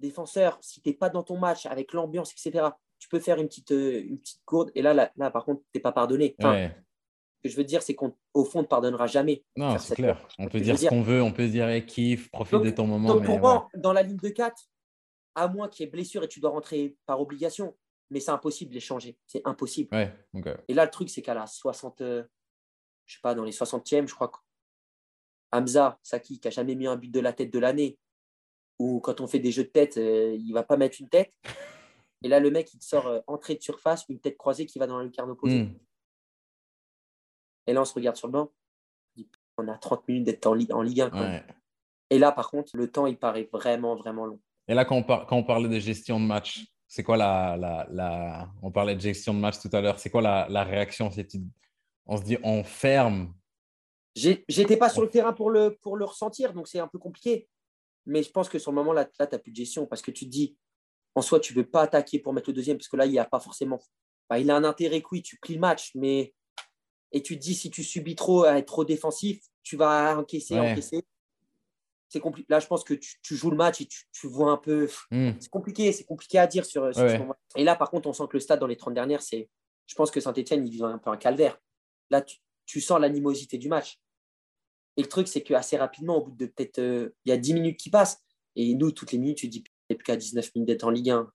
S2: Défenseur, si tu n'es pas dans ton match avec l'ambiance, etc., tu peux faire une petite, euh, une petite gourde. Et là, là, par contre, tu n'es pas pardonné. ce que je veux dire, c'est qu'au fond, on ne pardonnera jamais.
S1: Non, c'est clair. On peut dire ce qu'on veut, on peut dire hey, kiffe, profite de ton moment.
S2: Donc, pour moi, dans la ligne de 4, à moins qu'il y ait blessure et tu dois rentrer par obligation, mais c'est impossible de les changer. C'est impossible. Et là, le truc, c'est qu'à la 60, je sais pas, dans les 60e, je crois que Hamza, Saki, qui a jamais mis un but de la tête de l'année, ou quand on fait des jeux de tête, euh, il va pas mettre une tête. Et là, le mec, il sort euh, entrée de surface, une tête croisée qui va dans la lucarne opposée. Hmm. Et là, on se regarde sur le banc. On a 30 minutes d'être en, en, Ligue 1. Et là, par contre, le temps, il paraît vraiment, vraiment long.
S1: Et là, quand on, quand on parlait de gestion de match, c'est quoi la, la, la, On parlait de gestion de match tout à l'heure. C'est quoi la, la réaction on se dit on ferme.
S2: J'étais pas sur le terrain pour le, pour le ressentir, donc c'est un peu compliqué. Mais je pense que sur le moment, là, là tu n'as plus de gestion parce que tu te dis, en soi, tu ne veux pas attaquer pour mettre le deuxième parce que là, il n'y a pas forcément. Bah, il a un intérêt que oui, tu plies le match, mais. Et tu te dis, si tu subis trop à être trop défensif, tu vas encaisser, encaisser. C'est compliqué. Là, je pense que tu, joues le match et tu, vois un peu. Hmm. C'est compliqué, c'est compliqué à dire sur, ce moment. Et là, par contre, on sent que le stade dans les 30 dernières, c'est. Je pense que Saint-Etienne, il vit un peu un calvaire. Là, tu, sens l'animosité du match. Et le truc, c'est qu'assez rapidement, au bout de peut-être. Euh, il y a 10 minutes qui passent. Et nous, toutes les minutes, tu dis, il n'y plus qu'à 19 minutes d'être en Ligue 1.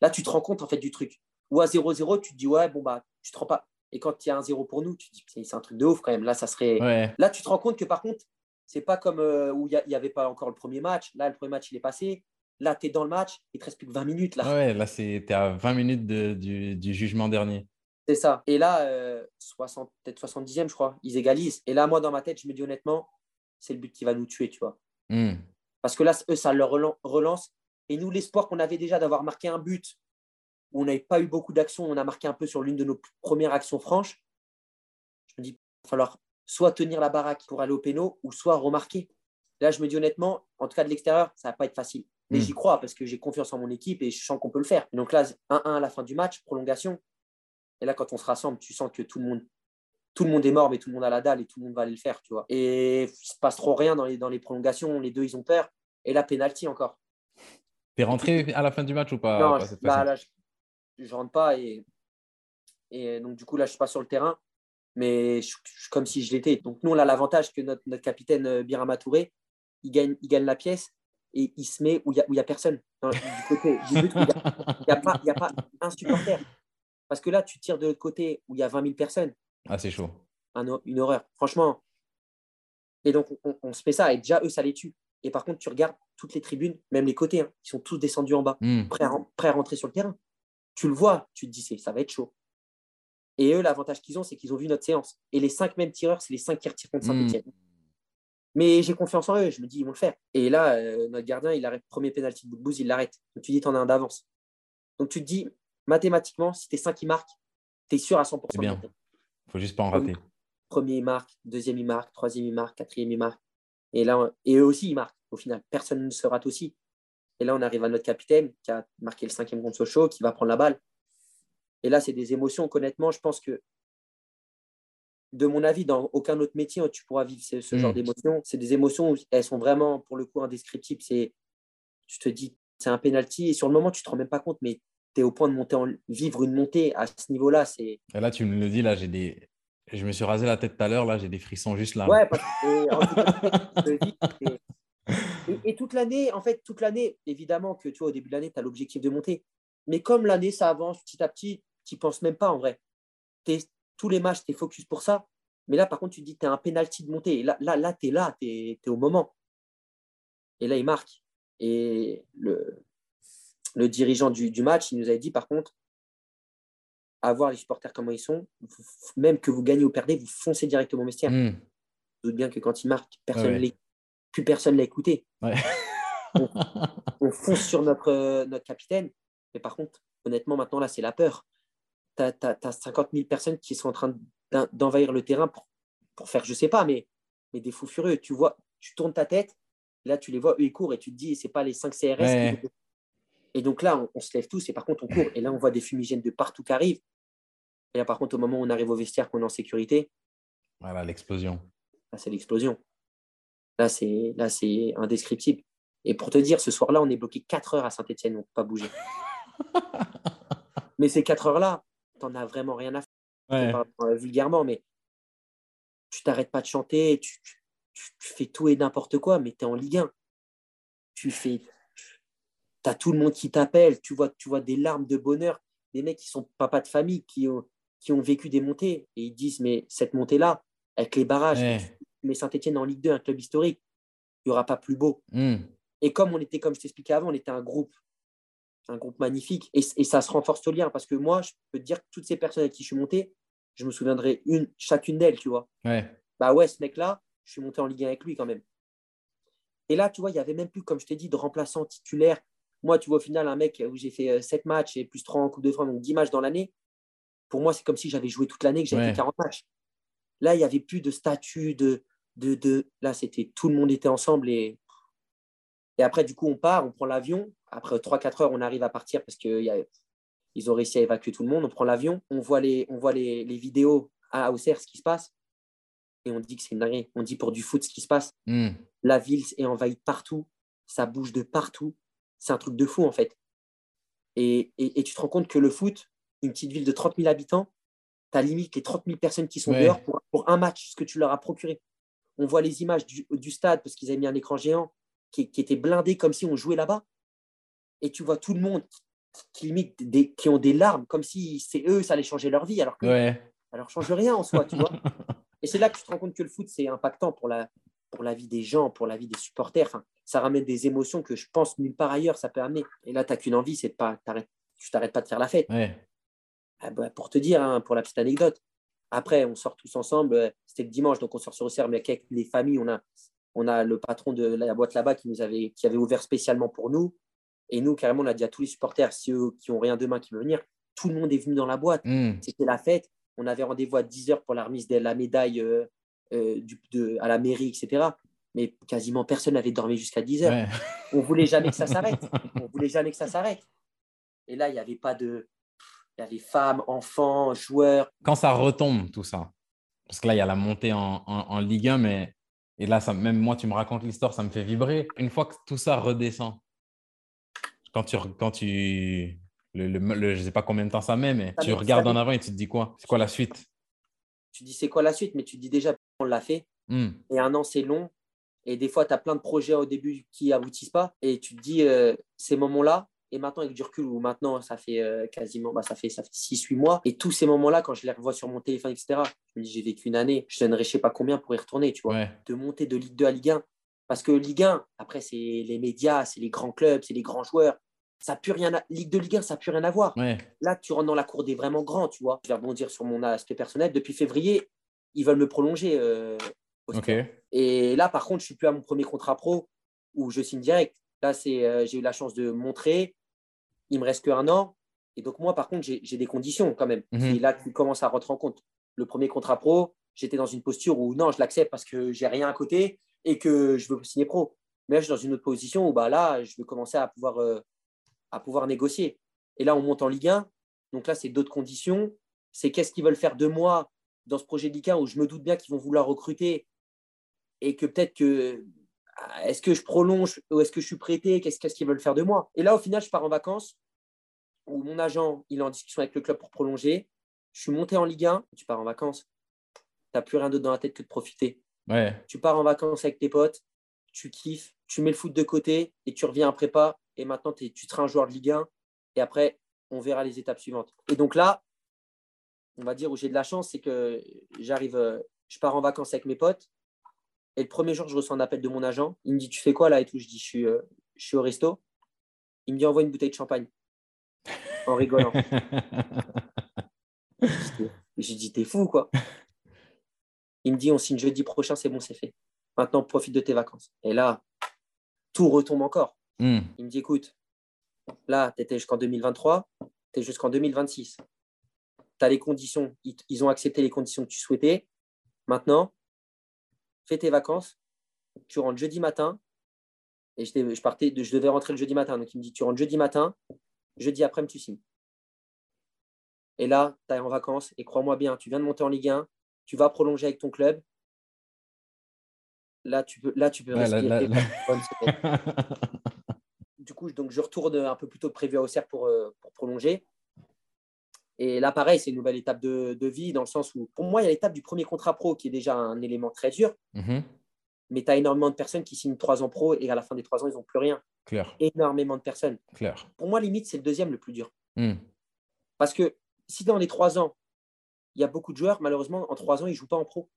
S2: là, tu te rends compte en fait du truc. Ou à 0-0, tu te dis, ouais, bon, bah, tu te rends pas. Et quand il y a un 0 pour nous, tu te dis, c'est un truc de ouf quand même. Là, ça serait. Là, tu te rends compte que par contre, c'est pas comme euh, où il n'y avait pas encore le premier match. Là, le premier match, il est passé. Là, tu es dans le match, il te reste plus que 20 minutes. Là,
S1: ouais, là, tu es à 20 minutes du, du, jugement dernier.
S2: C'est ça. Et là, euh, peut-être 70e, je crois, ils égalisent. Et là, moi, dans ma tête, je me dis honnêtement, c'est le but qui va nous tuer, tu vois.
S1: Hmm.
S2: Parce que là, eux, ça leur relance. Et nous, l'espoir qu'on avait déjà d'avoir marqué un but où on n'avait pas eu beaucoup d'actions, on a marqué un peu sur l'une de nos premières actions franches. Je me dis, il va falloir soit tenir la baraque pour aller au péno ou soit remarquer. Là, je me dis honnêtement, en tout cas de l'extérieur, ça va pas être facile. Mais hmm. j'y crois parce que j'ai confiance en mon équipe et je sens qu'on peut le faire. Donc là, 1-1 à la fin du match, prolongation. Et là, quand on se rassemble, tu sens que tout le monde, tout le monde est mort, mais tout le monde a la dalle et tout le monde va aller le faire, tu vois. Et il se passe trop rien dans les, dans les prolongations. Les deux, ils ont peur. Et là, penalty encore.
S1: T'es rentré à la fin du match ou pas,
S2: Non, là, je, ne rentre pas et, et donc du coup là, je suis pas sur le terrain, mais je, suis comme si je l'étais. Donc nous, on a l'avantage que notre, notre capitaine euh, Birama Touré, il gagne, il gagne la pièce et il se met où il n'y a, personne. du côté du but, il n'y a, a, a, pas un supporter. Parce que là, tu tires de l'autre côté où il y a 20 000 personnes.
S1: Ah, c'est chaud.
S2: une horreur. Franchement. Et donc, on, se fait ça. Et déjà, eux, ça les tue. Et par contre, tu regardes toutes les tribunes, même les côtés, hein, ils sont tous descendus en bas, hmm. prêts, à, rentrer sur le terrain. Tu le vois, tu te dis, ça va être chaud. Et eux, l'avantage qu'ils ont, c'est qu'ils ont vu notre séance. Et les cinq mêmes tireurs, c'est les cinq qui retirent contre Saint-Etienne. Hmm. Mais j'ai confiance en eux, je me dis, ils vont le faire. Et là, euh, notre gardien, il arrête premier pénalty de bout il l'arrête. Donc tu dis, tu en as un d'avance. Donc tu te dis, mathématiquement, si tu es 5 qui marquent, tu es sûr à 100%.
S1: C'est bien. Il faut juste pas en rater.
S2: Premier, il marque, deuxième, il marque, troisième, il marque, quatrième, il marque. Et, là, et eux aussi, ils marquent. Au final, personne ne se rate aussi. Et là, on arrive à notre capitaine qui a marqué le cinquième contre Sochaux, qui va prendre la balle. Et là, c'est des émotions honnêtement, je pense que, de mon avis, dans aucun autre métier, tu pourras vivre ce, genre hmm. d'émotions. C'est des émotions, elles sont vraiment, pour le coup, indescriptibles. C'est, tu te dis, c'est un penalty. Et sur le moment, tu ne te rends même pas compte, mais tu es au point de monter en, vivre une montée à ce niveau-là. C'est...
S1: Et là, tu me le dis, là, j'ai des. Je me suis rasé la tête tout à l'heure, là, j'ai des frissons juste là.
S2: Ouais, parce que, et, toute l'année, en fait, toute l'année, évidemment que tu vois, au début de l'année, tu as l'objectif de monter. Mais comme l'année, ça avance petit à petit, tu n'y penses même pas en vrai. Es, tous les matchs, tu es focus pour ça. Mais là, par contre, tu te dis, tu as un penalty de montée. Et là, là, là tu es là, tu es, es, au moment. Et là, il marque. Et le, le dirigeant du, match, il nous avait dit par contre, à voir les supporters comment ils sont, même que vous gagnez ou perdez, vous foncez directement au vestiaire. Mm. Vous doute bien que quand ils marquent, personne ne plus personne l'a écouté.
S1: Ouais.
S2: On fonce sur notre, euh, notre capitaine. Mais par contre, honnêtement, maintenant, là, c'est la peur. Tu as, 50 000 personnes qui sont en train d'en- d'envahir le terrain pour, pour faire, je sais pas, mais, mais des fous furieux. Tu vois, tu tournes ta tête, là, tu les vois, eux, ils courent et tu te dis, c'est pas les 5 CRS.
S1: Ouais.
S2: qui- Et donc là, on, on se lève tous et par contre, on court. Et là, on voit des fumigènes de partout qui arrivent. Et là, par contre, au moment où on arrive au vestiaire, qu'on est en sécurité,
S1: Voilà, l'explosion.
S2: là, c'est l'explosion. Là, c'est là, c'est indescriptible. Et pour te dire, ce soir-là, on est bloqué 4 heures à Saint-Etienne, on ne peut pas bouger. mais ces 4 heures-là, tu n'en as vraiment rien à faire,
S1: Ouais.
S2: vulgairement, mais tu t'arrêtes pas de chanter, tu- tu fais tout et n'importe quoi, mais tu es en Ligue 1. Tu fais. Tu as tout le monde qui t'appelle, tu vois, tu vois des larmes de bonheur, des mecs qui sont papas de famille, qui ont, qui ont vécu des montées, et ils disent, mais cette montée-là, avec les barrages,
S1: Ouais.
S2: mais Saint-Etienne en Ligue 2, un club historique, il n'y aura pas plus beau.
S1: Hmm.
S2: Et comme on était, comme je t'expliquais avant, on était un groupe, un groupe magnifique, et, et ça se renforce au lien, parce que moi, je peux te dire que toutes ces personnes avec qui je suis monté, je me souviendrai une, chacune d'elles, tu vois.
S1: Ouais.
S2: Bah ouais, ce mec-là, je suis monté en Ligue 1 avec lui quand même. Et là, tu vois, il n'y avait même plus, comme je t'ai dit, de remplaçant titulaire. Moi, tu vois, au final, un mec où j'ai fait 7 matchs et plus 3 en Coupe de France, donc 10 matchs dans l'année, pour moi, c'est comme si j'avais joué toute l'année, que j'avais
S1: Ouais.
S2: fait 40 matchs. Là, il n'y avait plus de statut, de, de, de... Là, c'était tout le monde était ensemble. Et, et après, du coup, on part, on prend l'avion. Après 3-4 heures, on arrive à partir parce qu'ils ont réussi à évacuer tout le monde. On prend l'avion, on voit les, on voit les, les vidéos à Auxerre, ce qui se passe. Et on dit que c'est une dinguerie. On dit pour du foot ce qui se passe.
S1: Hmm.
S2: La ville est envahie partout. Ça bouge de partout. C'est un truc de fou, en fait. Et, et, et tu te rends compte que le foot, une petite ville de 30 000 habitants, tu as limite les 30 000 personnes qui sont
S1: Ouais.
S2: dehors pour, pour un match, ce que tu leur as procuré. On voit les images du, du stade parce qu'ils avaient mis un écran géant qui, qui était blindé comme si on jouait là-bas. Et tu vois tout le monde qui, limite des, qui ont des larmes comme si c'est eux, ça allait changer leur vie, alors que
S1: Ouais.
S2: ça leur change rien en soi, tu vois. Et c'est là que tu te rends compte que le foot, c'est impactant pour la, pour la vie des gens, pour la vie des supporters. Enfin, ça ramène des émotions que je pense nulle part ailleurs, ça peut amener. Et là, tu n'as qu'une envie, c'est de pas. Tu t'arrêtes pas de faire la fête.
S1: Ouais.
S2: Ah bah, pour te dire, hein, pour la petite anecdote, après, on sort tous ensemble. euh, C'était le dimanche, donc on sort sur Auxerre, mais avec les familles, on a, on a le patron de la boîte là-bas qui nous avait, qui avait ouvert spécialement pour nous. Et nous, carrément, on a dit à tous les supporters, si eux qui ont rien demain qui veulent venir, tout le monde est venu dans la boîte.
S1: Hmm.
S2: C'était la fête. On avait rendez-vous à 10h pour la remise de la médaille euh, euh, du- de- à la mairie, etc. Mais quasiment personne n'avait dormi jusqu'à 10h.
S1: Ouais.
S2: On voulait jamais que ça s'arrête. On voulait jamais que ça s'arrête. Et là, il n'y avait pas de. Il y avait femmes, enfants, joueurs.
S1: Quand ça retombe, tout ça, parce que là, il y a la montée en, en- en Ligue 1, mais et là, ça, même moi, tu me racontes l'histoire, ça me fait vibrer. Une fois que tout ça redescend, quand tu, quand tu le, le- le- je ne sais pas combien de temps ça met, mais
S2: Ça
S1: tu
S2: met-
S1: regardes en
S2: met-
S1: avant et tu te dis quoi? C'est quoi la suite?
S2: Tu dis c'est quoi la suite, mais tu dis déjà, on l'a fait.
S1: Hmm.
S2: Et un an, c'est long. Et des fois, tu as plein de projets au début qui aboutissent pas. Et tu te dis, euh, ces moments-là, et maintenant avec du recul, ou maintenant, ça fait euh, quasiment, bah, ça fait, ça fait 6-8 mois. Et tous ces moments-là, quand je les revois sur mon téléphone, etc., je me dis, j'ai vécu une année, je donnerais je sais pas combien pour y retourner, tu vois.
S1: Ouais.
S2: De monter de Ligue 2 à Ligue 1. Parce que Ligue 1, après, c'est les médias, c'est les grands clubs, c'est les grands joueurs. Ça plus rien à... Ligue 2, Ligue 1, ça n'a plus rien à voir.
S1: Ouais.
S2: Là, tu rentres dans la cour des vraiment grands, tu vois. Je vais rebondir sur mon aspect personnel. Depuis février, ils veulent me prolonger. euh, Et là, par contre, je suis plus à mon premier contrat pro où je signe direct. Là, c'est, euh, j'ai eu la chance de montrer. Il me reste qu'un an. Et donc, moi, par contre, j'ai j'ai des conditions quand même.
S1: Mhm.
S2: Et là, tu commences à rentrer en compte. Le premier contrat pro, j'étais dans une posture où non, je l'accepte parce que j'ai rien à côté et que je veux signer pro. Mais là, je suis dans une autre position où bah, là, je veux commencer à pouvoir, euh, à pouvoir négocier. Et là, on monte en Ligue 1. Donc là, c'est d'autres conditions. C'est qu'est-ce qu'ils veulent faire de moi dans ce projet de Ligue 1 où je me doute bien qu'ils vont vouloir recruter et que peut-être que ah, est-ce que je prolonge ou est-ce que je suis prêté? Qu'est-ce qu'ils veulent faire de moi? Et là, au final, je pars en vacances où mon agent il est en discussion avec le club pour prolonger. Je suis monté en Ligue 1. Tu pars en vacances. Tu n'as plus rien d'autre dans la tête que de profiter.
S1: Ouais.
S2: Tu pars en vacances avec tes potes. Tu kiffes. Tu mets le foot de côté et tu reviens en prépa. Et maintenant, tu seras un joueur de Ligue 1. Et après, on verra les étapes suivantes. Et donc là, on va dire où j'ai de la chance, c'est que j'arrive, euh, je pars en vacances avec mes potes. Et le premier jour, je reçois un appel de mon agent. Il me dit Tu fais quoi là et tout Je dis Je suis, euh, je suis au resto. Il me dit Envoie une bouteille de champagne. En rigolant. Je dis, J'ai dit T'es fou, quoi. Il me dit On signe jeudi prochain, c'est bon, c'est fait. Maintenant, profite de tes vacances. Et là, tout retombe encore.
S1: Hmm.
S2: Il me dit, écoute, là, tu étais jusqu'en 2023, tu es jusqu'en 2026. Tu as les conditions, ils ont accepté les conditions que tu souhaitais. Maintenant, fais tes vacances, tu rentres jeudi matin, et je, partais de- je devais rentrer le jeudi matin. Donc, il me dit, tu rentres jeudi matin, jeudi après-midi, tu signes. Et là, tu es en vacances, et crois-moi bien, tu viens de monter en Ligue 1, tu vas prolonger avec ton club. Là, tu peux, là, tu peux
S1: Ouais, là-
S2: respirer.
S1: là- là-
S2: Bonne semaine. du coup, donc, je retourne un peu plus tôt que prévu à Auxerre pour, euh, pour prolonger. Et là, pareil, c'est une nouvelle étape de, de vie dans le sens où, pour moi, il y a l'étape du premier contrat pro qui est déjà un élément très dur,
S1: Mhm.
S2: mais tu as énormément de personnes qui signent trois ans pro et à la fin des trois ans, ils n'ont plus rien.
S1: Clair,
S2: Énormément de personnes.
S1: clair.
S2: Pour moi, limite, c'est le deuxième le plus dur.
S1: Hmm.
S2: Parce que si dans les trois ans, il y a beaucoup de joueurs, malheureusement, en trois ans, ils ne jouent pas en pro.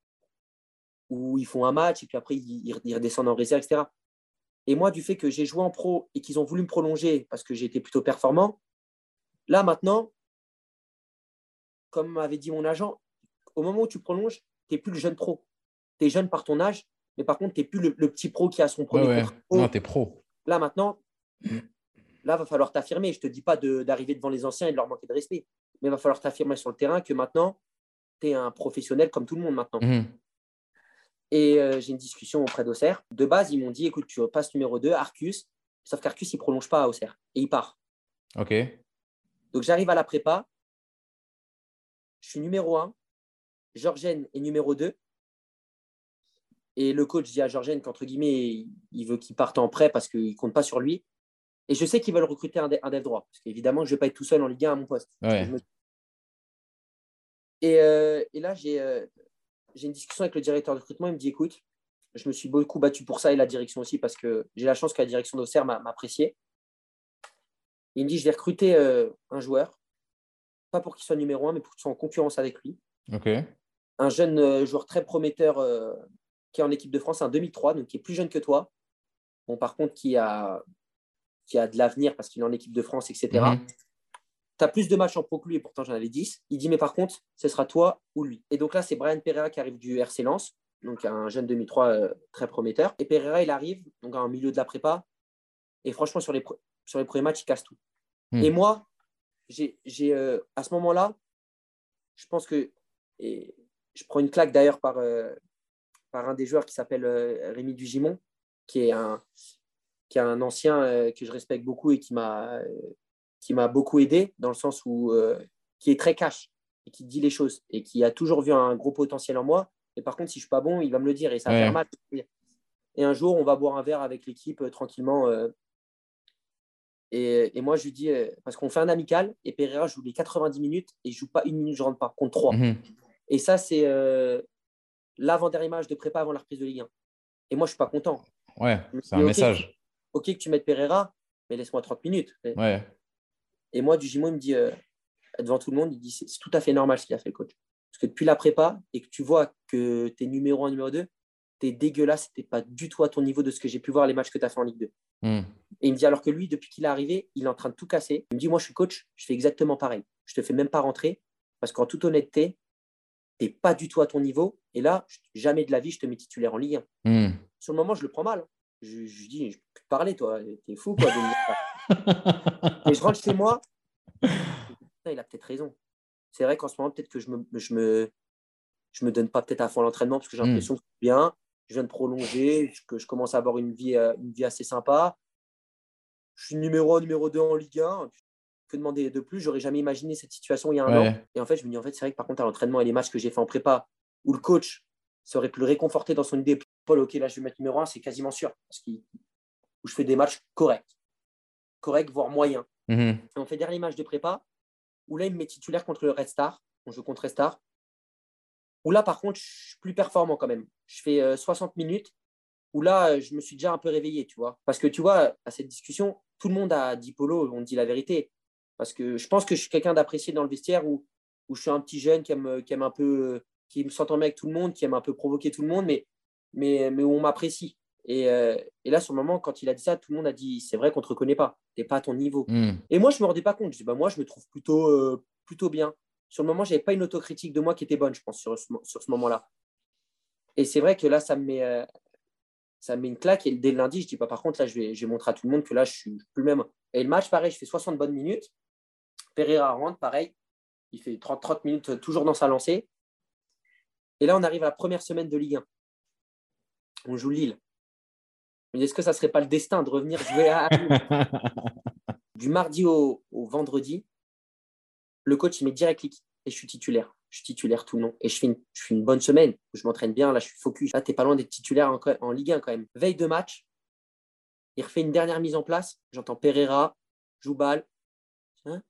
S2: Ou ils font un match et puis après, ils, ils- redescendent en réserve, etc. Et moi, du fait que j'ai joué en pro et qu'ils ont voulu me prolonger parce que été plutôt performant, là maintenant, comme m'avait dit mon agent, au moment où tu prolonges, tu n'es plus le jeune pro. Tu es jeune par ton âge, mais par contre, tu n'es plus le, le petit pro qui a son premier
S1: ouais.
S2: contrat.
S1: Non, t'es pro.
S2: Là, maintenant, là, va falloir t'affirmer. Je ne te dis pas de- d'arriver devant les anciens et de leur manquer de respect, mais il va falloir t'affirmer sur le terrain que maintenant, tu es un professionnel comme tout le monde maintenant.
S1: Mhm.
S2: Et euh, j'ai une discussion auprès d'Auxerre. De base, ils m'ont dit écoute, tu passes numéro 2, Arcus. Sauf qu'Arcus, il ne prolonge pas à Auxerre et il part.
S1: Ok.
S2: Donc, j'arrive à la prépa. Je suis numéro 1. Georgène est numéro 2. Et le coach dit à Georgène qu'entre guillemets, il veut qu'il parte en prêt parce qu'il ne compte pas sur lui. Et je sais qu'ils veulent recruter un, de- un dev droit. Parce qu'évidemment, je ne vais pas être tout seul en Ligue 1 à mon poste.
S1: Ouais.
S2: Je me- Et, euh, et là, j'ai euh, j'ai une discussion avec le directeur de recrutement. Il me dit écoute, je me suis beaucoup battu pour ça et la direction aussi parce que j'ai la chance que la direction d'Auxerre m'a m'a apprécié. Il me dit je vais recruter euh, un joueur, pas pour qu'il soit numéro un, mais pour qu'il soit en concurrence avec lui. Un jeune euh, joueur très prometteur euh, qui est en équipe de France, un 2003, donc qui est plus jeune que toi. Bon, par contre, qui a, qui a de l'avenir parce qu'il est en équipe de France, etc.
S1: Mhm.
S2: Tu as plus de matchs en pro que lui et pourtant j'en avais 10. Il dit, mais par contre, ce sera toi ou lui. Et donc là, c'est Brian Pereira qui arrive du RC Lens, donc un jeune 2003 euh, très prometteur. Et Pereira, il arrive, donc en milieu de la prépa. Et franchement, sur les, sur les premiers matchs, il casse tout.
S1: Hmm.
S2: Et moi, j'ai, j'ai, euh, à ce moment-là, je pense que. Et je prends une claque d'ailleurs par, euh, par un des joueurs qui s'appelle euh, Rémi Dugimon, qui est un, qui est un ancien que je respecte beaucoup et qui m'a, qui m'a beaucoup aidé, dans le sens où. qui est très cash et qui dit les choses et qui a toujours vu un gros potentiel en moi. Et par contre, si je suis pas bon, il va me le dire et ça va
S1: Ouais.
S2: faire mal. Et un jour, on va boire un verre avec l'équipe euh, tranquillement. euh, et, et moi, je lui dis, euh, parce qu'on fait un amical, et Pereira joue les 90 minutes, et je joue pas une minute, je rentre pas, contre 3.
S1: Mhm.
S2: Et ça, c'est euh, l'avant-dernier match de prépa avant la reprise de Ligue 1. Et moi, je suis pas content.
S1: Ouais, c'est un message.
S2: Ok que tu mettes Pereira, mais laisse-moi 30 minutes.
S1: Ouais.
S2: Et moi, du Gimo, il me dit, euh, devant tout le monde, il dit, c'est c'est tout à fait normal ce qu'il a fait, le coach. Parce que depuis la prépa, et que tu vois que tu es numéro 1, numéro 2, tu es dégueulasse, tu pas du tout à ton niveau de ce que j'ai pu voir les matchs que tu as fait en Ligue 2.
S1: Mhm.
S2: Et il me dit alors que lui, depuis qu'il est arrivé, il est en train de tout casser. Il me dit Moi, je suis coach, je fais exactement pareil. Je te fais même pas rentrer parce qu'en toute honnêteté, tu n'es pas du tout à ton niveau. Et là, jamais de la vie, je te mets titulaire en Ligue 1.
S1: Mhm.
S2: Sur le moment, je le prends mal. Je, je lui dis Je peux te parler, toi. T'es fou, quoi. de me dire ça. Et je rentre chez moi. Il a peut-être raison. C'est vrai qu'en ce moment, peut-être que je me, je me, je me donne pas peut-être à fond l'entraînement parce que j'ai
S1: Mm.
S2: l'impression que c'est bien. Je viens de prolonger, que je commence à avoir une vie, euh, une vie assez sympa. Je suis numéro 1, numéro 2 en Ligue 1. Que demander de plus? J'aurais jamais imaginé cette situation il y a un an. Et en fait, je me dis, en fait, c'est vrai que par contre, à l'entraînement et les matchs que j'ai fait en prépa, où le coach serait plus réconforté dans son idée, Paul, ok, là, je vais mettre numéro 1, c'est quasiment sûr. Parce qu'il- où je fais des matchs corrects. Corrects, voire moyens.
S1: Mhm.
S2: Et on fait dernier match de prépa, où là, il me met titulaire contre le Red Star. On joue contre Red Star. Où là, par contre, je suis plus performant quand même. Je fais euh, 60 minutes, où là, euh, je me suis déjà un peu réveillé, tu vois. Parce que tu vois, à cette discussion, tout le monde a dit Polo, on dit la vérité. Parce que je pense que je suis quelqu'un d'apprécié dans le vestiaire, où, où je suis un petit jeune qui aime, qui aime un peu, euh, qui s'entend bien avec tout le monde, qui aime un peu provoquer tout le monde, mais, mais, mais où on m'apprécie. Et, euh, et là, sur le moment, quand il a dit ça, tout le monde a dit c'est vrai qu'on ne te reconnaît pas, tu n'es pas à ton niveau.
S1: Mhm.
S2: Et moi, je ne me rendais pas compte. Je dis, bah, moi, je me trouve plutôt, euh, plutôt bien. Sur le moment, je n'avais pas une autocritique de moi qui était bonne, je pense, sur ce, sur ce moment-là. Et c'est vrai que là, ça me met, euh, ça me met une claque. Et dès le lundi, je dis, pas bah, par contre, là, je vais, je vais montrer à tout le monde que là, je suis plus le même. Et le match, pareil, je fais 60 bonnes minutes. Pereira rentre, pareil. Il fait 30, minutes toujours dans sa lancée. Et là, on arrive à la première semaine de Ligue 1. On joue Lille. Mais est-ce que ça ne serait pas le destin de revenir jouer à Du mardi au, vendredi, le coach il met direct clic et je suis titulaire. Je suis titulaire tout le long. Et je fais une, je une bonne semaine. Je m'entraîne bien. Là, je suis focus. Là, tu n'es pas loin d'être titulaire en, en, Ligue 1 quand même. Veille de match, il refait une dernière mise en place. J'entends Pereira, joue balle. Hein?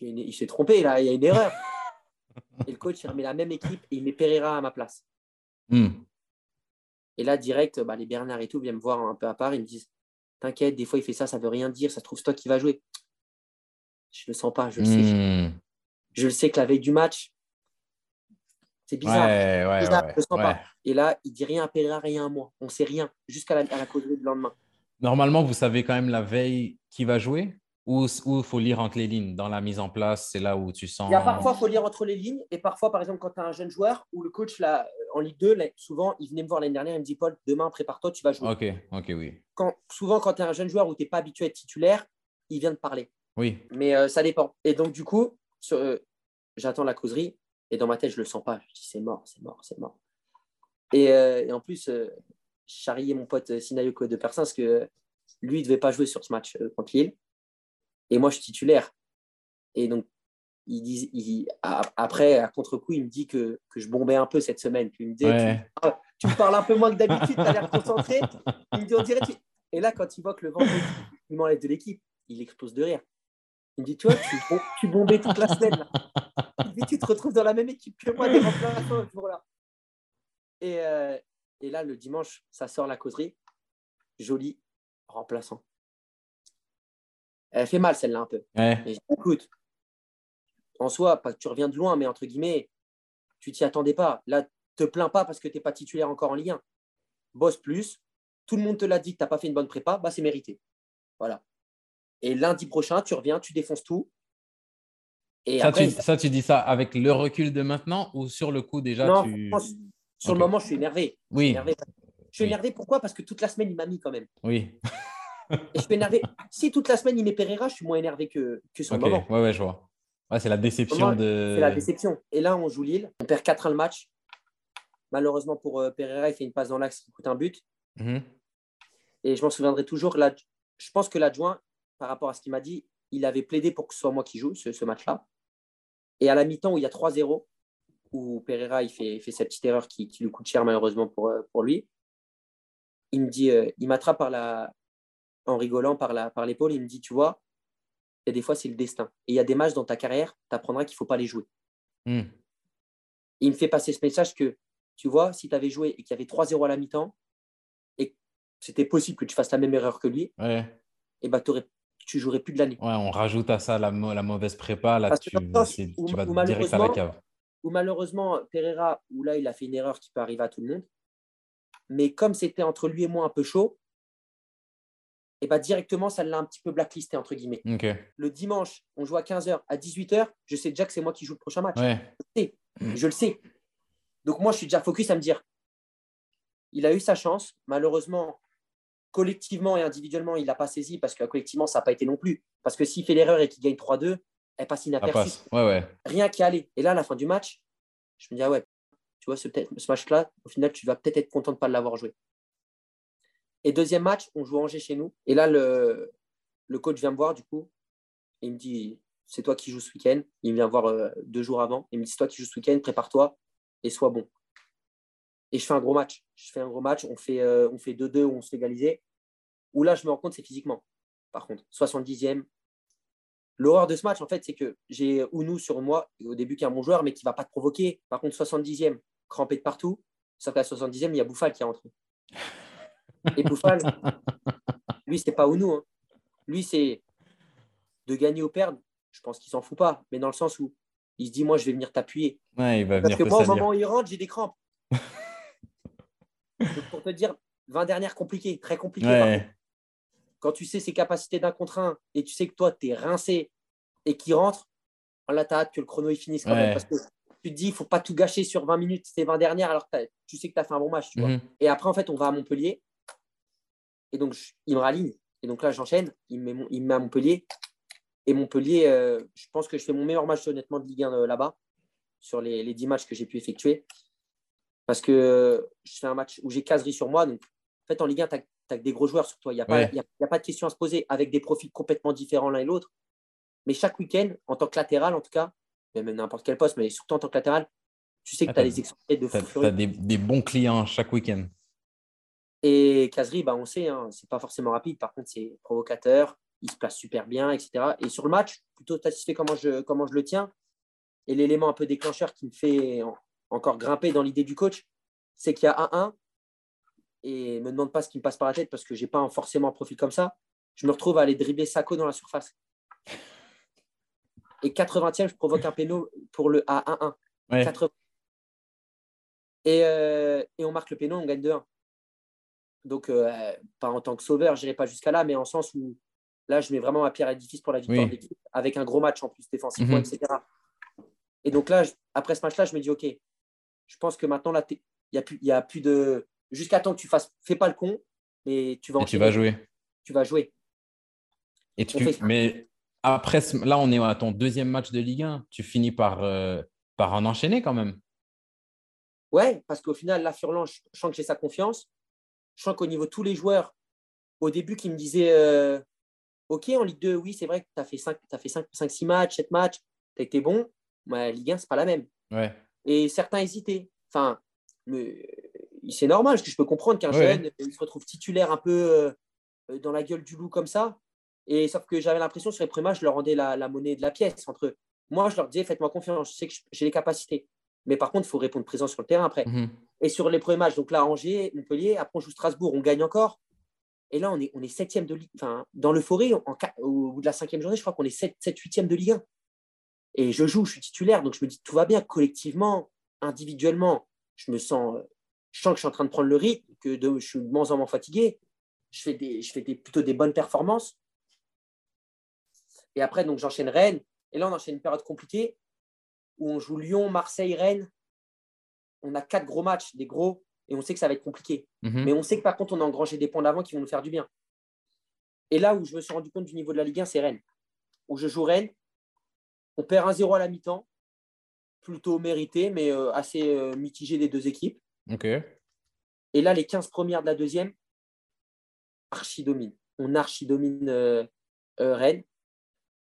S2: Il s'est trompé là, il y a une erreur. et le coach, il remet la même équipe et il met Pereira à ma place. Hmm. Et là, direct, bah, les Bernard et tout viennent me voir un peu à part. Ils me disent T'inquiète, des fois, il fait ça, ça veut rien dire. Ça se trouve, c'est toi qui vas jouer. Je ne le sens pas, je le sais. Je le sais que la veille du match, c'est bizarre. je le sens pas. Et là, il dit rien à Pereira, rien à moi. On ne sait rien jusqu'à la, la causerie du lendemain.
S1: Normalement, vous savez quand même la veille qui va jouer ou il faut lire entre les lignes dans la mise en place C'est là où tu sens.
S2: Il y a parfois, il faut lire entre les lignes. Et parfois, par exemple, quand tu as un jeune joueur ou le coach là, en Ligue 2, souvent, il venait me voir l'année dernière, il me dit Paul, demain, prépare-toi, tu vas jouer.
S1: Ok, ok, oui.
S2: Quand, souvent, quand tu es un jeune joueur où tu n'es pas habitué à être titulaire, il vient de parler.
S1: Oui.
S2: Mais euh, ça dépend. Et donc, du coup, euh, j'attends la causerie et dans ma tête, je ne le sens pas. Je dis c'est mort, c'est mort, c'est mort. Et, euh, et, en plus, je charriais mon pote Sinayoko de Persin parce que lui, il ne devait pas jouer sur ce match contre Lille. Et moi, je suis titulaire. Et donc, il dit, après, à contre-coup, il me dit que, que, je bombais un peu cette semaine. Il me dit, tu, me parles un peu moins que d'habitude, tu as l'air concentré. Il me dit, on dirait. Et là, quand il voit que le vendredi, il m'enlève de l'équipe, il explose de rire. Il me dit, tu vois, tu, bombais toute la semaine. Là. Dit, tu te retrouves dans la même équipe que moi, des remplaçants jour-là. Et, euh, et là, le dimanche, ça sort la causerie. Joli, remplaçant. Elle fait mal, celle-là, un peu. écoute, en soi, pas que tu reviens de loin, mais entre guillemets, tu t'y attendais pas. Là, te plains pas parce que tu n'es pas titulaire encore en Ligue 1. Bosse plus. Tout le monde te l'a dit que tu n'as pas fait une bonne prépa, bah, c'est mérité. Voilà. Et lundi prochain, tu reviens, tu défonces tout.
S1: Et ça, tu, ça, tu dis ça avec le recul de maintenant ou sur le coup déjà non,
S2: Sur le moment, je suis énervé.
S1: Oui.
S2: Je suis énervé. Pourquoi? Parce que toute la semaine, il m'a mis quand même.
S1: Oui.
S2: Et je suis énervé. Si toute la semaine il met Pereira, je suis moins énervé que, que sur le moment.
S1: Ouais, ouais, je vois. Ouais, c'est la déception de.
S2: C'est la déception. Et là, on joue Lille. On perd 4-1 le match. Malheureusement pour euh, Pereira, il fait une passe dans l'axe qui coûte un but. Mhm. Et je m'en souviendrai toujours. Là, je pense que l'adjoint, par rapport à ce qu'il m'a dit, il avait plaidé pour que ce soit moi qui joue ce, match-là. Et à la mi-temps où il y a 3-0, où Pereira il fait, fait cette petite erreur qui, qui, lui coûte cher malheureusement pour, euh, pour lui, il me dit, euh, il m'attrape par la, en rigolant par l'épaule, par il me dit, tu vois, il y a des fois, c'est le destin. Et il y a des matchs dans ta carrière, tu apprendras qu'il ne faut pas les jouer. Hmm. Il me fait passer ce message que, tu vois, si tu avais joué et qu'il y avait 3-0 à la mi-temps, et c'était possible que tu fasses la même erreur que lui, et eh ben, tu jouerais plus de l'année.
S1: Ouais, on rajoute à ça la, la mauvaise prépa, là, tu, vas direct à la cave.
S2: Ou malheureusement, Pereira, où là, il a fait une erreur qui peut arriver à tout le monde. Mais comme c'était entre lui et moi un peu chaud, et bah directement, ça l'a un petit peu blacklisté, entre guillemets. Le dimanche, on joue à 15h, à 18h, je sais déjà que c'est moi qui joue le prochain match. Je, le sais. Donc moi, je suis déjà focus à me dire, il a eu sa chance. Malheureusement, collectivement et individuellement, il n'a pas saisi parce que collectivement, ça n'a pas été non plus. Parce que s'il fait l'erreur et qu'il gagne 3-2, elle passe inaperçue. Rien qui allait. Et là, à la fin du match, je me dis, ah ouais, tu vois, ce, ce match-là, au final, tu vas peut-être être content de ne pas l'avoir joué. Et deuxième match, on joue Angers chez nous. Et là, le, le coach vient me voir, du coup. il me dit C'est toi qui joues ce week-end. Il vient voir euh, deux jours avant. Il me dit C'est toi qui joues ce week-end, prépare-toi et sois bon. Et je fais un gros match. Je fais un gros match. On fait 2-2 euh, on fait on se fait égaliser. Où là, je me rends compte, c'est physiquement. Par contre, 70e. L'horreur de ce match, en fait, c'est que j'ai Ounou sur moi, au début, qui est un bon joueur, mais qui ne va pas te provoquer. Par contre, 70e, crampé de partout. Sauf qu'à 70e, il y a Bouffal qui est rentré. Et Bouffal, lui, c'est pas nous. Hein. Lui, c'est de gagner ou perdre. Je pense qu'il s'en fout pas, mais dans le sens où il se dit, moi, je vais venir t'appuyer.
S1: Parce
S2: que moi, au moment où il rentre, j'ai des crampes. pour te dire, 20 dernières compliquées, très compliquées. Quand tu sais ses capacités d'un contre un et tu sais que toi, tu es rincé et qu'il rentre, là, tu as hâte que le chrono il finisse quand même. Parce que tu te dis, il faut pas tout gâcher sur 20 minutes, ces 20 dernières, alors que tu sais que tu as fait un bon match. Tu vois. Mhm. Et après, en fait, on va à Montpellier Et donc, il me raligne. Et donc là, j'enchaîne. Il me met, il met à Montpellier. Et Montpellier, euh, je pense que je fais mon meilleur match honnêtement de Ligue 1 euh, là-bas, sur les, les 10 matchs que j'ai pu effectuer. Parce que je fais un match où j'ai caserie sur moi. Donc, en fait, en Ligue 1, tu as, des gros joueurs sur toi. Il n'y a, pas, a, a pas de question à se poser avec des profils complètement différents l'un et l'autre. Mais chaque week-end, en tant que latéral, en tout cas, même n'importe quel poste, mais surtout en tant que latéral, tu sais que tu as des excentrés de
S1: fou Tu as des, des, bons clients chaque week-end.
S2: Et Kazri, bah, on sait, hein, c'est pas forcément rapide. Par contre, c'est provocateur, il se place super bien, etc. Et sur le match, plutôt satisfait comment je, comment je le tiens. Et l'élément un peu déclencheur qui me fait encore grimper dans l'idée du coach, c'est qu'il y a un 1 et me demande pas ce qui me passe par la tête parce que j'ai pas forcément un profil comme ça. Je me retrouve à aller dribbler Sako dans la surface. Et 80e, je provoque un péno pour le A1-1. Euh, et, on marque le péno, on gagne 2-1. Donc, euh, pas en tant que sauveur, je n'irai pas jusqu'à là, mais en sens où là, je mets vraiment ma pierre à l'édifice pour la victoire de l'équipe, avec un gros match en plus défensivement, mhm. etc. Et donc là, après ce match-là, je me dis, OK, je pense que maintenant, il n'y a, plus, y a plus de. Jusqu'à temps que tu fasses, fais pas le con, mais tu vas,
S1: tu vas jouer.
S2: Tu vas jouer.
S1: Et tu... Mais après, là, on est à ton deuxième match de Ligue 1. Tu finis par, euh, par en enchaîner quand même.
S2: Ouais, parce qu'au final, là, Furlan, je sens que j'ai sa confiance. Je sens qu'au niveau de tous les joueurs, au début, qui me disaient euh, Ok, en Ligue 2, oui, c'est vrai que tu as fait 5, as fait 5, 5, 6 matchs, 7 matchs, tu as été bon. Mais Ligue 1, ce n'est pas la même.
S1: Ouais.
S2: Et certains hésitaient. Enfin, c'est normal, parce que je peux comprendre qu'un jeune il se retrouve titulaire un peu euh, dans la gueule du loup comme ça. Et sauf que j'avais l'impression sur les premiers matchs, je leur rendais la, la, monnaie de la pièce entre eux. Moi, je leur disais, faites-moi confiance, je sais que j'ai les capacités. Mais par contre, il faut répondre présent sur le terrain après. Mhm. Et sur les premiers matchs, donc là, Angers, Montpellier, après on joue Strasbourg, on gagne encore. Et là, on est, on est septième de Ligue. Enfin, dans l'euphorie, au bout de la cinquième journée, je crois qu'on est 7, 7 8 de Ligue 1. Et je joue, je suis titulaire, donc je me dis tout va bien collectivement, individuellement. Je me sens, je sens que je suis en train de prendre le rythme, que de, je suis de moins en moins fatigué. Je fais, des, je fais des, plutôt des bonnes performances. Et après, donc j'enchaîne Rennes. Et là, on enchaîne une période compliquée où on joue Lyon, Marseille, Rennes. On a quatre gros matchs, des gros, et on sait que ça va être compliqué. Mhm. Mais on sait que par contre, on a engrangé des points d'avant qui vont nous faire du bien. Et là où je me suis rendu compte du niveau de la Ligue 1, c'est Rennes. Où je joue Rennes, on perd 1-0 à la mi-temps, plutôt mérité, mais euh, assez euh, mitigé des deux équipes. Et là, les 15 premières de la deuxième, archi domine. On archi domine euh, Rennes.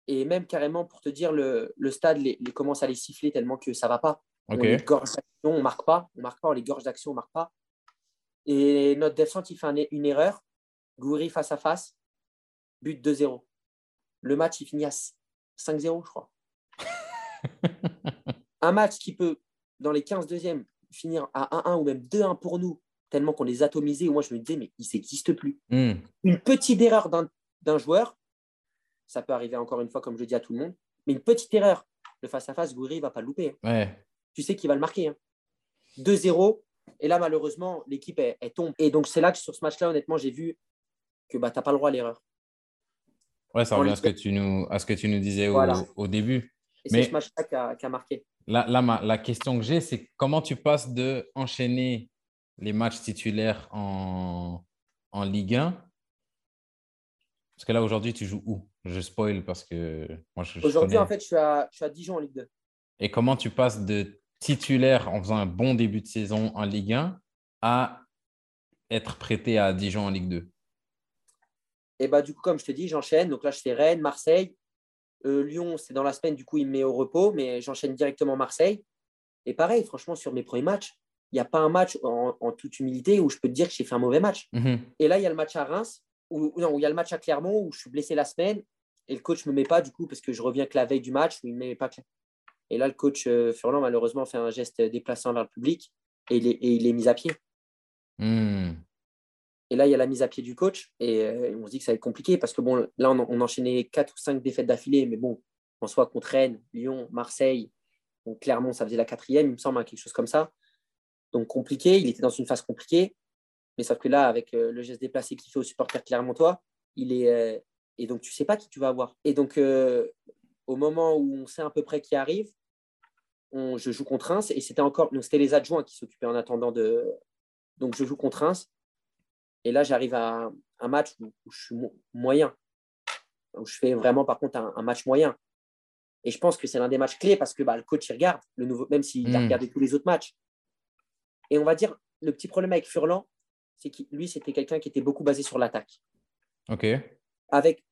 S2: Et même carrément, pour te dire, le, stade les, commence à les siffler tellement que ça ne va pas. On les gorge d'action, on ne marque pas. On marque pas, on les gorge d'action, on ne marque pas. Et notre descente, il fait une erreur. Goury face à face, but 2-0. Le match, il finit à 5-0, je crois. un match qui peut, dans les 15 deuxièmes, finir à 1-1 ou même 2-1 pour nous, tellement qu'on les atomisés. Moi, je me disais, mais il n'existe plus. Hmm. Une petite erreur d'un joueur, ça peut arriver encore une fois, comme je dis à tout le monde. Mais une petite erreur de face à face, Gouiri ne va pas le louper.
S1: Hein.
S2: Tu sais qu'il va le marquer. 2-0. Hein. Et là, malheureusement, l'équipe, elle, tombe. Et donc, c'est là que sur ce match-là, honnêtement, j'ai vu que bah, tu n'as pas le droit à l'erreur.
S1: Ouais, ça revient à ce, que tu nous, à ce que tu nous disais au, début.
S2: Et c'est ce match-là qui a, marqué.
S1: Là, la question que j'ai, c'est comment tu passes de enchaîner les matchs titulaires en, en Ligue 1 parce que là, aujourd'hui, tu joues où? Je spoil parce que moi, je.
S2: Aujourd'hui, en fait, je suis, à, je suis à Dijon en Ligue 2.
S1: Et comment tu passes de titulaire en faisant un bon début de saison en Ligue 1 à être prêté à Dijon en Ligue 2
S2: Et bah, du coup, comme je te dis, j'enchaîne. Donc là, je fais Rennes, Marseille. Euh, Lyon, c'est dans la semaine, du coup, il me met au repos, mais j'enchaîne directement Marseille. Et pareil, franchement, sur mes premiers matchs, il n'y a pas un match en, toute humilité où je peux te dire que j'ai fait un mauvais match. Mhm. Et là, il y a le match à Reims où, non, il y a le match à Clermont où je suis blessé la semaine et le coach ne me met pas du coup parce que je reviens que la veille du match où il ne met pas. Et là, le coach euh, Furlan, malheureusement, fait un geste déplaçant vers le public et il est, il est mis à pied.
S1: Hmm.
S2: Et là, il y a la mise à pied du coach et euh, on se dit que ça va être compliqué parce que bon, là, on, enchaînait 4 ou 5 défaites d'affilée, mais bon, en soit contre Rennes, Lyon, Marseille, donc Clermont, ça faisait la quatrième, il me semble, hein, quelque chose comme ça. Donc compliqué, il était dans une phase compliquée. Mais sauf que là, avec euh, le geste déplacé qu'il fait au supporter Clermontois, il est. Euh, et donc, tu sais pas qui tu vas avoir. Et donc, euh, au moment où on sait à peu près qui arrive, on, je joue contre Reims. Et c'était encore. C'était les adjoints qui s'occupaient en attendant de. Donc, je joue contre Reims. Et là, j'arrive à un match où, je suis moyen, où je fais vraiment, par contre, un, match moyen. Et je pense que c'est l'un des matchs clés parce que bah, le coach, il regarde, le nouveau, même s'il a hmm. regardé tous les autres matchs. Et on va dire, le petit problème avec Furlan, c'est que lui, c'était quelqu'un qui était beaucoup basé sur l'attaque.
S1: OK.
S2: Avec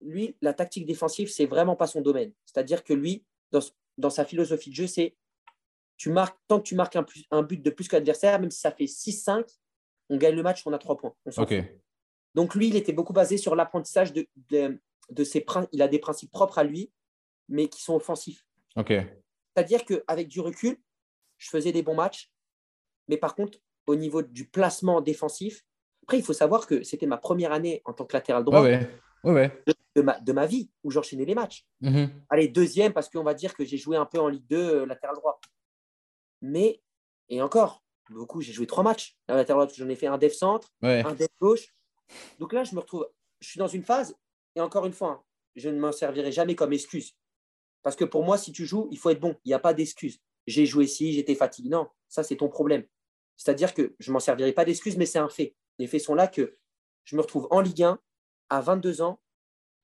S2: lui, la tactique défensive, c'est vraiment pas son domaine. C'est-à-dire que lui, dans, dans, sa philosophie de jeu, c'est tu marques, tant que tu marques un, un but de plus que l'adversaire, même si ça fait 6-5, on gagne le match, on a 3 points. Donc lui, il était beaucoup basé sur l'apprentissage de, de, ses Il a des principes propres à lui, mais qui sont offensifs. C'est-à-dire qu'avec du recul, je faisais des bons matchs, mais par contre, au niveau du placement défensif, après, il faut savoir que c'était ma première année en tant que latéral droit
S1: De,
S2: ma, de, ma, vie où j'enchaînais les matchs.
S1: Mm-hmm.
S2: Allez, deuxième, parce qu'on va dire que j'ai joué un peu en Ligue 2 euh, latéral droit. Mais, et encore, beaucoup, j'ai joué trois matchs. J'en ai fait un dev centre, un dev gauche. Donc là, je me retrouve, je suis dans une phase, et encore une fois, hein, je ne m'en servirai jamais comme excuse. Parce que pour moi, si tu joues, il faut être bon. Il n'y a pas d'excuse. J'ai joué ici, j'étais fatigué. Non, ça, c'est ton problème. C'est-à-dire que je ne m'en servirai pas d'excuse, mais c'est un fait. Les faits sont là que je me retrouve en Ligue 1 à 22 ans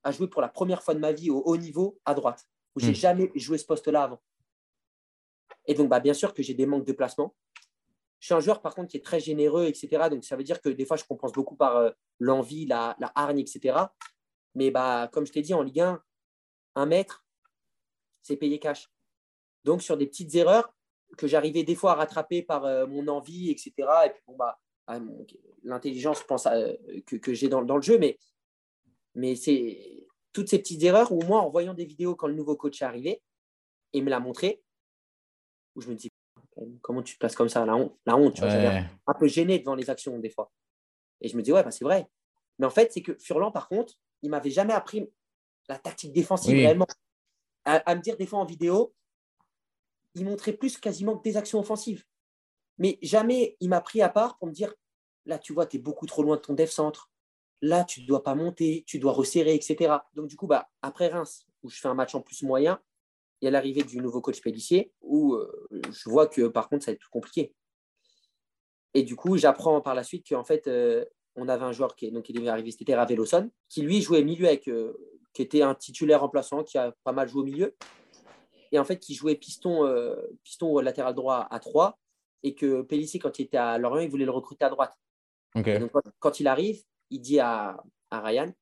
S2: à jouer pour la première fois de ma vie au haut niveau à droite, où j'ai hmm. jamais joué ce poste-là avant. Et donc, bah, bien sûr que j'ai des manques de placement. Je suis un joueur, par contre, qui est très généreux, etc. Donc, ça veut dire que des fois, je compense beaucoup par euh, l'envie, la, hargne, etc. Mais bah, comme je t'ai dit, en Ligue 1, un mètre, c'est payé cash. Donc, sur des petites erreurs que j'arrivais des fois à rattraper par euh, mon envie, etc. Et puis, bon, bah, l'intelligence, je pense, euh, que, j'ai dans, le jeu. Mais, mais c'est toutes ces petites erreurs où moi, en voyant des vidéos quand le nouveau coach est arrivé, et me l'a montré, où je me dis, comment tu te places comme ça? La honte, la honte tu vois, un peu gêné devant les actions des fois. Et je me dis, ouais, bah, c'est vrai. Mais en fait, c'est que Furlan, par contre, il m'avait jamais appris la tactique défensive réellement. À, me dire des fois en vidéo, il montrait plus quasiment que des actions offensives. Mais jamais il m'a pris à part pour me dire, là, tu vois, tu es beaucoup trop loin de ton dev centre. Là, tu ne dois pas monter, tu dois resserrer, etc. Donc, du coup, bah, après Reims, où je fais un match en plus moyen, il y a l'arrivée du nouveau coach Pellissier où euh, je vois que par contre, ça va être plus compliqué. Et du coup, j'apprends par la suite qu'en fait, euh, on avait un joueur qui, donc, qui devait arriver, c'était Raveloson, qui lui jouait milieu avec, euh, qui était un titulaire remplaçant, qui a pas mal joué au milieu. Et en fait, qui jouait piston, piston latéral droit à 3. Et que Pellissier, quand il était à Lorient, il voulait le recruter à droite.
S1: donc,
S2: quand, il arrive, il dit à, à Ryan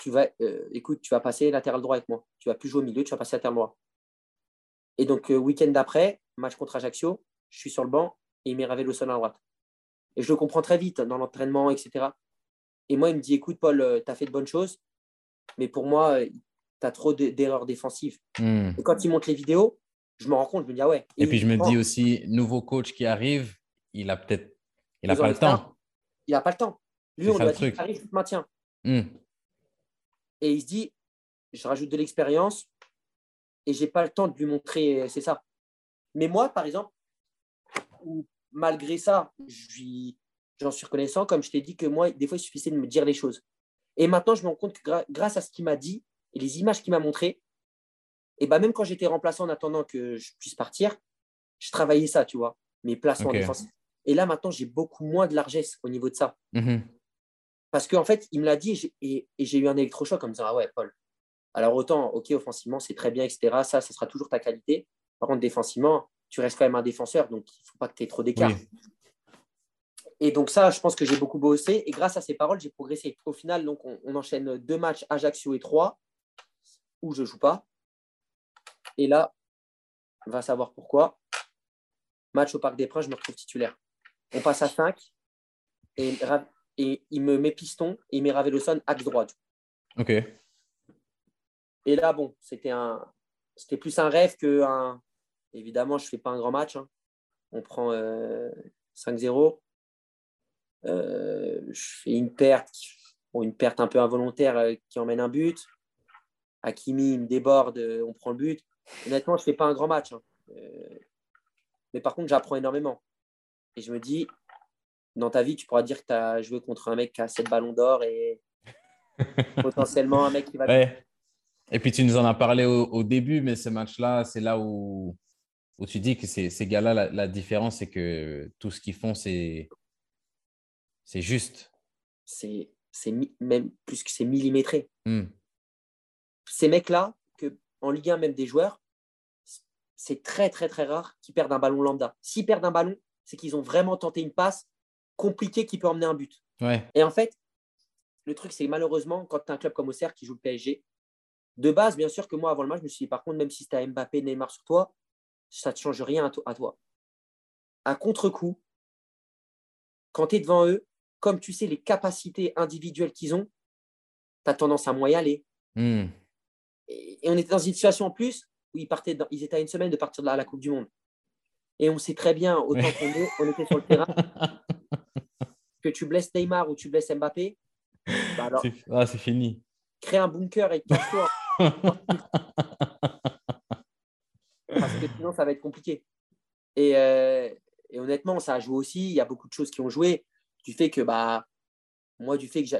S2: tu vas, euh, écoute, tu vas passer latéral droit avec moi. Tu vas plus jouer au milieu, tu vas passer latéral droit. Et donc, euh, week-end d'après, match contre Ajaccio, je suis sur le banc et il m'est ravé le sol à droite. Et je le comprends très vite dans l'entraînement, etc. Et moi, il me dit, écoute, Paul, euh, tu as fait de bonnes choses, mais pour moi, tu as trop d'erreurs défensives.
S1: Hmm.
S2: Et quand il monte les vidéos, je me rends compte, je me dis, ah ouais.
S1: Et, puis, je me dis aussi, nouveau coach qui arrive, il a peut-être, il n'a pas le temps.
S2: Il n'a pas le temps. Lui, on doit dire, arrive, tu te maintiens.
S1: Hmm
S2: et il se dit, je rajoute de l'expérience et j'ai pas le temps de lui montrer, c'est ça. Mais moi, par exemple, malgré ça, j'en suis reconnaissant, comme je t'ai dit que moi, des fois, il suffisait de me dire les choses. Et maintenant, je me rends compte que grâce à ce qu'il m'a dit et les images qu'il m'a montrées, et bah, même quand j'étais remplaçant en attendant que je puisse partir, je travaillais ça, tu vois, mes placements défensifs. Et là, maintenant, j'ai beaucoup moins de largesse au niveau de ça.
S1: Mm-hmm.
S2: Parce qu'en fait, il me l'a dit et, j'ai eu un électrochoc en me disant Ah ouais, Paul. Alors autant, ok, offensivement, c'est très bien, etc. Ça, ce sera toujours ta qualité. Par contre, défensivement, tu restes quand même un défenseur, donc il ne faut pas que tu aies trop d'écart. Et donc ça, je pense que j'ai beaucoup bossé. Et grâce à ces paroles, j'ai progressé. Au final, donc, on, enchaîne deux matchs, Ajaccio et trois, où je ne joue pas. Et là, on va savoir pourquoi. Match au Parc des Princes, je me retrouve titulaire. On passe à 5. Et et il me met piston et il met Raveloson axe droite.
S1: Ok.
S2: Et là, bon, c'était un, c'était plus un rêve que un. Évidemment, je ne fais pas un grand match. Hein. On prend 5-0. Euh, euh, je fais une perte, une perte un peu involontaire euh, qui emmène un but. Hakimi me déborde, on prend le but. Honnêtement, je ne fais pas un grand match. Hein. mais par contre, j'apprends énormément. Et je me dis, dans ta vie, tu pourras dire que tu as joué contre un mec qui a 7 ballons d'or et potentiellement un mec qui va.
S1: Ouais. Et puis tu nous en as parlé au, début, mais ce match-là, c'est là où, où tu dis que ces, gars-là, la, différence, c'est que tout ce qu'ils font, c'est juste.
S2: c'est même plus que c'est millimétré.
S1: Hmm.
S2: Ces mecs-là, que en Ligue 1, même des joueurs, c'est très, très, très rare qu'ils perdent un ballon lambda. S'ils perdent un ballon, c'est qu'ils ont vraiment tenté une passe compliquée qui peut emmener un but.
S1: Ouais.
S2: Et en fait, le truc, c'est malheureusement, quand tu as un club comme Auxerre qui joue le PSG, de base, bien sûr que moi, avant le match, je me suis dit, par contre, même si tu as Mbappé, Neymar sur toi, ça ne te change rien à, toi. À contre-coup, quand tu es devant eux, comme tu sais les capacités individuelles qu'ils ont, tu as tendance à moins y aller.
S1: Hmm.
S2: Et, on était dans une situation en plus où ils, partaient ils étaient à une semaine de partir de la, Coupe du Monde. Et on sait très bien, autant qu'on est, on était sur le terrain, que tu blesses Neymar ou tu blesses Mbappé,
S1: bah alors, ah, c'est fini.
S2: Crée un bunker et cache-toi. Parce que sinon, ça va être compliqué. Euh, et, honnêtement, ça a joué aussi. Il y a beaucoup de choses qui ont joué. Du fait que, bah, moi, du fait que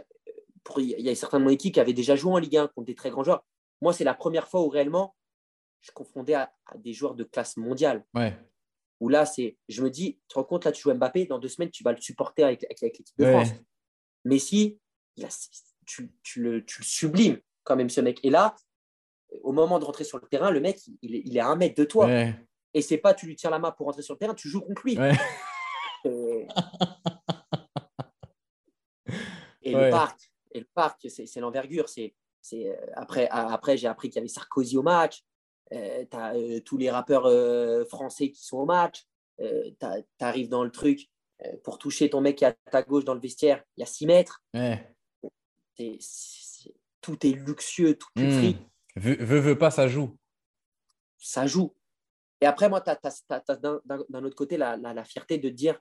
S2: pour, il y a certains de mon équipe qui avaient déjà joué en Ligue 1 contre des très grands joueurs. Moi, c'est la première fois où réellement je confondais à, des joueurs de classe mondiale.
S1: Ouais.
S2: Où là, c'est, je me dis, tu te rends compte, là, tu joues Mbappé, dans deux semaines, tu vas le supporter avec, avec, l'équipe de France. Mais si, tu, tu, le, tu le sublimes quand même, ce mec. Et là, au moment de rentrer sur le terrain, le mec, il, est, il est à un mètre de toi. Et c'est pas tu lui tiens la main pour rentrer sur le terrain, tu joues contre lui. Et, le parc, et le parc, c'est l'envergure. C'est euh, après, après j'ai appris qu'il y avait Sarkozy au match. Euh, tu as euh, tous les rappeurs français qui sont au match. tu arrives dans le truc pour toucher ton mec qui est à ta gauche dans le vestiaire, il y a 6 mètres. tout est luxueux, tout est mmh.
S1: Veux, veux, pas, ça joue.
S2: Ça joue. Et après, moi, tu as, d'un autre côté la, la, fierté de dire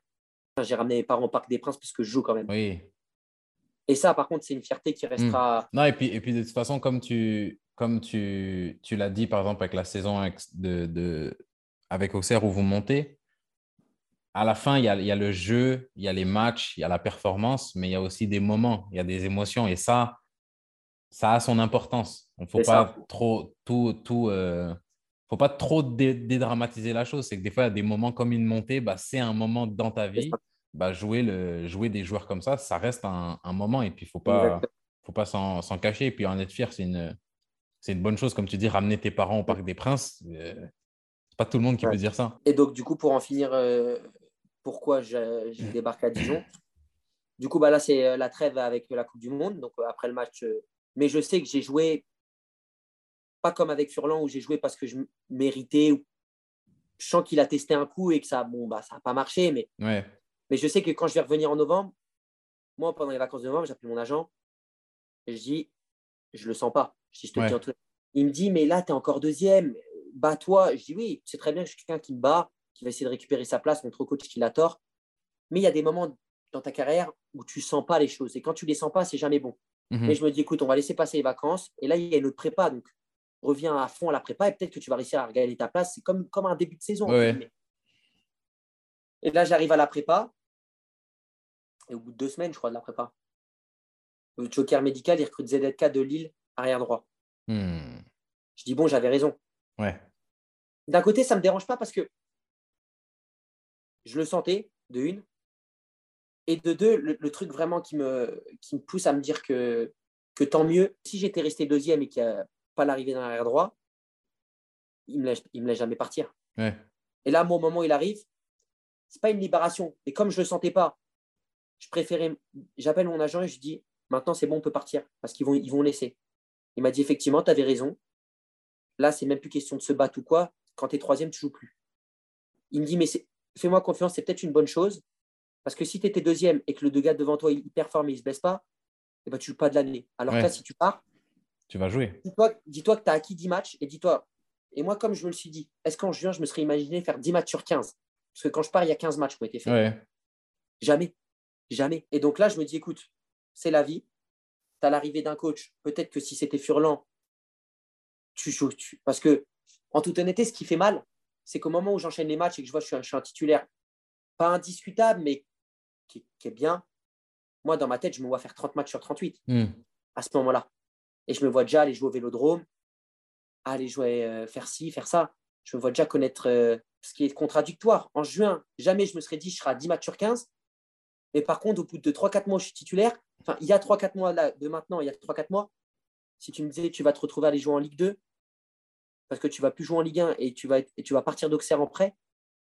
S2: j'ai ramené mes parents au Parc des Princes parce que je joue quand même.
S1: Oui.
S2: Et ça, par contre, c'est une fierté qui restera.
S1: Hmm. Non, et puis, et puis de toute façon, comme tu, comme tu, tu l'as dit, par exemple, avec la saison avec, de, de, avec Auxerre où vous montez, à la fin, il y, a, il y a le jeu, il y a les matchs, il y a la performance, mais il y a aussi des moments, il y a des émotions. Et ça, ça a son importance. Il ne faut pas trop tout, tout euh, faut pas trop dédramatiser la chose. C'est que des fois, il y a des moments comme une montée, bah, c'est un moment dans ta vie. Bah, jouer, le, jouer des joueurs comme ça, ça reste un, moment. Et puis, il ne faut pas, faut pas s'en cacher. Et puis, en être fier, c'est une, une bonne chose. Comme tu dis, ramener tes parents au Parc des Princes, euh, c'est pas tout le monde qui peut dire ça.
S2: Et donc, du coup, pour en finir, euh, pourquoi j'ai débarqué à Dijon? Du coup, bah, là, c'est la trêve avec la Coupe du Monde. Donc, après le match mais je sais que j'ai joué, pas comme avec Furlan où j'ai joué parce que je méritais. Je sens qu'il a testé un coup et que ça bon, bah, n'a pas marché. Mais, mais je sais que quand je vais revenir en novembre, moi, pendant les vacances de novembre, j'appelle mon agent et je dis, je le sens pas. Je te Il me dit, mais là, tu es encore deuxième, bats-toi. Je dis, oui, c'est très bien que je suis quelqu'un qui me bat, qui va essayer de récupérer sa place contre coach qui l'a tort. Mais il y a des moments dans ta carrière où tu sens pas les choses. Et quand tu les sens pas, c'est jamais bon. Mhm. Mais je me dis, écoute, on va laisser passer les vacances. Et là, il y a une autre prépa. Donc, reviens à fond à la prépa et peut-être que tu vas réussir à regagner ta place. C'est comme, comme un début de saison. Et là, j'arrive à la prépa. Et au bout de deux semaines, je crois, de la prépa, le joker médical, il recrute ZDK de Lille, arrière droit.
S1: Hmm.
S2: Je dis, bon, j'avais raison.
S1: Ouais.
S2: D'un côté, ça ne me dérange pas parce que je le sentais, de une. Et de deux, le, truc vraiment qui me, qui me pousse à me dire que, que tant mieux, si j'étais resté deuxième et qu'il n'y a pas l'arrivée dans l'arrière droit, il ne me, laisse jamais partir.
S1: Et
S2: là, au moment où il arrive, c'est pas une libération. Et comme je ne le sentais pas, je préférais. J'appelle mon agent et je dis maintenant c'est bon, on peut partir parce qu'ils vont, ils vont laisser. Il m'a dit effectivement, tu avais raison. Là, c'est même plus question de se battre ou quoi. Quand tu es troisième, tu joues plus. Il me dit mais fais-moi confiance, c'est peut-être une bonne chose. Parce que si tu étais deuxième et que le deux gars devant toi, il performe et il ne se baisse pas, eh ben, tu ne joues pas de l'année. Alors que là, si tu pars,
S1: tu vas jouer.
S2: Dis-toi que tu as acquis 10 matchs et dis-toi, et moi, comme je me le suis dit, est-ce qu'en juin, je me serais imaginé faire 10 matchs sur 15 Parce que quand je pars, il y a 15 matchs qui ont été faits. Jamais. Jamais. Et donc là, je me dis, écoute, c'est la vie. Tu as l'arrivée d'un coach. Peut-être que si c'était Furlan, tu joues. Parce que, en toute honnêteté, ce qui fait mal, c'est qu'au moment où j'enchaîne les matchs et que je vois que je suis un titulaire, pas indiscutable, mais qui, est bien, moi, dans ma tête, je me vois faire 30 matchs sur 38
S1: hmm.
S2: à ce moment-là. Et je me vois déjà aller jouer au vélodrome, aller jouer, euh, faire ci, faire ça. Je me vois déjà connaître euh, ce qui est contradictoire. En juin, jamais je me serais dit je serai à 10 matchs sur 15. Mais par contre, au bout de 3-4 mois, je suis titulaire. Enfin, il y a 3-4 mois là, de maintenant, il y a 3-4 mois, si tu me disais tu vas te retrouver à aller jouer en Ligue 2, parce que tu vas plus jouer en Ligue 1 et tu vas, et tu vas partir d'Auxerre en prêt,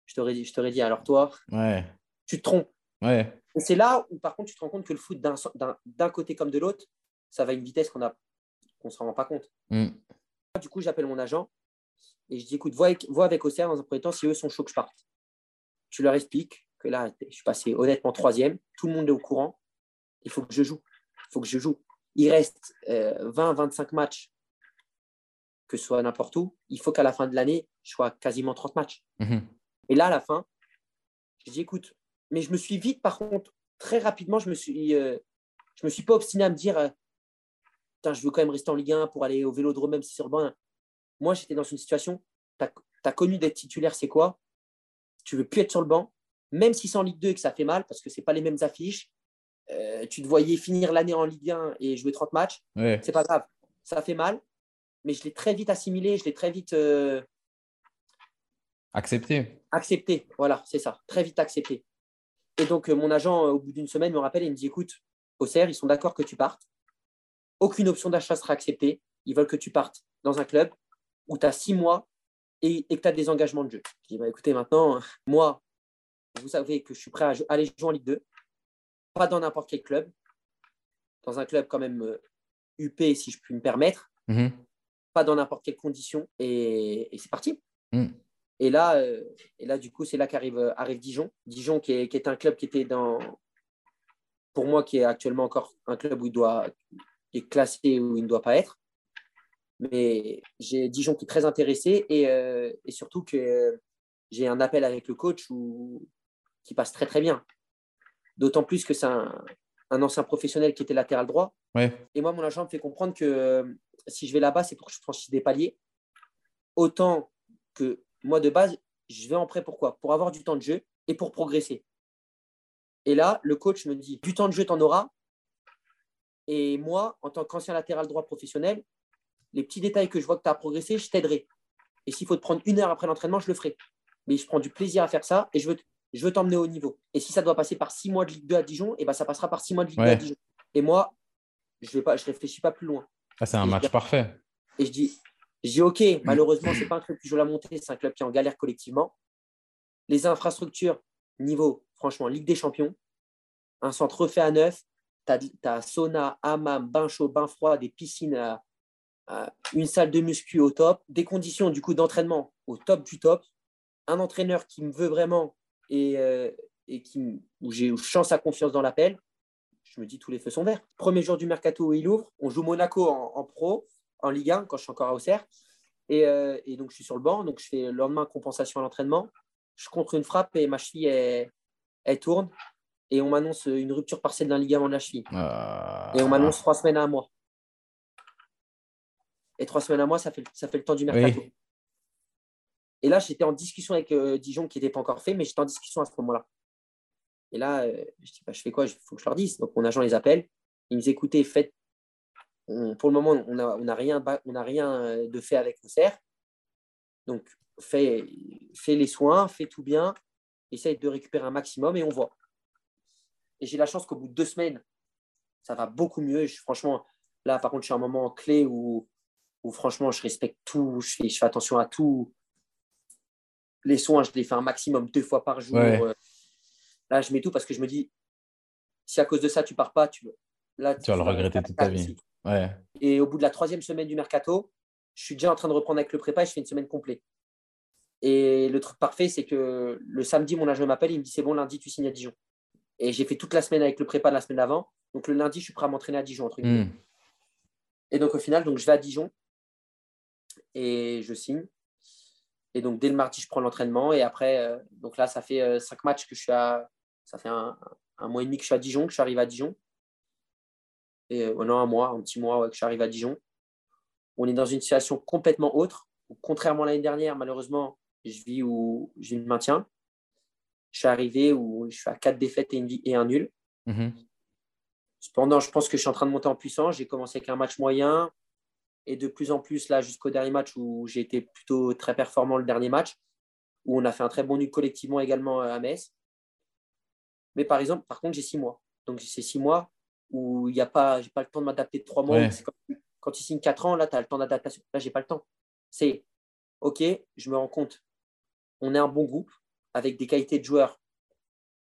S2: je t'aurais dit, je t'aurais dit, alors toi,
S1: Ouais.
S2: tu te trompes.
S1: Ouais.
S2: Et c'est là où, par contre, tu te rends compte que le foot, d'un, d'un, d'un côté comme de l'autre, ça va à une vitesse qu'on a qu'on ne se rend pas compte.
S1: Mm.
S2: Du coup, j'appelle mon agent et je dis écoute, vois avec, vois avec Auxerre dans un premier temps si eux sont chauds que je parte. Tu leur expliques que là, je suis passé honnêtement troisième, tout le monde est au courant, il faut que je joue. Il faut que je joue. Il reste 20-25 matchs, que ce soit n'importe où. Il faut qu'à la fin de l'année, je sois quasiment 30 matchs.
S1: Mhm.
S2: Et là, à la fin, je dis écoute, mais je me suis vite, par contre, très rapidement, je me suis, euh, je me suis pas obstiné à me dire, euh, Putain, je veux quand même rester en Ligue 1 pour aller au Vélodrome, même si c'est sur le banc. Moi, j'étais dans une situation, tu as, connu d'être titulaire, c'est quoi? Tu veux plus être sur le banc, même si c'est en Ligue 2 et que ça fait mal, parce que c'est pas les mêmes affiches. Euh, tu te voyais finir l'année en Ligue 1 et jouer 30 matchs,
S1: Ouais.
S2: c'est pas grave. Ça fait mal, mais je l'ai très vite assimilé, je l'ai très vite euh,
S1: Accepté.
S2: accepté. Voilà, c'est ça, très vite accepté. Et donc, euh, mon agent, au bout d'une semaine, me rappelle et me dit écoute, Auxerre, ils sont d'accord que tu partes. Aucune option d'achat sera acceptée. Ils veulent que tu partes dans un club où tu as six mois et, et que tu as des engagements de jeu. Je dis bah, écoutez, maintenant, moi, vous savez que je suis prêt à aller jouer en Ligue 2. Pas dans n'importe quel club. Dans un club quand même euh, UP, si je puis me permettre.
S1: Mhm.
S2: Pas dans n'importe quelle condition. Et, et c'est parti.
S1: Mm.
S2: Et là, euh, et là, du coup, c'est là qu'arrive euh, arrive Dijon. Dijon, qui est, qui est un club qui était dans, pour moi, qui est actuellement encore un club où il doit, qui est classé où il ne doit pas être. Mais j'ai Dijon qui est très intéressé et, euh, et surtout que euh, j'ai un appel avec le coach où, qui passe très très bien. D'autant plus que c'est un, un ancien professionnel qui était latéral droit.
S1: Ouais.
S2: Et moi, mon agent me fait comprendre que euh, si je vais là-bas, c'est pour que je franchisse des paliers. Autant que moi, de base, je vais en prêt pourquoi Pour avoir du temps de jeu et pour progresser. Et là, le coach me dit du temps de jeu, tu en auras. Et moi, en tant qu'ancien latéral droit professionnel, les petits détails que je vois que tu as progressé, je t'aiderai. Et s'il faut te prendre une heure après l'entraînement, je le ferai. Mais je prends du plaisir à faire ça et je veux, je veux t'emmener au niveau. Et si ça doit passer par six mois de Ligue 2 à Dijon, et ben ça passera par six mois de Ligue 2
S1: Ouais.
S2: à Dijon. Et moi, je ne je réfléchis pas plus loin.
S1: Ah, c'est un match parfait.
S2: Et je dis, je dis OK, malheureusement, ce n'est pas un club qui joue la montée, c'est un club qui est en galère collectivement. Les infrastructures, niveau, franchement, Ligue des Champions, un centre refait à neuf, tu as, sauna, hammam, bain chaud, bain froid, des piscines, à- à une salle de muscu au top, des conditions du coup d'entraînement au top du top, un entraîneur qui me veut vraiment et, euh, et qui, m- où j'ai sens sa confiance dans l'appel. Je me dis, tous les feux sont verts. Premier jour du mercato où il ouvre, on joue Monaco en, en pro, en Ligue 1, quand je suis encore à Auxerre. Et, euh, et donc, je suis sur le banc. Donc, je fais le lendemain compensation à l'entraînement. Je contre une frappe et ma cheville, elle, elle tourne. Et on m'annonce une rupture partielle d'un ligament de la cheville.
S1: Ah.
S2: Et on m'annonce trois semaines à un mois. Et trois semaines à moi, ça fait, ça fait le temps du mercato.
S1: Oui.
S2: Et là, j'étais en discussion avec euh, Dijon qui n'était pas encore fait, mais j'étais en discussion à ce moment-là. Et là, euh, je dis, bah, je fais quoi? Il faut que je leur dise. Donc, mon agent les appelle. Il me dit, écoutez, faites. pour le moment, on n'a on a rien, rien euh, de fait avec Auxerre. Donc, fais, fais les soins, fais tout bien, essaye de récupérer un maximum et on voit. Et j'ai la chance qu'au bout de deux semaines, ça va beaucoup mieux. Franchement, là, par contre, je suis à un moment clé où, où franchement, je respecte tout, je fais attention à tout. Les soins, je les fais un maximum deux fois par jour.
S1: Ouais.
S2: Euh, Là, je mets tout parce que je me dis, si à cause de ça, tu pars pas, tu, là,
S1: Tu vas le regretter toute ta vie. Ouais.
S2: Et au bout de la troisième semaine du mercato, je suis déjà en train de reprendre avec le prépa et je fais une semaine complète. Et le truc parfait, c'est que le samedi, mon agent m'appelle, il me dit c'est bon, lundi, tu signes à Dijon. Et j'ai fait toute la semaine avec le prépa de la semaine d'avant. Donc le lundi, je suis prêt à m'entraîner à Dijon. Entre.
S1: Hmm.
S2: Et donc au final, donc, je vais à Dijon et je signe. Et donc dès le mardi, je prends l'entraînement. Et après, euh, donc là, ça fait euh, cinq matchs que je suis à. Ça fait un, un mois et demi que je suis à Dijon, que je suis arrivé à Dijon. Et euh, non, un mois, un petit mois ouais, que je suis arrivé à Dijon. On est dans une situation complètement autre. Contrairement à l'année dernière, malheureusement, je vis où j'ai le maintien. Je suis arrivé où je suis à quatre défaites et, une et un nul.
S1: Mhm.
S2: Cependant, je pense que je suis en train de monter en puissance. J'ai commencé avec un match moyen et de plus en plus, là, jusqu'au dernier match où j'ai été plutôt très performant le dernier match, où on a fait un très bon nul collectivement également euh, à Metz. Mais par exemple, par contre, j'ai six mois. Donc, ces six mois, où il n'y a pas, j'ai pas le temps de m'adapter de trois mois. quand tu signes quatre ans, là, tu as le temps d'adaptation. Là, j'ai pas le temps. C'est OK, je me rends compte. On est un bon groupe avec des qualités de joueurs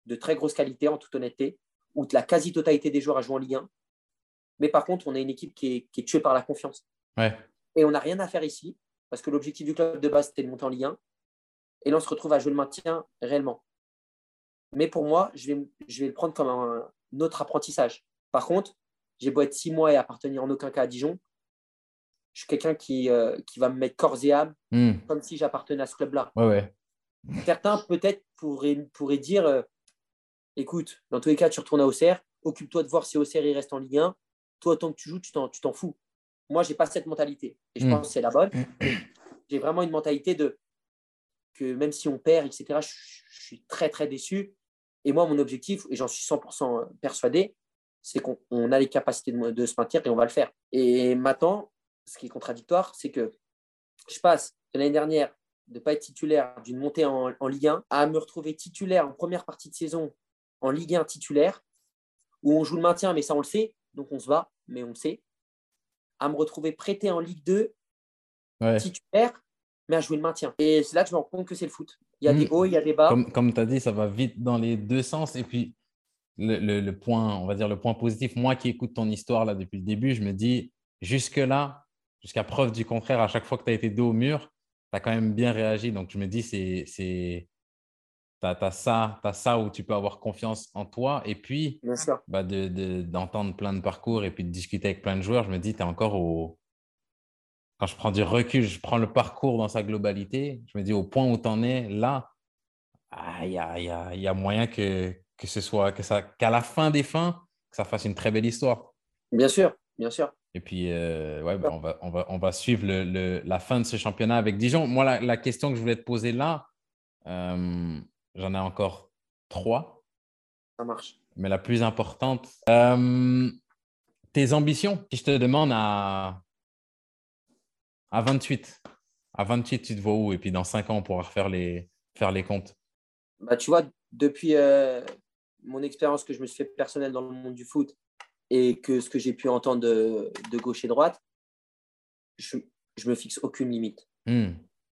S2: de très grosse qualité, en toute honnêteté, où la quasi-totalité des joueurs a joué en Ligue 1. Mais par contre, on est une équipe qui est, tuée par la confiance. Et on n'a rien à faire ici, parce que l'objectif du club de base, c'était de monter en Ligue 1. Et là, on se retrouve à jouer le maintien réellement. Mais pour moi, je vais, je vais le prendre comme un, autre apprentissage. Par contre, j'ai beau être six mois et appartenir en aucun cas à Dijon, je suis quelqu'un qui, euh, qui va me mettre corps et âme, hmm. comme si j'appartenais à ce club-là. Certains, peut-être, pourraient, pourraient dire euh, écoute, dans tous les cas, tu retournes à Auxerre, occupe-toi de voir si Auxerre il reste en Ligue 1. Toi, tant que tu joues, tu t'en fous. Moi, je n'ai pas cette mentalité. Et je hmm. pense que c'est la bonne. J'ai vraiment une mentalité de que même si on perd, etc., je, suis très, très déçu. Et moi, mon objectif, et j'en suis 100% persuadé, c'est qu'on a les capacités de, se maintenir et on va le faire. Et maintenant, ce qui est contradictoire, c'est que je passe de l'année dernière de ne pas être titulaire d'une montée en, en, Ligue 1 à me retrouver titulaire en première partie de saison en Ligue 1 titulaire, où on joue le maintien, mais ça on le sait, donc on se bat, mais on le sait, à me retrouver prêté en Ligue 2 titulaire, mais à jouer le maintien. Et c'est là que je me rends compte que c'est le foot. Il y a des hmm. hauts, il y a des bas.
S1: Comme, tu as dit, ça va vite dans les deux sens. Et puis, le, point, on va dire le point positif, moi qui écoute ton histoire là depuis le début, je me dis, jusque-là, jusqu'à preuve du contraire, à chaque fois que tu as été dos au mur, tu as quand même bien réagi. Donc, je me dis, c'est tu as, ça, ça où tu peux avoir confiance en toi. Et puis, bah d'entendre plein de parcours et puis de discuter avec plein de joueurs, je me dis, tu es encore au. Quand je prends du recul, je prends le parcours dans sa globalité, je me dis, au point où tu en es, là, ah, il y, a, y, a, y, a, moyen que, que ce soit, qu'à la fin des fins, que ça fasse une très belle histoire.
S2: Bien sûr, bien sûr.
S1: Et puis, euh, ouais, bah, on, va, on, va, on va suivre le, le, la fin de ce championnat avec Dijon. Moi, la, la, question que je voulais te poser là, euh, J'en ai encore trois.
S2: Ça marche.
S1: Mais la plus importante, euh, tes ambitions. Si je te demande à, à 28, à 28, tu te vois où? Et puis dans 5 ans, on pourra refaire les, faire les comptes.
S2: Bah, tu vois, depuis euh, mon expérience que je me suis fait personnelle dans le monde du foot et que ce que j'ai pu entendre de, de, gauche et droite, je, je me fixe aucune limite. Hmm.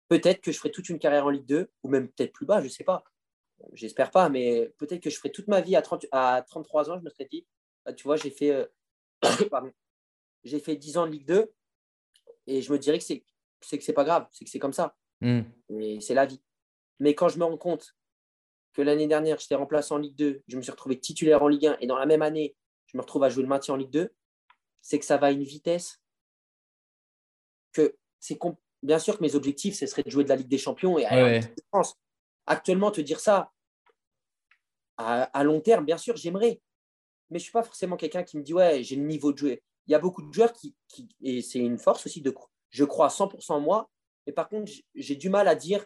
S2: Peut-être que je ferai toute une carrière en Ligue 2 ou même peut-être plus bas, je ne sais pas j'espère pas, mais peut-être que je ferai toute ma vie à, 30, à 33 ans, je me serais dit, bah, tu vois, j'ai fait, euh, j'ai fait 10 ans de Ligue 2 et je me dirais que c'est que c'est pas grave, c'est que c'est comme ça. Et c'est la vie. Mais quand je me rends compte que l'année dernière, j'étais remplacé en Ligue 2, je me suis retrouvé titulaire en Ligue 1 et dans la même année, je me retrouve à jouer le maintien en Ligue 2, c'est que ça va à une vitesse que c'est bien sûr que mes objectifs, ce serait de jouer de la Ligue des Champions et à France. Actuellement, te dire ça, à, long terme, bien sûr, j'aimerais. Mais je ne suis pas forcément quelqu'un qui me dit, ouais, j'ai le niveau de jouer. Il y a beaucoup de joueurs qui, et c'est une force aussi, de, je crois à 100% en moi, mais par contre, j'ai du mal à dire,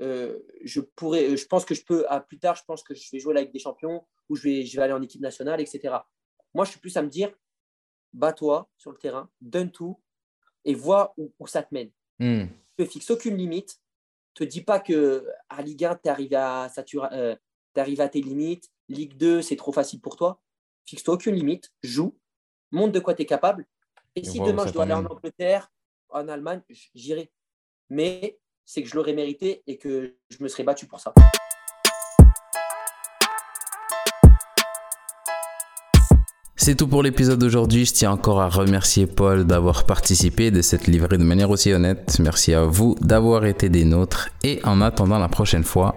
S2: euh, je, pourrais, je pense que je peux, à plus tard, je pense que je vais jouer avec des champions, ou je vais, je vais aller en équipe nationale, etc. Moi, je suis plus à me dire, bats-toi sur le terrain, donne tout, et vois où, ça te mène. Hmm. Ne fixe aucune limite, te dis pas que à Ligue 1, tu arrives à, euh, à tes limites. Ligue 2, c'est trop facile pour toi. Fixe-toi aucune limite, joue, montre de quoi tu es capable. Et, si demain je dois aller en Angleterre, en Allemagne, j'irai. Mais c'est que je l'aurais mérité et que je me serais battu pour ça.
S1: C'est tout pour l'épisode d'aujourd'hui. Je tiens encore à remercier Paul d'avoir participé de cette livrée de manière aussi honnête. Merci à vous d'avoir été des nôtres. Et en attendant la prochaine fois,